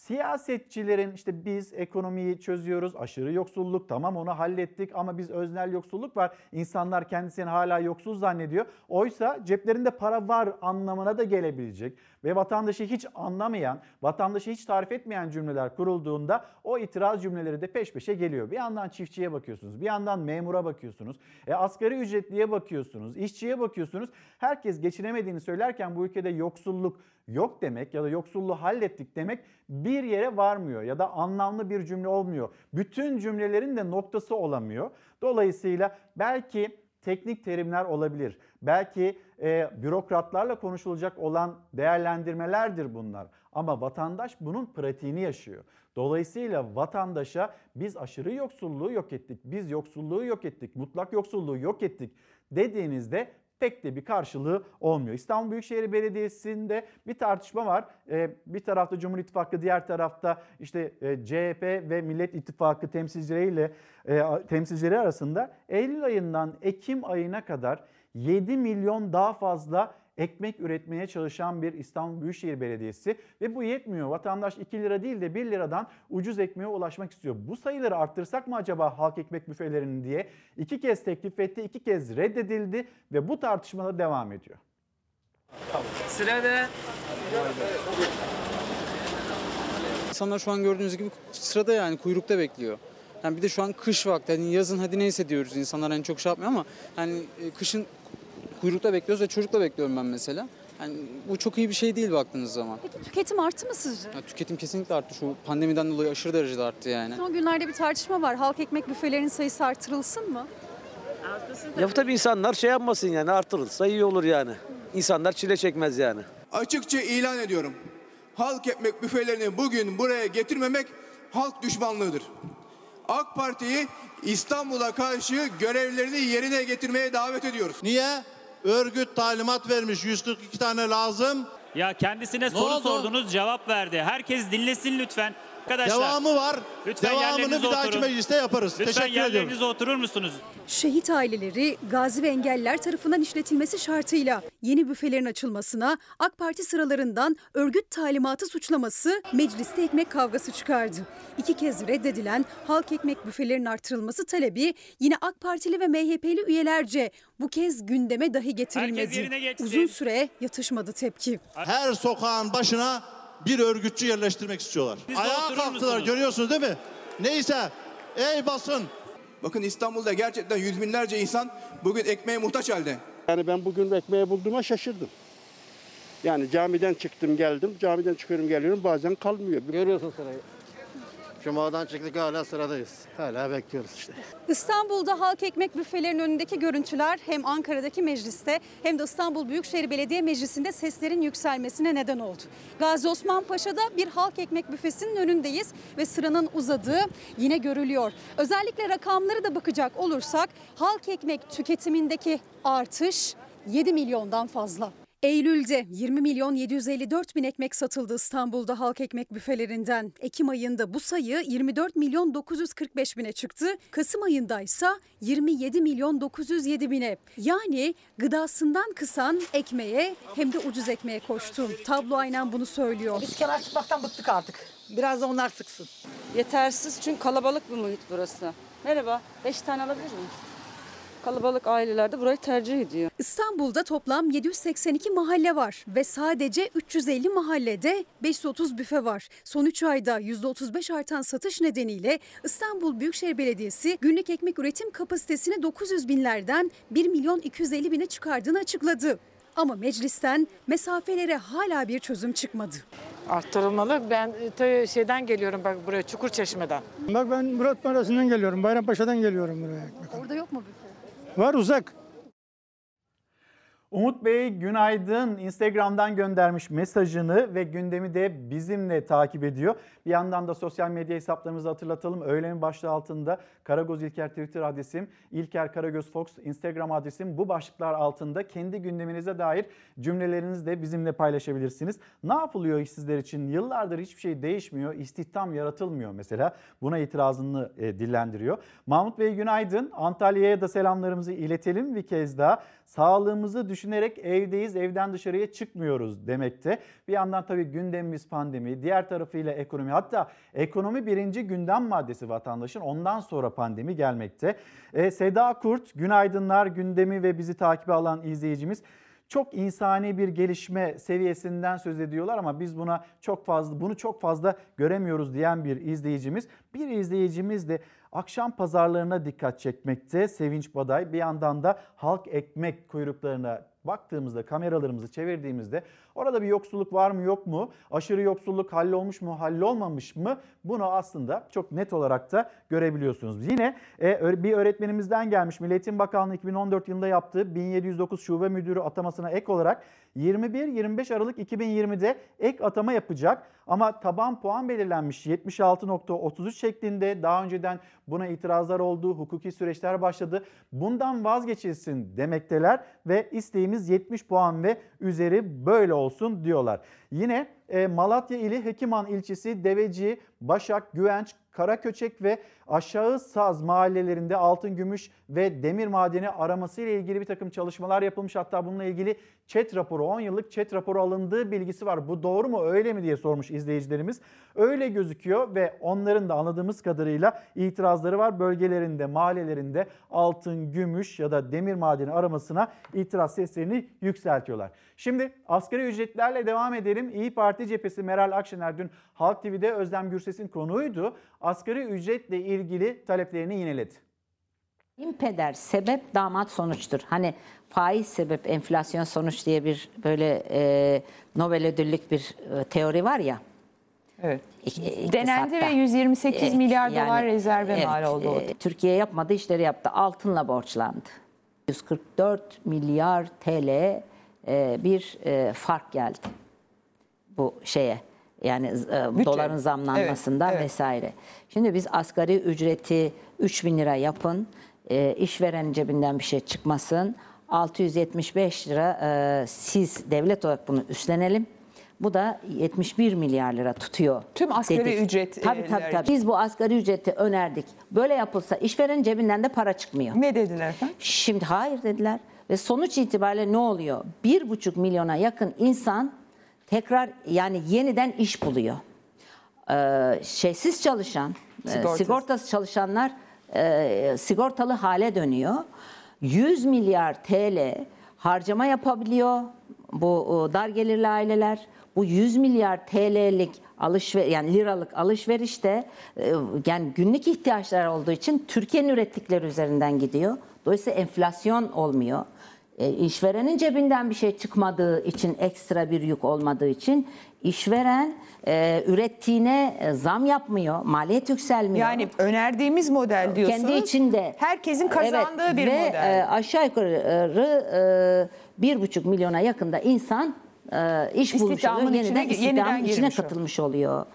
siyasetçilerin işte biz ekonomiyi çözüyoruz, aşırı yoksulluk tamam onu hallettik ama biz öznel yoksulluk var. İnsanlar kendisini hala yoksuz zannediyor. Oysa ceplerinde para var anlamına da gelebilecek ve vatandaşı hiç anlamayan, vatandaşı hiç tarif etmeyen cümleler kurulduğunda o itiraz cümleleri de peş peşe geliyor. Bir yandan çiftçiye bakıyorsunuz, bir yandan memura bakıyorsunuz, e, asgari ücretliye bakıyorsunuz, işçiye bakıyorsunuz. Herkes geçinemediğini söylerken bu ülkede yoksulluk yok demek ya da yoksulluğu hallettik demek bir yere varmıyor ya da anlamlı bir cümle olmuyor. Bütün cümlelerin de noktası olamıyor. Dolayısıyla belki teknik terimler olabilir. Belki e, bürokratlarla konuşulacak olan değerlendirmelerdir bunlar. Ama vatandaş bunun pratiğini yaşıyor. Dolayısıyla vatandaşa biz aşırı yoksulluğu yok ettik, biz yoksulluğu yok ettik, mutlak yoksulluğu yok ettik dediğinizde pek de bir karşılığı olmuyor. İstanbul Büyükşehir Belediyesi'nde bir tartışma var. Ee, bir tarafta Cumhur İttifakı, diğer tarafta işte e, CHP ve Millet İttifakı temsilcileriyle e, temsilcileri arasında Eylül ayından Ekim ayına kadar 7 milyon daha fazla ekmek üretmeye çalışan bir İstanbul Büyükşehir Belediyesi ve bu yetmiyor. Vatandaş 2 lira değil de 1 liradan ucuz ekmeğe ulaşmak istiyor. Bu sayıları arttırsak mı acaba halk ekmek büfelerini diye iki kez teklif etti, iki kez reddedildi ve bu tartışmalar devam ediyor. Sırada İnsanlar şu an gördüğünüz gibi sırada yani kuyrukta bekliyor. Yani bir de şu an kış vakti. Hani yazın hadi neyse diyoruz insanlar hani çok şey yapmıyor ama hani e, kışın kuyrukta bekliyoruz ve çocukla bekliyorum ben mesela. Yani bu çok iyi bir şey değil baktığınız zaman. Peki tüketim arttı mı sizce? Ya tüketim kesinlikle arttı. Şu pandemiden dolayı aşırı derecede arttı yani. Son günlerde bir tartışma var. Halk ekmek büfelerinin sayısı artırılsın mı? ya tabii insanlar şey yapmasın yani artırılsa iyi olur yani. İnsanlar çile çekmez yani. Açıkça ilan ediyorum. Halk ekmek büfelerini bugün buraya getirmemek halk düşmanlığıdır. AK Parti'yi İstanbul'a karşı görevlerini yerine getirmeye davet ediyoruz. Niye? Örgüt talimat vermiş 142 tane lazım. Ya kendisine Ne soru oldu? sordunuz cevap verdi. Herkes dinlesin lütfen. Arkadaşlar. Devamı var. Lütfen Devamını bir dahaki oturun. mecliste yaparız. Lütfen Teşekkür ediyorum. yerlerinize oturur musunuz? Şehit aileleri gazi ve engelliler tarafından işletilmesi şartıyla yeni büfelerin açılmasına AK Parti sıralarından örgüt talimatı suçlaması mecliste ekmek kavgası çıkardı. İki kez reddedilen halk ekmek büfelerinin artırılması talebi yine AK Partili ve MHP'li üyelerce bu kez gündeme dahi getirilmedi. Uzun süre yatışmadı tepki. Her sokağın başına bir örgütçü yerleştirmek istiyorlar. De Ayağa kalktılar musunuz? görüyorsunuz değil mi? Neyse ey basın. Bakın İstanbul'da gerçekten yüz binlerce insan bugün ekmeğe muhtaç halde. Yani ben bugün ekmeği bulduğuma şaşırdım. Yani camiden çıktım geldim, camiden çıkıyorum geliyorum bazen kalmıyor. Görüyorsun sırayı. Cuma'dan çıktık hala sıradayız. Hala bekliyoruz işte. İstanbul'da halk ekmek büfelerinin önündeki görüntüler hem Ankara'daki mecliste hem de İstanbul Büyükşehir Belediye Meclisi'nde seslerin yükselmesine neden oldu. Gazi Osman Paşa'da bir halk ekmek büfesinin önündeyiz ve sıranın uzadığı yine görülüyor. Özellikle rakamları da bakacak olursak halk ekmek tüketimindeki artış 7 milyondan fazla. Eylül'de 20 milyon 754 bin ekmek satıldı İstanbul'da halk ekmek büfelerinden. Ekim ayında bu sayı 24 milyon 945 bine çıktı. Kasım ayında ise 27 milyon 907 bine. Yani gıdasından kısan ekmeğe hem de ucuz ekmeğe koştu. Tablo aynen bunu söylüyor. Biz kenar sıkmaktan bıktık artık. Biraz da onlar sıksın. Yetersiz çünkü kalabalık bir muhit burası. Merhaba, 5 tane alabilir miyim? Kalabalık aileler de burayı tercih ediyor. İstanbul'da toplam 782 mahalle var ve sadece 350 mahallede 530 büfe var. Son 3 ayda %35 artan satış nedeniyle İstanbul Büyükşehir Belediyesi günlük ekmek üretim kapasitesini 900 binlerden 1 milyon 250 bine çıkardığını açıkladı. Ama meclisten mesafelere hala bir çözüm çıkmadı. Arttırılmalı. Ben e, şeyden geliyorum bak buraya Çukurçeşme'den. Bak ben Murat Mahallesi'nden geliyorum. Bayrampaşa'dan geliyorum buraya. Orada yok mu büfe? Var uzak. Umut Bey günaydın. Instagram'dan göndermiş mesajını ve gündemi de bizimle takip ediyor. Bir yandan da sosyal medya hesaplarımızı hatırlatalım. Öğlenin başlığı altında Karagöz İlker Twitter adresim, İlker Karagöz Fox Instagram adresim. Bu başlıklar altında kendi gündeminize dair cümlelerinizi de bizimle paylaşabilirsiniz. Ne yapılıyor işsizler için? Yıllardır hiçbir şey değişmiyor. İstihdam yaratılmıyor mesela. Buna itirazını e, dillendiriyor. Mahmut Bey günaydın. Antalya'ya da selamlarımızı iletelim bir kez daha. Sağlığımızı düşünerek evdeyiz, evden dışarıya çıkmıyoruz demekte. Bir yandan tabii gündemimiz pandemi, diğer tarafıyla ekonomi. Hatta ekonomi birinci gündem maddesi vatandaşın ondan sonra pandemi gelmekte. E, Seda Kurt, günaydınlar gündemi ve bizi takibe alan izleyicimiz çok insani bir gelişme seviyesinden söz ediyorlar ama biz buna çok fazla bunu çok fazla göremiyoruz diyen bir izleyicimiz. Bir izleyicimiz de akşam pazarlarına dikkat çekmekte Sevinç Baday. Bir yandan da halk ekmek kuyruklarına baktığımızda kameralarımızı çevirdiğimizde orada bir yoksulluk var mı yok mu? Aşırı yoksulluk hallolmuş mu hallolmamış mı? Bunu aslında çok net olarak da görebiliyorsunuz. Yine e, bir öğretmenimizden gelmiş Milli Eğitim Bakanlığı 2014 yılında yaptığı 1709 şube müdürü atamasına ek olarak 21-25 Aralık 2020'de ek atama yapacak. Ama taban puan belirlenmiş 76.33 şeklinde daha önceden buna itirazlar oldu, hukuki süreçler başladı. Bundan vazgeçilsin demekteler ve isteğimiz 70 puan ve üzeri böyle olsun diyorlar. Yine e, Malatya ili Hekiman ilçesi Deveci, Başak, Güvenç, Karaköçek ve Aşağı Saz mahallelerinde altın, gümüş ve demir madeni araması ile ilgili bir takım çalışmalar yapılmış. Hatta bununla ilgili chat raporu, 10 yıllık chat raporu alındığı bilgisi var. Bu doğru mu öyle mi diye sormuş izleyicilerimiz. Öyle gözüküyor ve onların da anladığımız kadarıyla itirazları var. Bölgelerinde, mahallelerinde altın, gümüş ya da demir madeni aramasına itiraz seslerini yükseltiyorlar. Şimdi asgari ücretlerle devam edelim. İyi Parti cephesi Meral Akşener dün Halk TV'de Özlem Gürses'in konuğuydu. Asgari ücretle ilgili taleplerini yineledi. Peder sebep damat sonuçtur. Hani faiz sebep enflasyon sonuç diye bir böyle e, Nobel ödüllük bir e, teori var ya. Evet. İk- Denendi ve 128 Evet, milyar yani, dolar rezerve evet, mal oldu. e, Türkiye yapmadığı işleri yaptı. Altınla borçlandı. 144 milyar TL e, bir e, fark geldi bu şeye. Yani e, Bütçe. doların zamlanmasında Evet, evet. vesaire. Şimdi biz asgari ücreti 3 bin lira yapın. E, işverenin cebinden bir şey çıkmasın. 675 lira e, siz devlet olarak bunu üstlenelim. Bu da 71 milyar lira tutuyor. Tüm asgari dedik. ücretler Tabii tabii için. tabii. Biz bu asgari ücreti önerdik. Böyle yapılsa işverenin cebinden de para çıkmıyor. Ne dediler efendim? Şimdi hayır dediler. Ve sonuç itibariyle ne oluyor? Bir buçuk milyona yakın insan tekrar yani yeniden iş buluyor. Ee, şeysiz çalışan, e, Sigortası. sigortası çalışanlar e, sigortalı hale dönüyor. 100 milyar TL harcama yapabiliyor bu dar gelirli aileler. Bu 100 milyar TL'lik alışver yani liralık alışverişte e, yani günlük ihtiyaçlar olduğu için Türkiye'nin ürettikleri üzerinden gidiyor. Dolayısıyla enflasyon olmuyor. E, cebinden bir şey çıkmadığı için ekstra bir yük olmadığı için işveren e, ürettiğine e, zam yapmıyor, maliyet yükselmiyor. Yani önerdiğimiz model diyorsunuz. Kendi içinde. Herkesin kazandığı Evet, bir ve, model. e, aşağı yukarı e, bir buçuk milyona yakında insan e, iş bulmuş oluyor. içine- Yeniden yeniden istihdamın içine girmiş katılmış oluyor.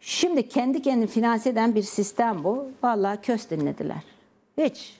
Şimdi kendi kendini finanse eden bir sistem bu. Vallahi köz dinlediler. Hiç.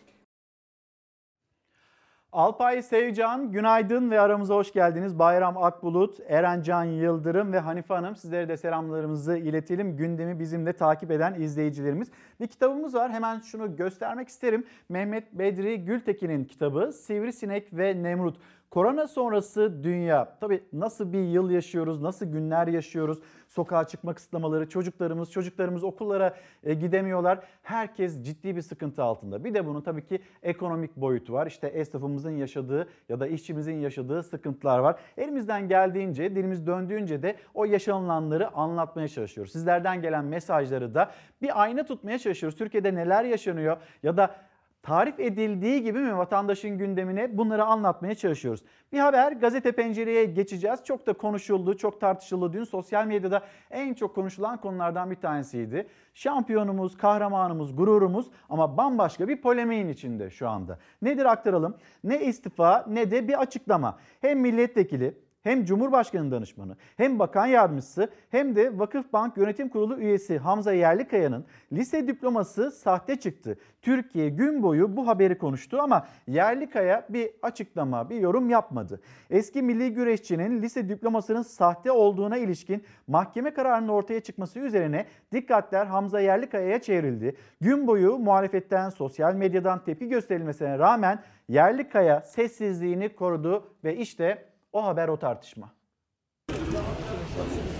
Alpay Sevcan, günaydın ve aramıza hoş geldiniz. Bayram Akbulut, Erencan Yıldırım ve Hanife Hanım sizlere de selamlarımızı iletelim. Gündemi bizimle takip eden izleyicilerimiz. Bir kitabımız var hemen şunu göstermek isterim. Mehmet Bedri Gültekin'in kitabı Sivrisinek ve Nemrut. Korona sonrası dünya. Tabii nasıl bir yıl yaşıyoruz, nasıl günler yaşıyoruz? Sokağa çıkma kısıtlamaları, çocuklarımız, çocuklarımız okullara e, gidemiyorlar. Herkes ciddi bir sıkıntı altında. Bir de bunun tabii ki ekonomik boyutu var. İşte esnafımızın yaşadığı ya da işçimizin yaşadığı sıkıntılar var. Elimizden geldiğince, dilimiz döndüğünce de o yaşanılanları anlatmaya çalışıyoruz. Sizlerden gelen mesajları da bir ayna tutmaya çalışıyoruz. Türkiye'de neler yaşanıyor ya da tarif edildiği gibi mi vatandaşın gündemine bunları anlatmaya çalışıyoruz. Bir haber gazete pencereye geçeceğiz. Çok da konuşuldu, çok tartışıldı. Dün sosyal medyada en çok konuşulan konulardan bir tanesiydi. Şampiyonumuz, kahramanımız, gururumuz ama bambaşka bir polemiğin içinde şu anda. Nedir aktaralım? Ne istifa ne de bir açıklama. Hem milletvekili hem Cumhurbaşkanı danışmanı hem bakan yardımcısı hem de Vakıfbank Yönetim Kurulu üyesi Hamza Yerlikaya'nın lise diploması sahte çıktı. Türkiye gün boyu bu haberi konuştu ama Yerlikaya bir açıklama, bir yorum yapmadı. Eski milli güreşçinin lise diplomasının sahte olduğuna ilişkin mahkeme kararının ortaya çıkması üzerine dikkatler Hamza Yerlikaya'ya çevrildi. Gün boyu muhalefetten, sosyal medyadan tepki gösterilmesine rağmen Yerlikaya sessizliğini korudu ve işte o haber o tartışma.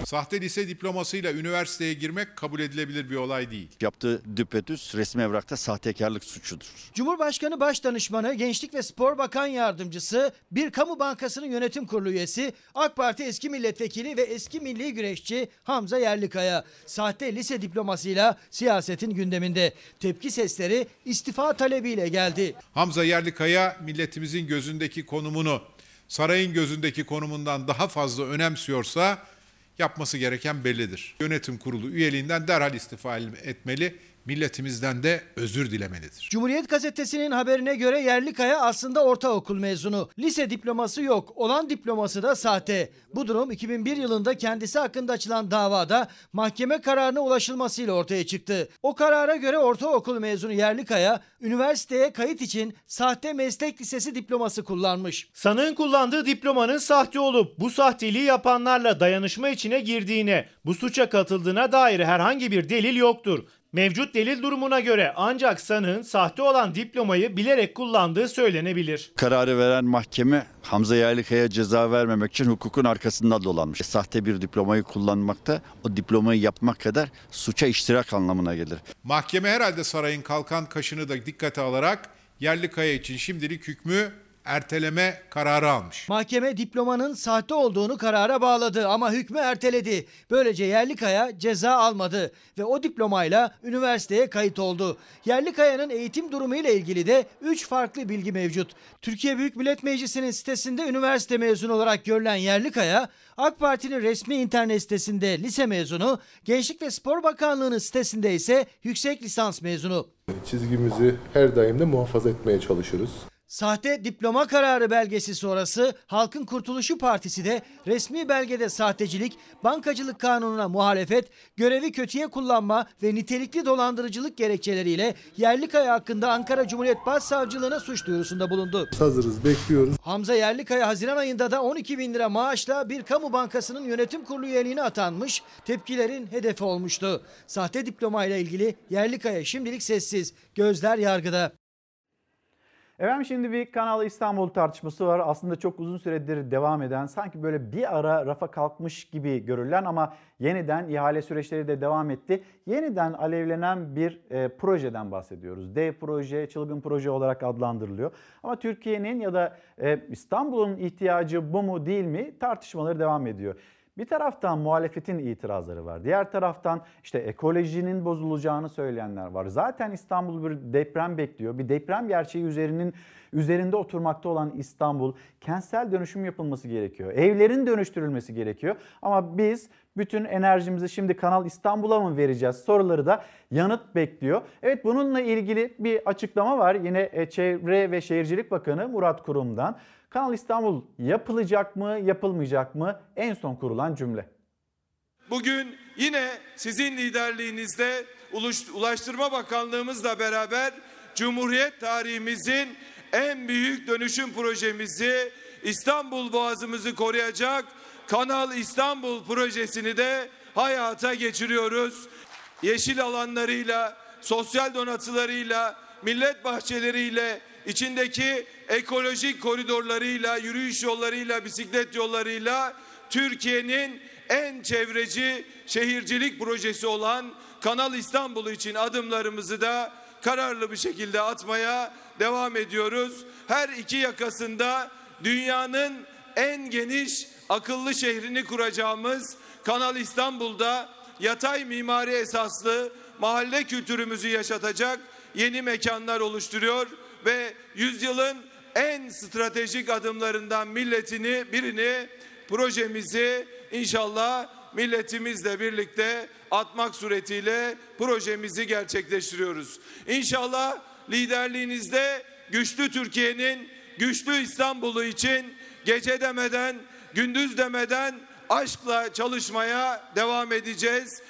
Sahte lise diplomasıyla üniversiteye girmek kabul edilebilir bir olay değil. Yaptığı düpedüz resmi evrakta sahtekarlık suçudur. Cumhurbaşkanı Başdanışmanı, Gençlik ve Spor Bakan Yardımcısı, bir kamu bankasının yönetim kurulu üyesi, AK Parti eski milletvekili ve eski milli güreşçi Hamza Yerlikaya. Sahte lise diplomasıyla siyasetin gündeminde. Tepki sesleri istifa talebiyle geldi. Hamza Yerlikaya milletimizin gözündeki konumunu sarayın gözündeki konumundan daha fazla önemsiyorsa yapması gereken bellidir. Yönetim kurulu üyeliğinden derhal istifa etmeli, milletimizden de özür dilemelidir. Cumhuriyet Gazetesi'nin haberine göre Yerlikaya aslında ortaokul mezunu. Lise diploması yok. Olan diploması da sahte. Bu durum 2001 yılında kendisi hakkında açılan davada mahkeme kararına ulaşılmasıyla ortaya çıktı. O karara göre ortaokul mezunu Yerlikaya üniversiteye kayıt için sahte meslek lisesi diploması kullanmış. Sanığın kullandığı diplomanın sahte olup bu sahteliği yapanlarla dayanışma içine girdiğine, bu suça katıldığına dair herhangi bir delil yoktur. Mevcut delil durumuna göre ancak sanığın sahte olan diplomayı bilerek kullandığı söylenebilir. Kararı veren mahkeme Hamza Yerlikaya ceza vermemek için hukukun arkasında dolanmış. Sahte bir diplomayı kullanmakta o diplomayı yapmak kadar suça iştirak anlamına gelir. Mahkeme herhalde sarayın kalkan kaşını da dikkate alarak Yerlikaya için şimdilik hükmü erteleme kararı almış. Mahkeme diplomanın sahte olduğunu karara bağladı ama hükmü erteledi. Böylece Yerlikaya ceza almadı ve o diplomayla üniversiteye kayıt oldu. Yerlikaya'nın eğitim durumu ile ilgili de 3 farklı bilgi mevcut. Türkiye Büyük Millet Meclisi'nin sitesinde üniversite mezunu olarak görülen Yerlikaya, AK Parti'nin resmi internet sitesinde lise mezunu, Gençlik ve Spor Bakanlığı'nın sitesinde ise yüksek lisans mezunu. Çizgimizi her daim de muhafaza etmeye çalışırız. Sahte diploma kararı belgesi sonrası Halkın Kurtuluşu Partisi de resmi belgede sahtecilik, bankacılık kanununa muhalefet, görevi kötüye kullanma ve nitelikli dolandırıcılık gerekçeleriyle Yerlikaya hakkında Ankara Cumhuriyet Başsavcılığına suç duyurusunda bulundu. Hazırız, bekliyoruz. Hamza Yerlikaya Haziran ayında da 12 bin lira maaşla bir kamu bankasının yönetim kurulu üyeliğine atanmış, tepkilerin hedefi olmuştu. Sahte diplomayla ilgili Yerlikaya şimdilik sessiz, gözler yargıda. Efendim şimdi bir Kanal İstanbul tartışması var. Aslında çok uzun süredir devam eden, sanki böyle bir ara rafa kalkmış gibi görülen ama yeniden ihale süreçleri de devam etti. Yeniden alevlenen bir e, projeden bahsediyoruz. Dev proje, çılgın proje olarak adlandırılıyor. Ama Türkiye'nin ya da e, İstanbul'un ihtiyacı bu mu değil mi tartışmaları devam ediyor. Bir taraftan muhalefetin itirazları var. Diğer taraftan işte ekolojinin bozulacağını söyleyenler var. Zaten İstanbul bir deprem bekliyor. Bir deprem gerçeği üzerinin üzerinde oturmakta olan İstanbul kentsel dönüşüm yapılması gerekiyor. Evlerin dönüştürülmesi gerekiyor. Ama biz bütün enerjimizi şimdi Kanal İstanbul'a mı vereceğiz soruları da yanıt bekliyor. Evet bununla ilgili bir açıklama var. Yine e, Çevre ve Şehircilik Bakanı Murat Kurum'dan. Kanal İstanbul yapılacak mı, yapılmayacak mı? En son kurulan cümle. Bugün yine sizin liderliğinizde Ulaştırma Bakanlığımızla beraber Cumhuriyet tarihimizin en büyük dönüşüm projemizi İstanbul Boğazımızı koruyacak Kanal İstanbul projesini de hayata geçiriyoruz. Yeşil alanlarıyla, sosyal donatılarıyla, millet bahçeleriyle, içindeki ekolojik koridorlarıyla, yürüyüş yollarıyla, bisiklet yollarıyla Türkiye'nin en çevreci şehircilik projesi olan Kanal İstanbul için adımlarımızı da kararlı bir şekilde atmaya devam ediyoruz. Her iki yakasında dünyanın en geniş akıllı şehrini kuracağımız Kanal İstanbul'da yatay mimari esaslı mahalle kültürümüzü yaşatacak yeni mekanlar oluşturuyor ve yüzyılın en stratejik adımlarından milletini birini projemizi inşallah milletimizle birlikte atmak suretiyle projemizi gerçekleştiriyoruz. İnşallah liderliğinizde güçlü Türkiye'nin güçlü İstanbul'u için gece demeden gündüz demeden aşkla çalışmaya devam edeceğiz.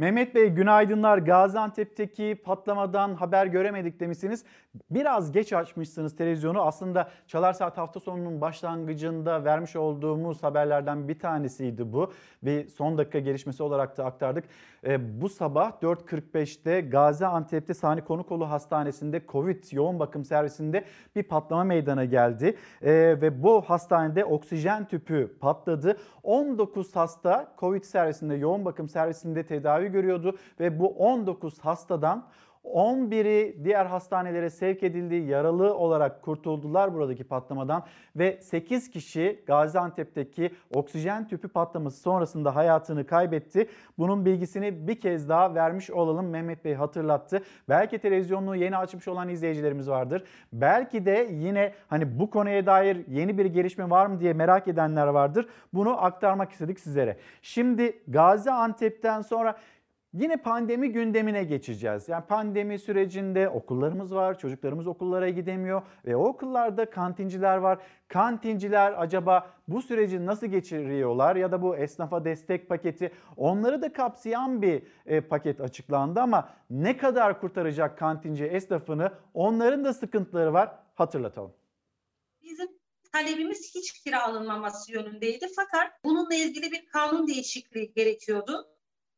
Mehmet Bey günaydınlar. Gaziantep'teki patlamadan haber göremedik demişsiniz. Biraz geç açmışsınız televizyonu. Aslında Çalar Saat hafta sonunun başlangıcında vermiş olduğumuz haberlerden bir tanesiydi bu. Bir son dakika gelişmesi olarak da aktardık. E, bu sabah 4.45'te Gaziantep'te Sani Konukolu Hastanesi'nde Covid yoğun bakım servisinde bir patlama meydana geldi. E, ve bu hastanede oksijen tüpü patladı. 19 hasta Covid servisinde yoğun bakım servisinde tedavi görüyordu ve bu 19 hastadan 11'i diğer hastanelere sevk edildi. Yaralı olarak kurtuldular buradaki patlamadan ve 8 kişi Gaziantep'teki oksijen tüpü patlaması sonrasında hayatını kaybetti. Bunun bilgisini bir kez daha vermiş olalım. Mehmet Bey hatırlattı. Belki televizyonunu yeni açmış olan izleyicilerimiz vardır. Belki de yine hani bu konuya dair yeni bir gelişme var mı diye merak edenler vardır. Bunu aktarmak istedik sizlere. Şimdi Gaziantep'ten sonra Yine pandemi gündemine geçeceğiz. Yani pandemi sürecinde okullarımız var, çocuklarımız okullara gidemiyor ve o okullarda kantinciler var. Kantinciler acaba bu süreci nasıl geçiriyorlar ya da bu esnafa destek paketi onları da kapsayan bir e, paket açıklandı ama ne kadar kurtaracak kantinci esnafını onların da sıkıntıları var hatırlatalım. Bizim talebimiz hiç kira alınmaması yönündeydi fakat bununla ilgili bir kanun değişikliği gerekiyordu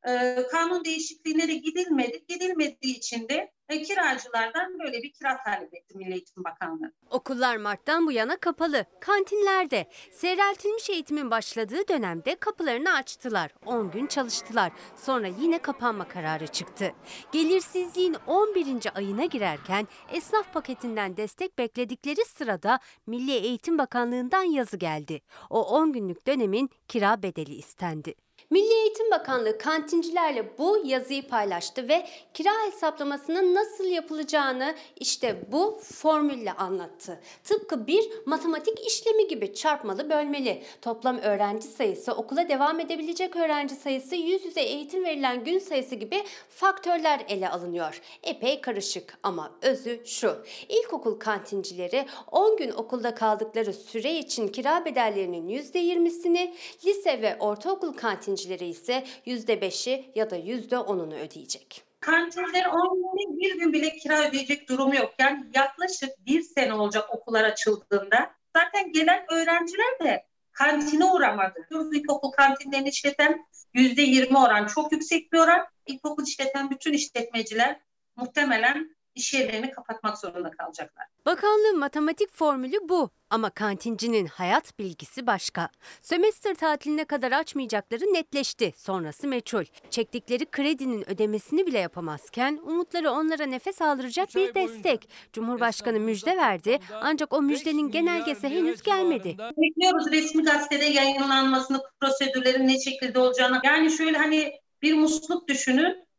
e, kanun değişikliğine de gidilmedi. Gidilmediği için de e, kiracılardan böyle bir kira talep etti Milli Eğitim Bakanlığı. Okullar Mart'tan bu yana kapalı. Kantinlerde seyreltilmiş eğitimin başladığı dönemde kapılarını açtılar. 10 gün çalıştılar. Sonra yine kapanma kararı çıktı. Gelirsizliğin 11. ayına girerken esnaf paketinden destek bekledikleri sırada Milli Eğitim Bakanlığı'ndan yazı geldi. O 10 günlük dönemin kira bedeli istendi. Milli Eğitim Bakanlığı kantincilerle bu yazıyı paylaştı ve kira hesaplamasının nasıl yapılacağını işte bu formülle anlattı. Tıpkı bir matematik işlemi gibi çarpmalı bölmeli. Toplam öğrenci sayısı, okula devam edebilecek öğrenci sayısı, yüz yüze eğitim verilen gün sayısı gibi faktörler ele alınıyor. Epey karışık ama özü şu. İlkokul kantincileri 10 gün okulda kaldıkları süre için kira bedellerinin %20'sini, lise ve ortaokul kantincileri öğrencileri ise %5'i ya da %10'unu ödeyecek. Kantinlerin 10 günde bir gün bile kira ödeyecek durumu yok. Yani yaklaşık bir sene olacak okullar açıldığında. Zaten gelen öğrenciler de kantine uğramadı. İlkokul kantinlerini işleten %20 oran çok yüksek bir oran. İlkokul işleten bütün işletmeciler muhtemelen iş yerlerini kapatmak zorunda kalacaklar. Bakanlığın matematik formülü bu ama kantincinin hayat bilgisi başka. Sömestr tatiline kadar açmayacakları netleşti. Sonrası meçhul. Çektikleri kredinin ödemesini bile yapamazken umutları onlara nefes aldıracak bir destek. Cumhurbaşkanı müjde verdi ancak o müjdenin genelgesi henüz gelmedi. Bekliyoruz resmi gazetede yayınlanmasını, prosedürlerin ne şekilde olacağını. Yani şöyle hani bir musluk düşünün.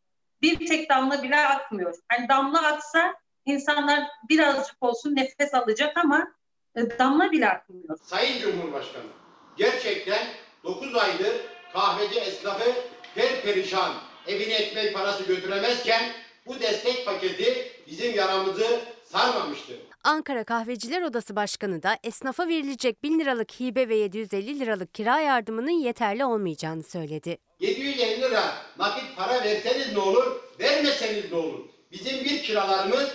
Bir tek damla bile akmıyor. Hani damla aksa insanlar birazcık olsun nefes alacak ama e, damla bile akmıyor. Sayın Cumhurbaşkanı, gerçekten 9 aydır kahveci esnafı perperişan, evine ekmek parası götüremezken bu destek paketi bizim yaramızı sarmamıştır. Ankara Kahveciler Odası Başkanı da esnafa verilecek 1000 liralık hibe ve 750 liralık kira yardımının yeterli olmayacağını söyledi. 750 lira nakit para verseniz ne olur, vermeseniz ne olur? Bizim bir kiralarımız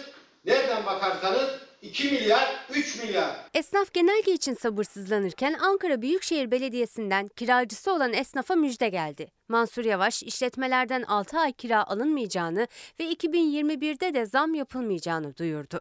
nereden bakarsanız 2 milyar, 3 milyar. Esnaf genelge için sabırsızlanırken Ankara Büyükşehir Belediyesi'nden kiracısı olan esnafa müjde geldi. Mansur Yavaş işletmelerden 6 ay kira alınmayacağını ve 2021'de de zam yapılmayacağını duyurdu.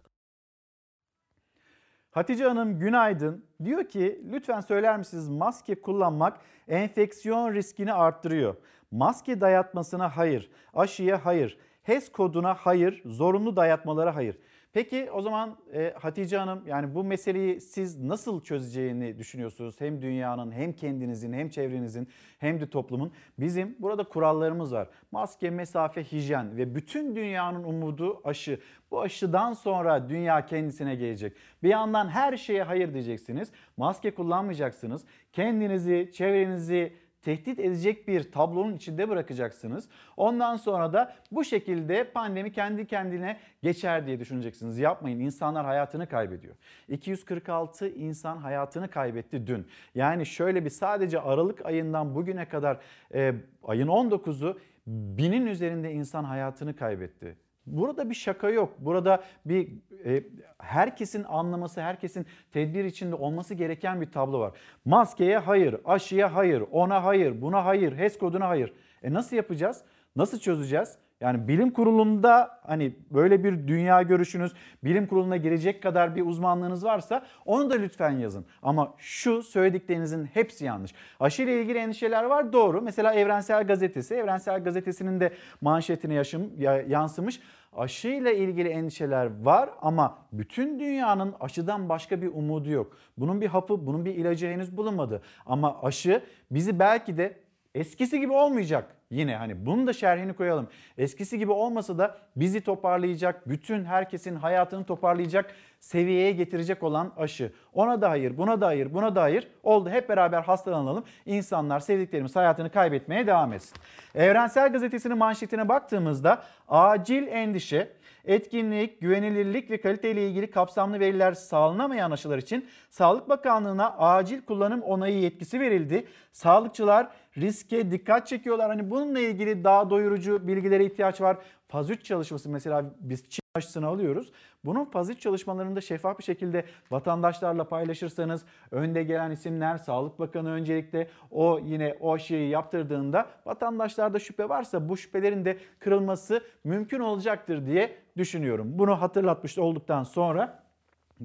Hatice Hanım günaydın. Diyor ki lütfen söyler misiniz maske kullanmak enfeksiyon riskini arttırıyor. Maske dayatmasına hayır, aşıya hayır, HES koduna hayır, zorunlu dayatmalara hayır. Peki o zaman e, Hatice Hanım yani bu meseleyi siz nasıl çözeceğini düşünüyorsunuz? Hem dünyanın hem kendinizin hem çevrenizin hem de toplumun. Bizim burada kurallarımız var. Maske, mesafe, hijyen ve bütün dünyanın umudu aşı. Bu aşıdan sonra dünya kendisine gelecek. Bir yandan her şeye hayır diyeceksiniz. Maske kullanmayacaksınız. Kendinizi, çevrenizi tehdit edecek bir tablonun içinde bırakacaksınız. Ondan sonra da bu şekilde pandemi kendi kendine geçer diye düşüneceksiniz. Yapmayın insanlar hayatını kaybediyor. 246 insan hayatını kaybetti dün. Yani şöyle bir sadece Aralık ayından bugüne kadar e, ayın 19'u binin üzerinde insan hayatını kaybetti. Burada bir şaka yok. Burada bir e, herkesin anlaması, herkesin tedbir içinde olması gereken bir tablo var. Maskeye hayır, aşıya hayır, ona hayır, buna hayır, HES koduna hayır. E nasıl yapacağız? Nasıl çözeceğiz? Yani bilim kurulunda hani böyle bir dünya görüşünüz, bilim kuruluna girecek kadar bir uzmanlığınız varsa onu da lütfen yazın. Ama şu söylediklerinizin hepsi yanlış. Aşı ile ilgili endişeler var doğru. Mesela Evrensel Gazetesi, Evrensel Gazetesi'nin de manşetine yaşım, yansımış. Aşı ile ilgili endişeler var ama bütün dünyanın aşıdan başka bir umudu yok. Bunun bir hapı, bunun bir ilacı henüz bulunmadı. Ama aşı bizi belki de eskisi gibi olmayacak. Yine hani bunun da şerhini koyalım. Eskisi gibi olmasa da bizi toparlayacak, bütün herkesin hayatını toparlayacak seviyeye getirecek olan aşı. Ona da hayır, buna da hayır, buna da hayır. Oldu hep beraber hastalanalım. İnsanlar, sevdiklerimiz hayatını kaybetmeye devam etsin. Evrensel Gazetesi'nin manşetine baktığımızda acil endişe, etkinlik, güvenilirlik ve kalite ile ilgili kapsamlı veriler sağlanamayan aşılar için Sağlık Bakanlığı'na acil kullanım onayı yetkisi verildi. Sağlıkçılar riske dikkat çekiyorlar. Hani bununla ilgili daha doyurucu bilgilere ihtiyaç var. Faz 3 çalışması mesela biz Çin aşısını alıyoruz. Bunun faz 3 çalışmalarında şeffaf bir şekilde vatandaşlarla paylaşırsanız önde gelen isimler Sağlık Bakanı öncelikle o yine o aşıyı yaptırdığında vatandaşlarda şüphe varsa bu şüphelerin de kırılması mümkün olacaktır diye düşünüyorum. Bunu hatırlatmış olduktan sonra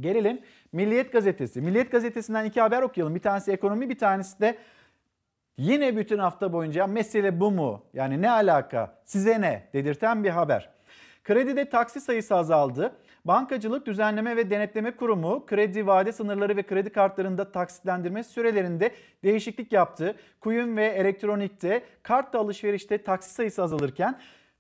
gelelim Milliyet Gazetesi. Milliyet Gazetesi'nden iki haber okuyalım. Bir tanesi ekonomi bir tanesi de Yine bütün hafta boyunca mesele bu mu? Yani ne alaka? Size ne? dedirten bir haber. Kredide taksi sayısı azaldı. Bankacılık Düzenleme ve Denetleme Kurumu kredi vade sınırları ve kredi kartlarında taksitlendirme sürelerinde değişiklik yaptı. Kuyum ve elektronikte kart alışverişte taksi sayısı azalırken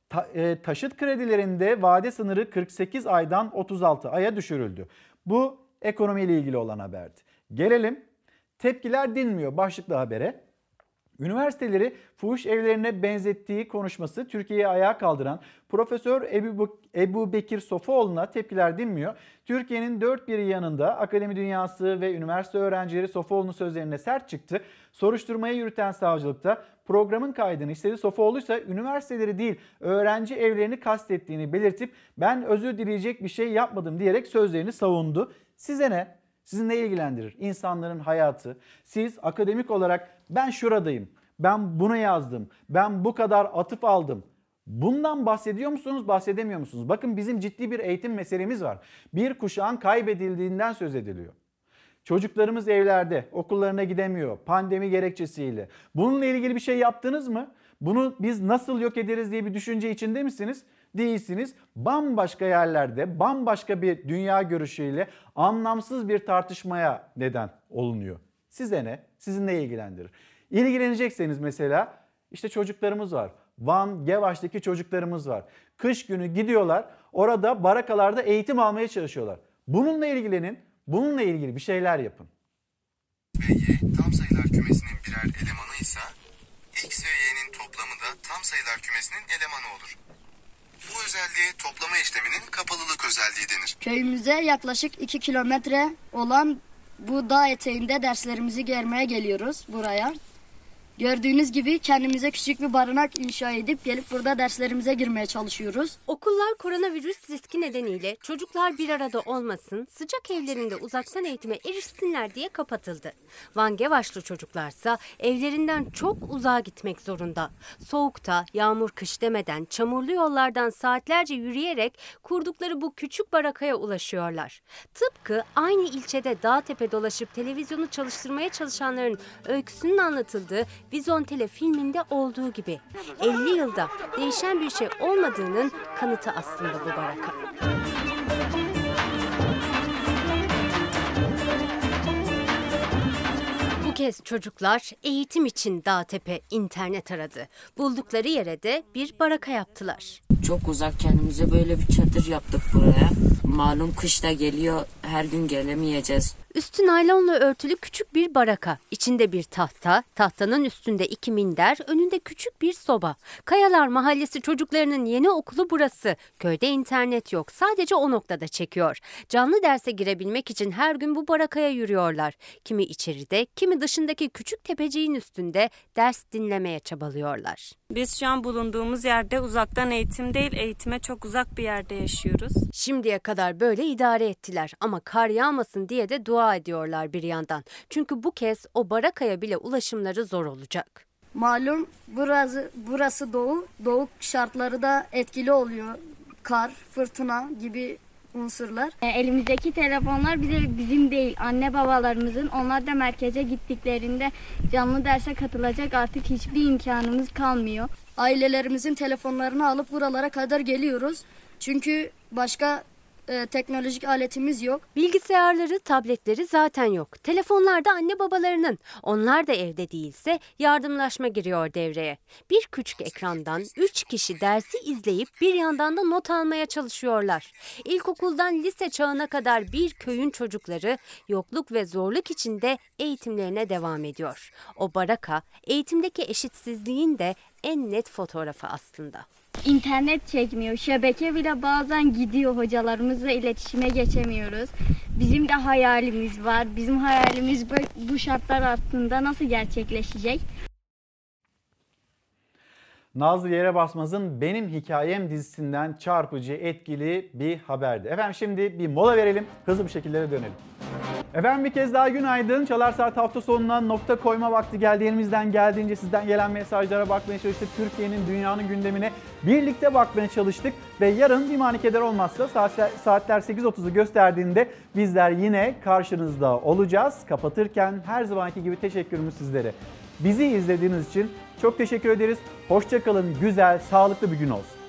ta, e, taşıt kredilerinde vade sınırı 48 aydan 36 aya düşürüldü. Bu ekonomiyle ilgili olan haberdi. Gelelim tepkiler dinmiyor başlıklı habere. Üniversiteleri fuhuş evlerine benzettiği konuşması Türkiye'yi ayağa kaldıran Profesör Ebu, Bekir Sofuoğlu'na tepkiler dinmiyor. Türkiye'nin dört bir yanında akademi dünyası ve üniversite öğrencileri Sofuoğlu'nun sözlerine sert çıktı. Soruşturmayı yürüten savcılıkta programın kaydını istedi. Sofuoğlu ise üniversiteleri değil öğrenci evlerini kastettiğini belirtip ben özür dileyecek bir şey yapmadım diyerek sözlerini savundu. Size ne? Sizi ne ilgilendirir? İnsanların hayatı. Siz akademik olarak ben şuradayım, ben bunu yazdım, ben bu kadar atıf aldım. Bundan bahsediyor musunuz, bahsedemiyor musunuz? Bakın bizim ciddi bir eğitim meselemiz var. Bir kuşağın kaybedildiğinden söz ediliyor. Çocuklarımız evlerde, okullarına gidemiyor pandemi gerekçesiyle. Bununla ilgili bir şey yaptınız mı? Bunu biz nasıl yok ederiz diye bir düşünce içinde misiniz? Değilsiniz. Bambaşka yerlerde, bambaşka bir dünya görüşüyle anlamsız bir tartışmaya neden olunuyor. Size ne? Sizi ne ilgilendirir? İlgilenecekseniz mesela işte çocuklarımız var. Van, Gevaş'taki çocuklarımız var. Kış günü gidiyorlar. Orada barakalarda eğitim almaya çalışıyorlar. Bununla ilgilenin. Bununla ilgili bir şeyler yapın. tam sayılar kümesinin birer elemanı ise X ve Y'nin toplamı da tam sayılar kümesinin elemanı olur. Bu özelliğe toplama işleminin kapalılık özelliği denir. Köyümüze yaklaşık 2 kilometre olan bu dağ eteğinde derslerimizi görmeye geliyoruz buraya. Gördüğünüz gibi kendimize küçük bir barınak inşa edip gelip burada derslerimize girmeye çalışıyoruz. Okullar koronavirüs riski nedeniyle çocuklar bir arada olmasın, sıcak evlerinde uzaktan eğitime erişsinler diye kapatıldı. Van Gevaşlı çocuklarsa evlerinden çok uzağa gitmek zorunda. Soğukta, yağmur kış demeden çamurlu yollardan saatlerce yürüyerek kurdukları bu küçük barakaya ulaşıyorlar. Tıpkı aynı ilçede dağ tepe dolaşıp televizyonu çalıştırmaya çalışanların öyküsünün anlatıldığı Vizontele filminde olduğu gibi 50 yılda değişen bir şey olmadığının kanıtı aslında bu baraka. Bu kez çocuklar eğitim için Dağtepe internet aradı. Buldukları yere de bir baraka yaptılar. Çok uzak kendimize böyle bir çadır yaptık buraya. Malum kış da geliyor her gün gelemeyeceğiz. Üstü naylonla örtülü küçük bir baraka. İçinde bir tahta, tahtanın üstünde iki minder, önünde küçük bir soba. Kayalar Mahallesi çocuklarının yeni okulu burası. Köyde internet yok. Sadece o noktada çekiyor. Canlı derse girebilmek için her gün bu barakaya yürüyorlar. Kimi içeride, kimi dışındaki küçük tepeciğin üstünde ders dinlemeye çabalıyorlar. Biz şu an bulunduğumuz yerde uzaktan eğitim değil, eğitime çok uzak bir yerde yaşıyoruz. Şimdiye kadar böyle idare ettiler ama kar yağmasın diye de dua ediyorlar bir yandan. Çünkü bu kez o barakaya bile ulaşımları zor olacak. Malum burası burası doğu, doğu şartları da etkili oluyor. Kar, fırtına gibi unsurlar. E, Elimizdeki telefonlar bize bizim değil anne babalarımızın onlar da merkeze gittiklerinde canlı derse katılacak artık hiçbir imkanımız kalmıyor. Ailelerimizin telefonlarını alıp buralara kadar geliyoruz. Çünkü başka e, teknolojik aletimiz yok. Bilgisayarları, tabletleri zaten yok. Telefonlar da anne babalarının. Onlar da evde değilse yardımlaşma giriyor devreye. Bir küçük ekrandan üç kişi dersi izleyip bir yandan da not almaya çalışıyorlar. İlkokuldan lise çağına kadar bir köyün çocukları yokluk ve zorluk içinde eğitimlerine devam ediyor. O baraka eğitimdeki eşitsizliğin de en net fotoğrafı aslında. İnternet çekmiyor. Şebeke bile bazen gidiyor. Hocalarımızla iletişime geçemiyoruz. Bizim de hayalimiz var. Bizim hayalimiz bu- şartlar altında nasıl gerçekleşecek? Nazlı Yere Basmaz'ın Benim Hikayem dizisinden çarpıcı, etkili bir haberdi. Efendim şimdi bir mola verelim, hızlı bir şekilde dönelim. Efendim bir kez daha günaydın. Çalar Saat hafta sonuna nokta koyma vakti geldi. Elimizden geldiğince sizden gelen mesajlara bakmaya çalıştık. Türkiye'nin, dünyanın gündemine birlikte bakmaya çalıştık. Ve yarın bir manikeder olmazsa saat- saatler 8.30'u gösterdiğinde bizler yine karşınızda olacağız. Kapatırken her zamanki gibi teşekkürümüz sizlere. Bizi izlediğiniz için çok teşekkür ederiz. Hoşçakalın, güzel, sağlıklı bir gün olsun.